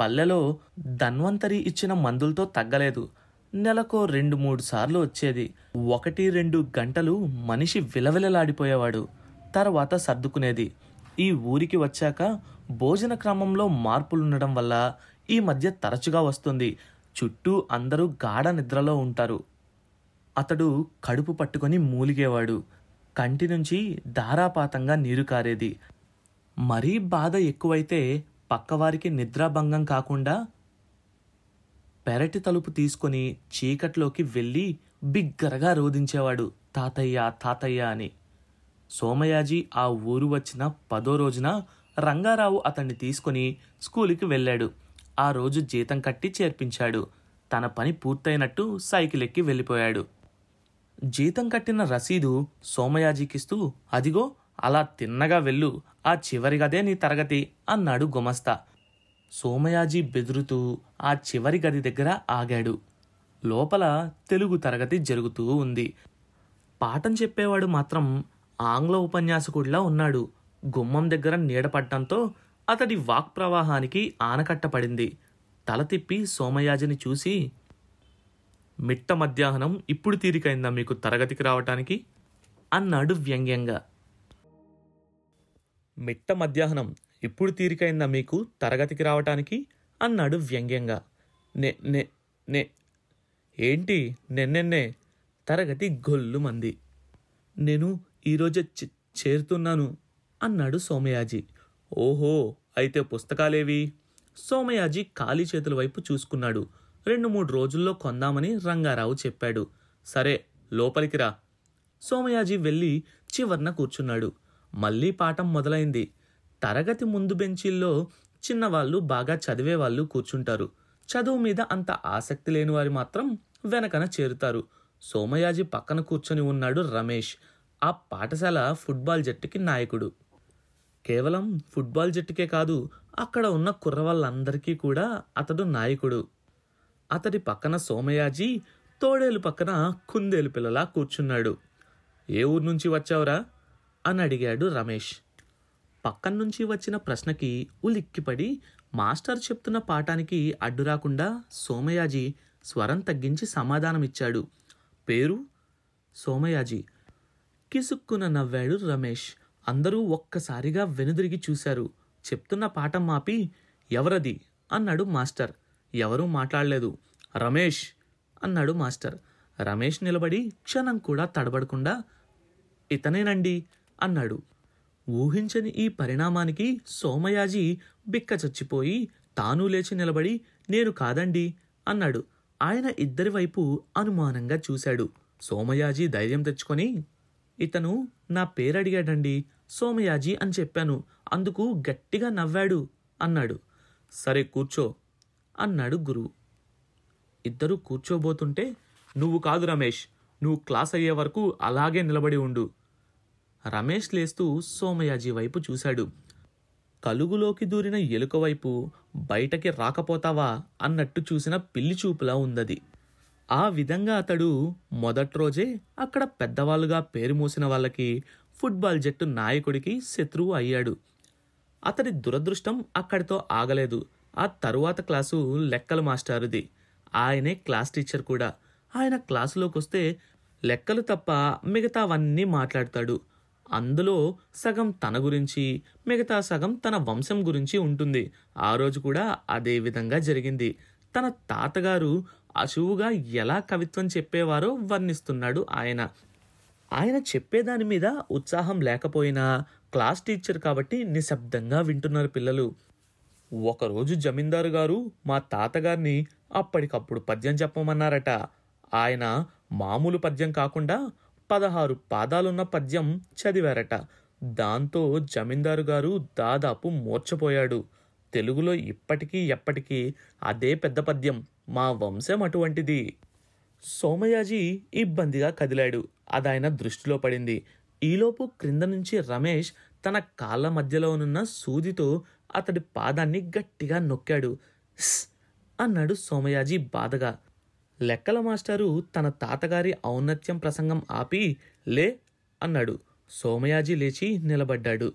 A: పల్లెలో ధన్వంతరి ఇచ్చిన మందులతో తగ్గలేదు. నెలకో రెండు మూడు సార్లు వచ్చేది. ఒకటి రెండు గంటలు మనిషి విలవిలలాడిపోయేవాడు. తర్వాత సర్దుకునేది. ఈ ఊరికి వచ్చాక భోజన క్రమంలో మార్పులుండడం వల్ల ఈ మధ్య తరచుగా వస్తుంది. చుట్టూ అందరూ గాఢ నిద్రలో ఉంటారు. అతడు కడుపు పట్టుకొని మూలిగేవాడు. కంటి నుంచి ధారాపాతంగా నీరు కారేది. మరీ బాధ ఎక్కువైతే పక్కవారికి నిద్రాభంగం కాకుండా పెరటి తలుపు తీసుకొని చీకట్లోకి వెళ్ళి బిగ్గరగా రోదించేవాడు తాతయ్య తాతయ్య అని. సోమయాజీ ఆ ఊరు వచ్చిన పదో రోజున రంగారావు అతన్ని తీసుకొని స్కూలుకి వెళ్ళాడు. ఆ రోజు జీతం కట్టి చేర్పించాడు. తన పని పూర్తయినట్టు సైకిల్ ఎక్కి వెళ్ళిపోయాడు. జీతం కట్టిన రసీదు సోమయాజీకిస్తూ అదిగో అలా తిన్నగా వెళ్ళు. ఆ చివరి గదే నీ తరగతి అన్నాడు గుమస్తా. సోమయాజీ బెదురుతూ ఆ చివరి గది దగ్గర ఆగాడు. లోపల తెలుగు తరగతి జరుగుతూ ఉంది. పాఠం చెప్పేవాడు మాత్రం ఆంగ్ల ఉపన్యాసకుడిలా ఉన్నాడు. గుమ్మం దగ్గర నీడపడ్డంతో అతడి వాక్ ప్రవాహానికి ఆనకట్ట పడింది తల తిప్పి సోమయాజిని చూసి మిట్ట మధ్యాహ్నం ఇప్పుడు తీరికైందా మీకు తరగతికి రావటానికి? అన్నాడు వ్యంగ్యంగా. మిట్ట మధ్యాహ్నం ఇప్పుడు తీరికైందా మీకు తరగతికి రావటానికి? అన్నాడు వ్యంగ్యంగా. నే నే నే ఏంటి? నిన్నెన్నే తరగతి గొల్లు మంది. నేను ఈరోజే చే- చేరుతున్నాను. అన్నాడు సోమయాజీ. ఓహో అయితే పుస్తకాలేవి? సోమయాజీ ఖాళీ చేతుల వైపు చూసుకున్నాడు. రెండు మూడు రోజుల్లో కొందామని రంగారావు చెప్పాడు. సరే లోపలికి రా. సోమయాజీ వెళ్ళి చివర్న కూర్చున్నాడు. మళ్ళీ పాఠం మొదలైంది. తరగతి ముందు బెంచీల్లో చిన్నవాళ్ళు బాగా చదివే వాళ్ళు కూర్చుంటారు. చదువు మీద అంత ఆసక్తి లేని వారు మాత్రం వెనకన చేరుతారు. సోమయాజీ పక్కన కూర్చొని ఉన్నాడు రమేష్. ఆ పాఠశాల ఫుట్బాల్ జట్టుకి నాయకుడు. కేవలం ఫుట్బాల్ జట్టుకే కాదు అక్కడ ఉన్న కుర్రవాళ్ళందరికీ కూడా అతడు నాయకుడు. అతడి పక్కన సోమయాజీ తోడేలు పక్కన కుందేలు పిల్లలా కూర్చున్నాడు. ఏ ఊరు నుంచి వచ్చావురా? అని అడిగాడు రమేష్. పక్కన నుంచి వచ్చిన ప్రశ్నకి ఉలిక్కిపడి మాస్టర్ చెప్తున్న పాఠానికి అడ్డు రాకుండా సోమయాజీ స్వరం తగ్గించి సమాధానమిచ్చాడు. పేరు? సోమయాజీ. కిసుక్కున నవ్వాడు రమేష్. అందరూ ఒక్కసారిగా వెనుదిరిగి చూశారు. చెప్తున్న పాఠం మాపి ఎవరది? అన్నాడు మాస్టర్. ఎవరూ మాట్లాడలేదు. రమేష్ అన్నాడు మాస్టర్. రమేష్ నిలబడి క్షణం కూడా తడబడకుండా ఇతనేనండి అన్నాడు. ఊహించని ఈ పరిణామానికి సోమయాజీ బిక్క చచ్చిపోయి తాను లేచి నిలబడి నేను కాదండి అన్నాడు. ఆయన ఇద్దరి వైపు అనుమానంగా చూశాడు. సోమయాజీ ధైర్యం తెచ్చుకొని ఇతను నా పేరడిగాడండి సోమయాజీ అని చెప్పాను. అందుకు గట్టిగా నవ్వాడు అన్నాడు. సరే కూర్చో అన్నాడు గురువు. ఇద్దరు కూర్చోబోతుంటే నువ్వు కాదు రమేష్ నువ్వు క్లాస్ అయ్యే వరకు అలాగే నిలబడి ఉండు. రమేష్ లేస్తూ సోమయాజీ వైపు చూశాడు. కలుగులోకి దూరిన ఎలుక వైపు బయటకి రాకపోతావా అన్నట్టు చూసిన పిల్లి చూపులా ఉందది. ఆ విధంగా అతడు మొదటి రోజే అక్కడ పెద్దవాళ్ళుగా పేరు మూసిన వాళ్ళకి ఫుట్బాల్ జట్టు నాయకుడికి శత్రువు అయ్యాడు. అతడి దురదృష్టం అక్కడితో ఆగలేదు. ఆ తరువాత క్లాసు లెక్కల మాస్టారుది. ఆయనే క్లాస్ టీచర్ కూడా. ఆయన క్లాసులోకి వస్తే లెక్కలు తప్ప మిగతావన్నీ మాట్లాడతాడు. అందులో సగం తన గురించి మిగతా సగం తన వంశం గురించి ఉంటుంది. ఆ రోజు కూడా అదే విధంగా జరిగింది. తన తాతగారు అశువుగా ఎలా కవిత్వం చెప్పేవారో వర్ణిస్తున్నాడు ఆయన. ఆయన చెప్పేదాని మీద ఉత్సాహం లేకపోయినా క్లాస్ టీచర్ కాబట్టి నిశ్శబ్దంగా వింటున్నారు పిల్లలు. ఒకరోజు జమీందారు గారు మా తాతగారిని అప్పటికప్పుడు పద్యం చెప్పమన్నారట. ఆయన మామూలు పద్యం కాకుండా పదహారు పాదాలున్న పద్యం చదివారట. దాంతో జమీందారు గారు దాదాపు మూర్చపోయాడు తెలుగులో ఇప్పటికీ ఎప్పటికీ అదే పెద్ద పద్యం మా వంశం అటువంటిది. సోమయాజీ ఇబ్బందిగా కదిలాడు. అదాయన దృష్టిలో పడింది. ఈలోపు క్రింద నుంచి రమేష్ తన కాళ్ళ మధ్యలో ఉన్న సూదితో అతడి పాదాన్ని గట్టిగా నొక్కాడు. "స్" అన్నాడు సోమయాజీ బాధగా. లెక్కల మాస్టారు తన తాతగారి ఔన్నత్యం ప్రసంగం ఆపి లే అన్నాడు. సోమయాజీ లేచి నిలబడ్డాడు.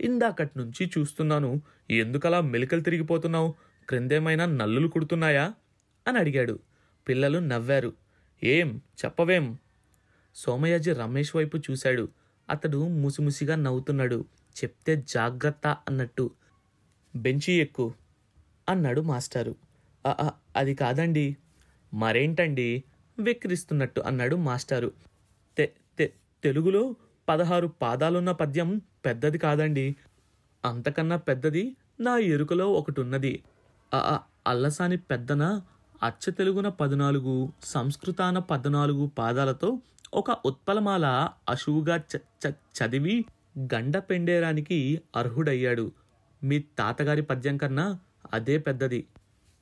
A: ఇందాకటి నుంచి చూస్తున్నాను. ఎందుకలా మెలికలు తిరిగిపోతున్నావు? క్రిందేమైనా నల్లులు కుడుతున్నాయా? అని అడిగాడు. పిల్లలు నవ్వారు. ఏం? చెప్పవేం? సోమయాజీ రమేష్ వైపు చూశాడు. అతడు ముసిముసిగా నవ్వుతున్నాడు. చెప్తే జాగ్రత్త అన్నట్టు. బెంచి ఎక్కు అన్నాడు మాస్టారు. అది కాదండి. మరేంటండి? వెక్కిరిస్తున్నట్టు అన్నాడు మాస్టారు. తె తె తెలుగులో పదహారు పాదాలున్న పద్యం పెద్దది కాదండి. అంతకన్నా పెద్దది నా ఎరుకలో ఒకటున్నది. ఆ ఆ అల్లసాని పెద్దన అచ్చ తెలుగున పద్నాలుగు సంస్కృతాన పద్నాలుగు పాదాలతో ఒక ఉత్పలమాల అశువుగా చ చ చదివి గండ పెండేరానికి అర్హుడయ్యాడు. మీ తాతగారి పద్యం కన్నా అదే పెద్దది.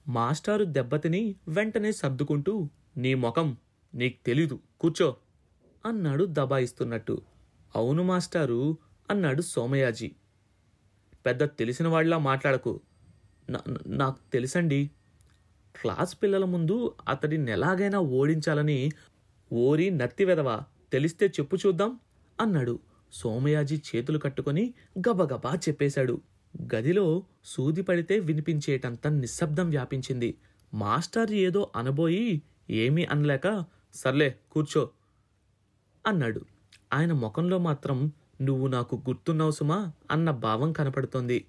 A: మాస్టారు దెబ్బతిని వెంటనే సర్దుకుంటూ నీ ముఖం నీకు తెలీదు కూర్చో అన్నాడు దబాయిస్తున్నట్టు. అవును మాస్టారు అన్నాడు సోమయాజీ. పెద్ద తెలిసిన వాళ్ళ మాట్లాడకు. నాకు తెలుసండి క్లాస్ పిల్లల ముందు అతడిని ఎలాగైనా ఓడించాలని ఓరి నత్తివెదవ తెలిస్తే చెప్పు చూద్దాం అన్నాడు. సోమయాజీ చేతులు కట్టుకొని గబగబా చెప్పేశాడు. గదిలో సూది పడితే వినిపించేటంత నిశ్శబ్దం వ్యాపించింది. మాస్టర్ ఏదో అనబోయి ఏమీ అనలేక సర్లే కూర్చో అన్నాడు. ఆయన ముఖంలో మాత్రం నువ్వు నాకు గుర్తున్నావు సుమా అన్న భావం కనపడుతోంది.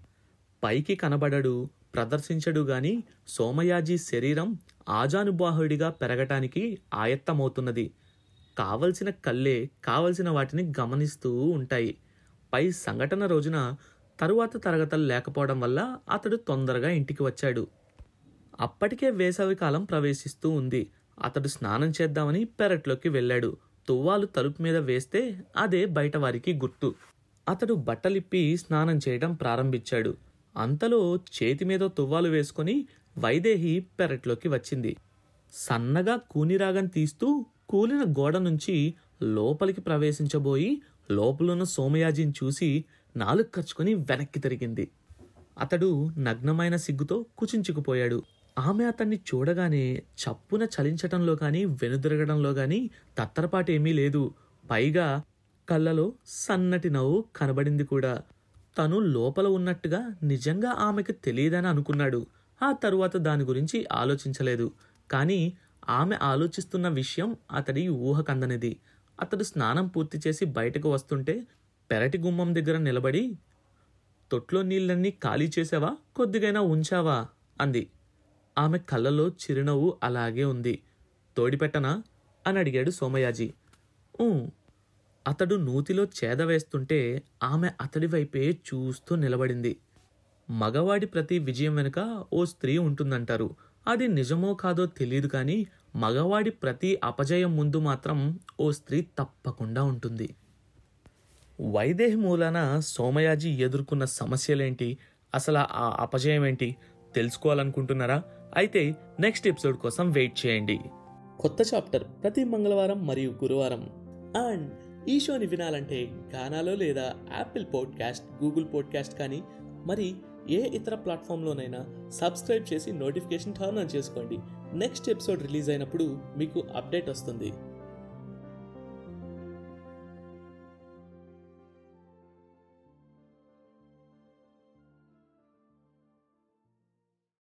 A: పైకి కనబడడు ప్రదర్శించడు గాని సోమయాజీ శరీరం ఆజానుబాహుడిగా పెరగటానికి ఆయత్తమవుతున్నది. కావలసిన కళ్ళే కావలసిన వాటిని గమనిస్తూ ఉంటాయి. పై సంఘటన రోజున తరువాత తరగతులు లేకపోవడం వల్ల అతడు తొందరగా ఇంటికి వచ్చాడు. అప్పటికే వేసవికాలం ప్రవేశిస్తూ ఉంది. అతడు స్నానం చేద్దామని పెరట్లోకి వెళ్ళాడు. తువ్వాలు తలుపు మీద వేస్తే అదే బయట వారికి గుర్తు. అతడు బట్టలిప్పి స్నానం చేయడం ప్రారంభించాడు. అంతలో చేతి మీద తువ్వాలు వేసుకొని వైదేహి పెరట్లోకి వచ్చింది. సన్నగా కూనిరాగం తీస్తూ కూలిన గోడ నుంచి లోపలికి ప్రవేశించబోయి లోపలున్న సోమయాజిని చూసి నాలుగు కచ్చుకొని వెనక్కి తిరిగింది. అతడు నగ్నమైన సిగ్గుతో కుచించుకుపోయాడు. ఆమె అతన్ని చూడగానే చప్పున చలించటంలో కానీ వెనుదిరగడంలో కానీ తత్తరపాటేమీ లేదు. పైగా కళ్ళలో సన్నటి నవ్వు కనబడింది కూడా. తను లోపల ఉన్నట్టుగా నిజంగా ఆమెకు తెలియదని అనుకున్నాడు. ఆ తరువాత దాని గురించి ఆలోచించలేదు. కానీ ఆమె ఆలోచిస్తున్న విషయం అతడి ఊహకందనిది. అతడు స్నానం పూర్తి చేసి బయటకు వస్తుంటే పెరటి గుమ్మం దగ్గర నిలబడి తొట్లో నీళ్ళన్నీ ఖాళీ చేసావా? కొద్దిగైనా ఉంచావా? అంది. ఆమె కళ్ళలో చిరునవ్వు అలాగే ఉంది. తోడిపెట్టనా? అని అడిగాడు సోమయాజీ. "ఊ." అతడు నూతిలో చేద వేస్తుంటే ఆమె అతడి వైపే చూస్తూ నిలబడింది. మగవాడి ప్రతి విజయం వెనుక ఓ స్త్రీ ఉంటుందంటారు. అది నిజమో కాదో తెలియదు కానీ మగవాడి ప్రతి అపజయం ముందు మాత్రం ఓ స్త్రీ తప్పకుండా ఉంటుంది. వైదేహ మూలాన సోమయాజీ ఎదుర్కొన్న సమస్యలేంటి? అసలు ఆ అపజయం ఏంటి తెలుసుకోవాలనుకుంటున్నారా? అయితే నెక్స్ట్ ఎపిసోడ్ కోసం వెయిట్ చేయండి. కొత్త చాప్టర్ ప్రతి మంగళవారం మరియు గురువారం. అండ్ ఈ షోని వినాలంటే గానాలో లేదా యాపిల్ పాడ్కాస్ట్ గూగుల్ పాడ్కాస్ట్ కానీ మరి ఏ ఇతర ప్లాట్ఫామ్లోనైనా సబ్స్క్రైబ్ చేసి నోటిఫికేషన్ టర్న్ ఆన్ చేసుకోండి. నెక్స్ట్ ఎపిసోడ్ రిలీజ్ అయినప్పుడు మీకు అప్డేట్ వస్తుంది.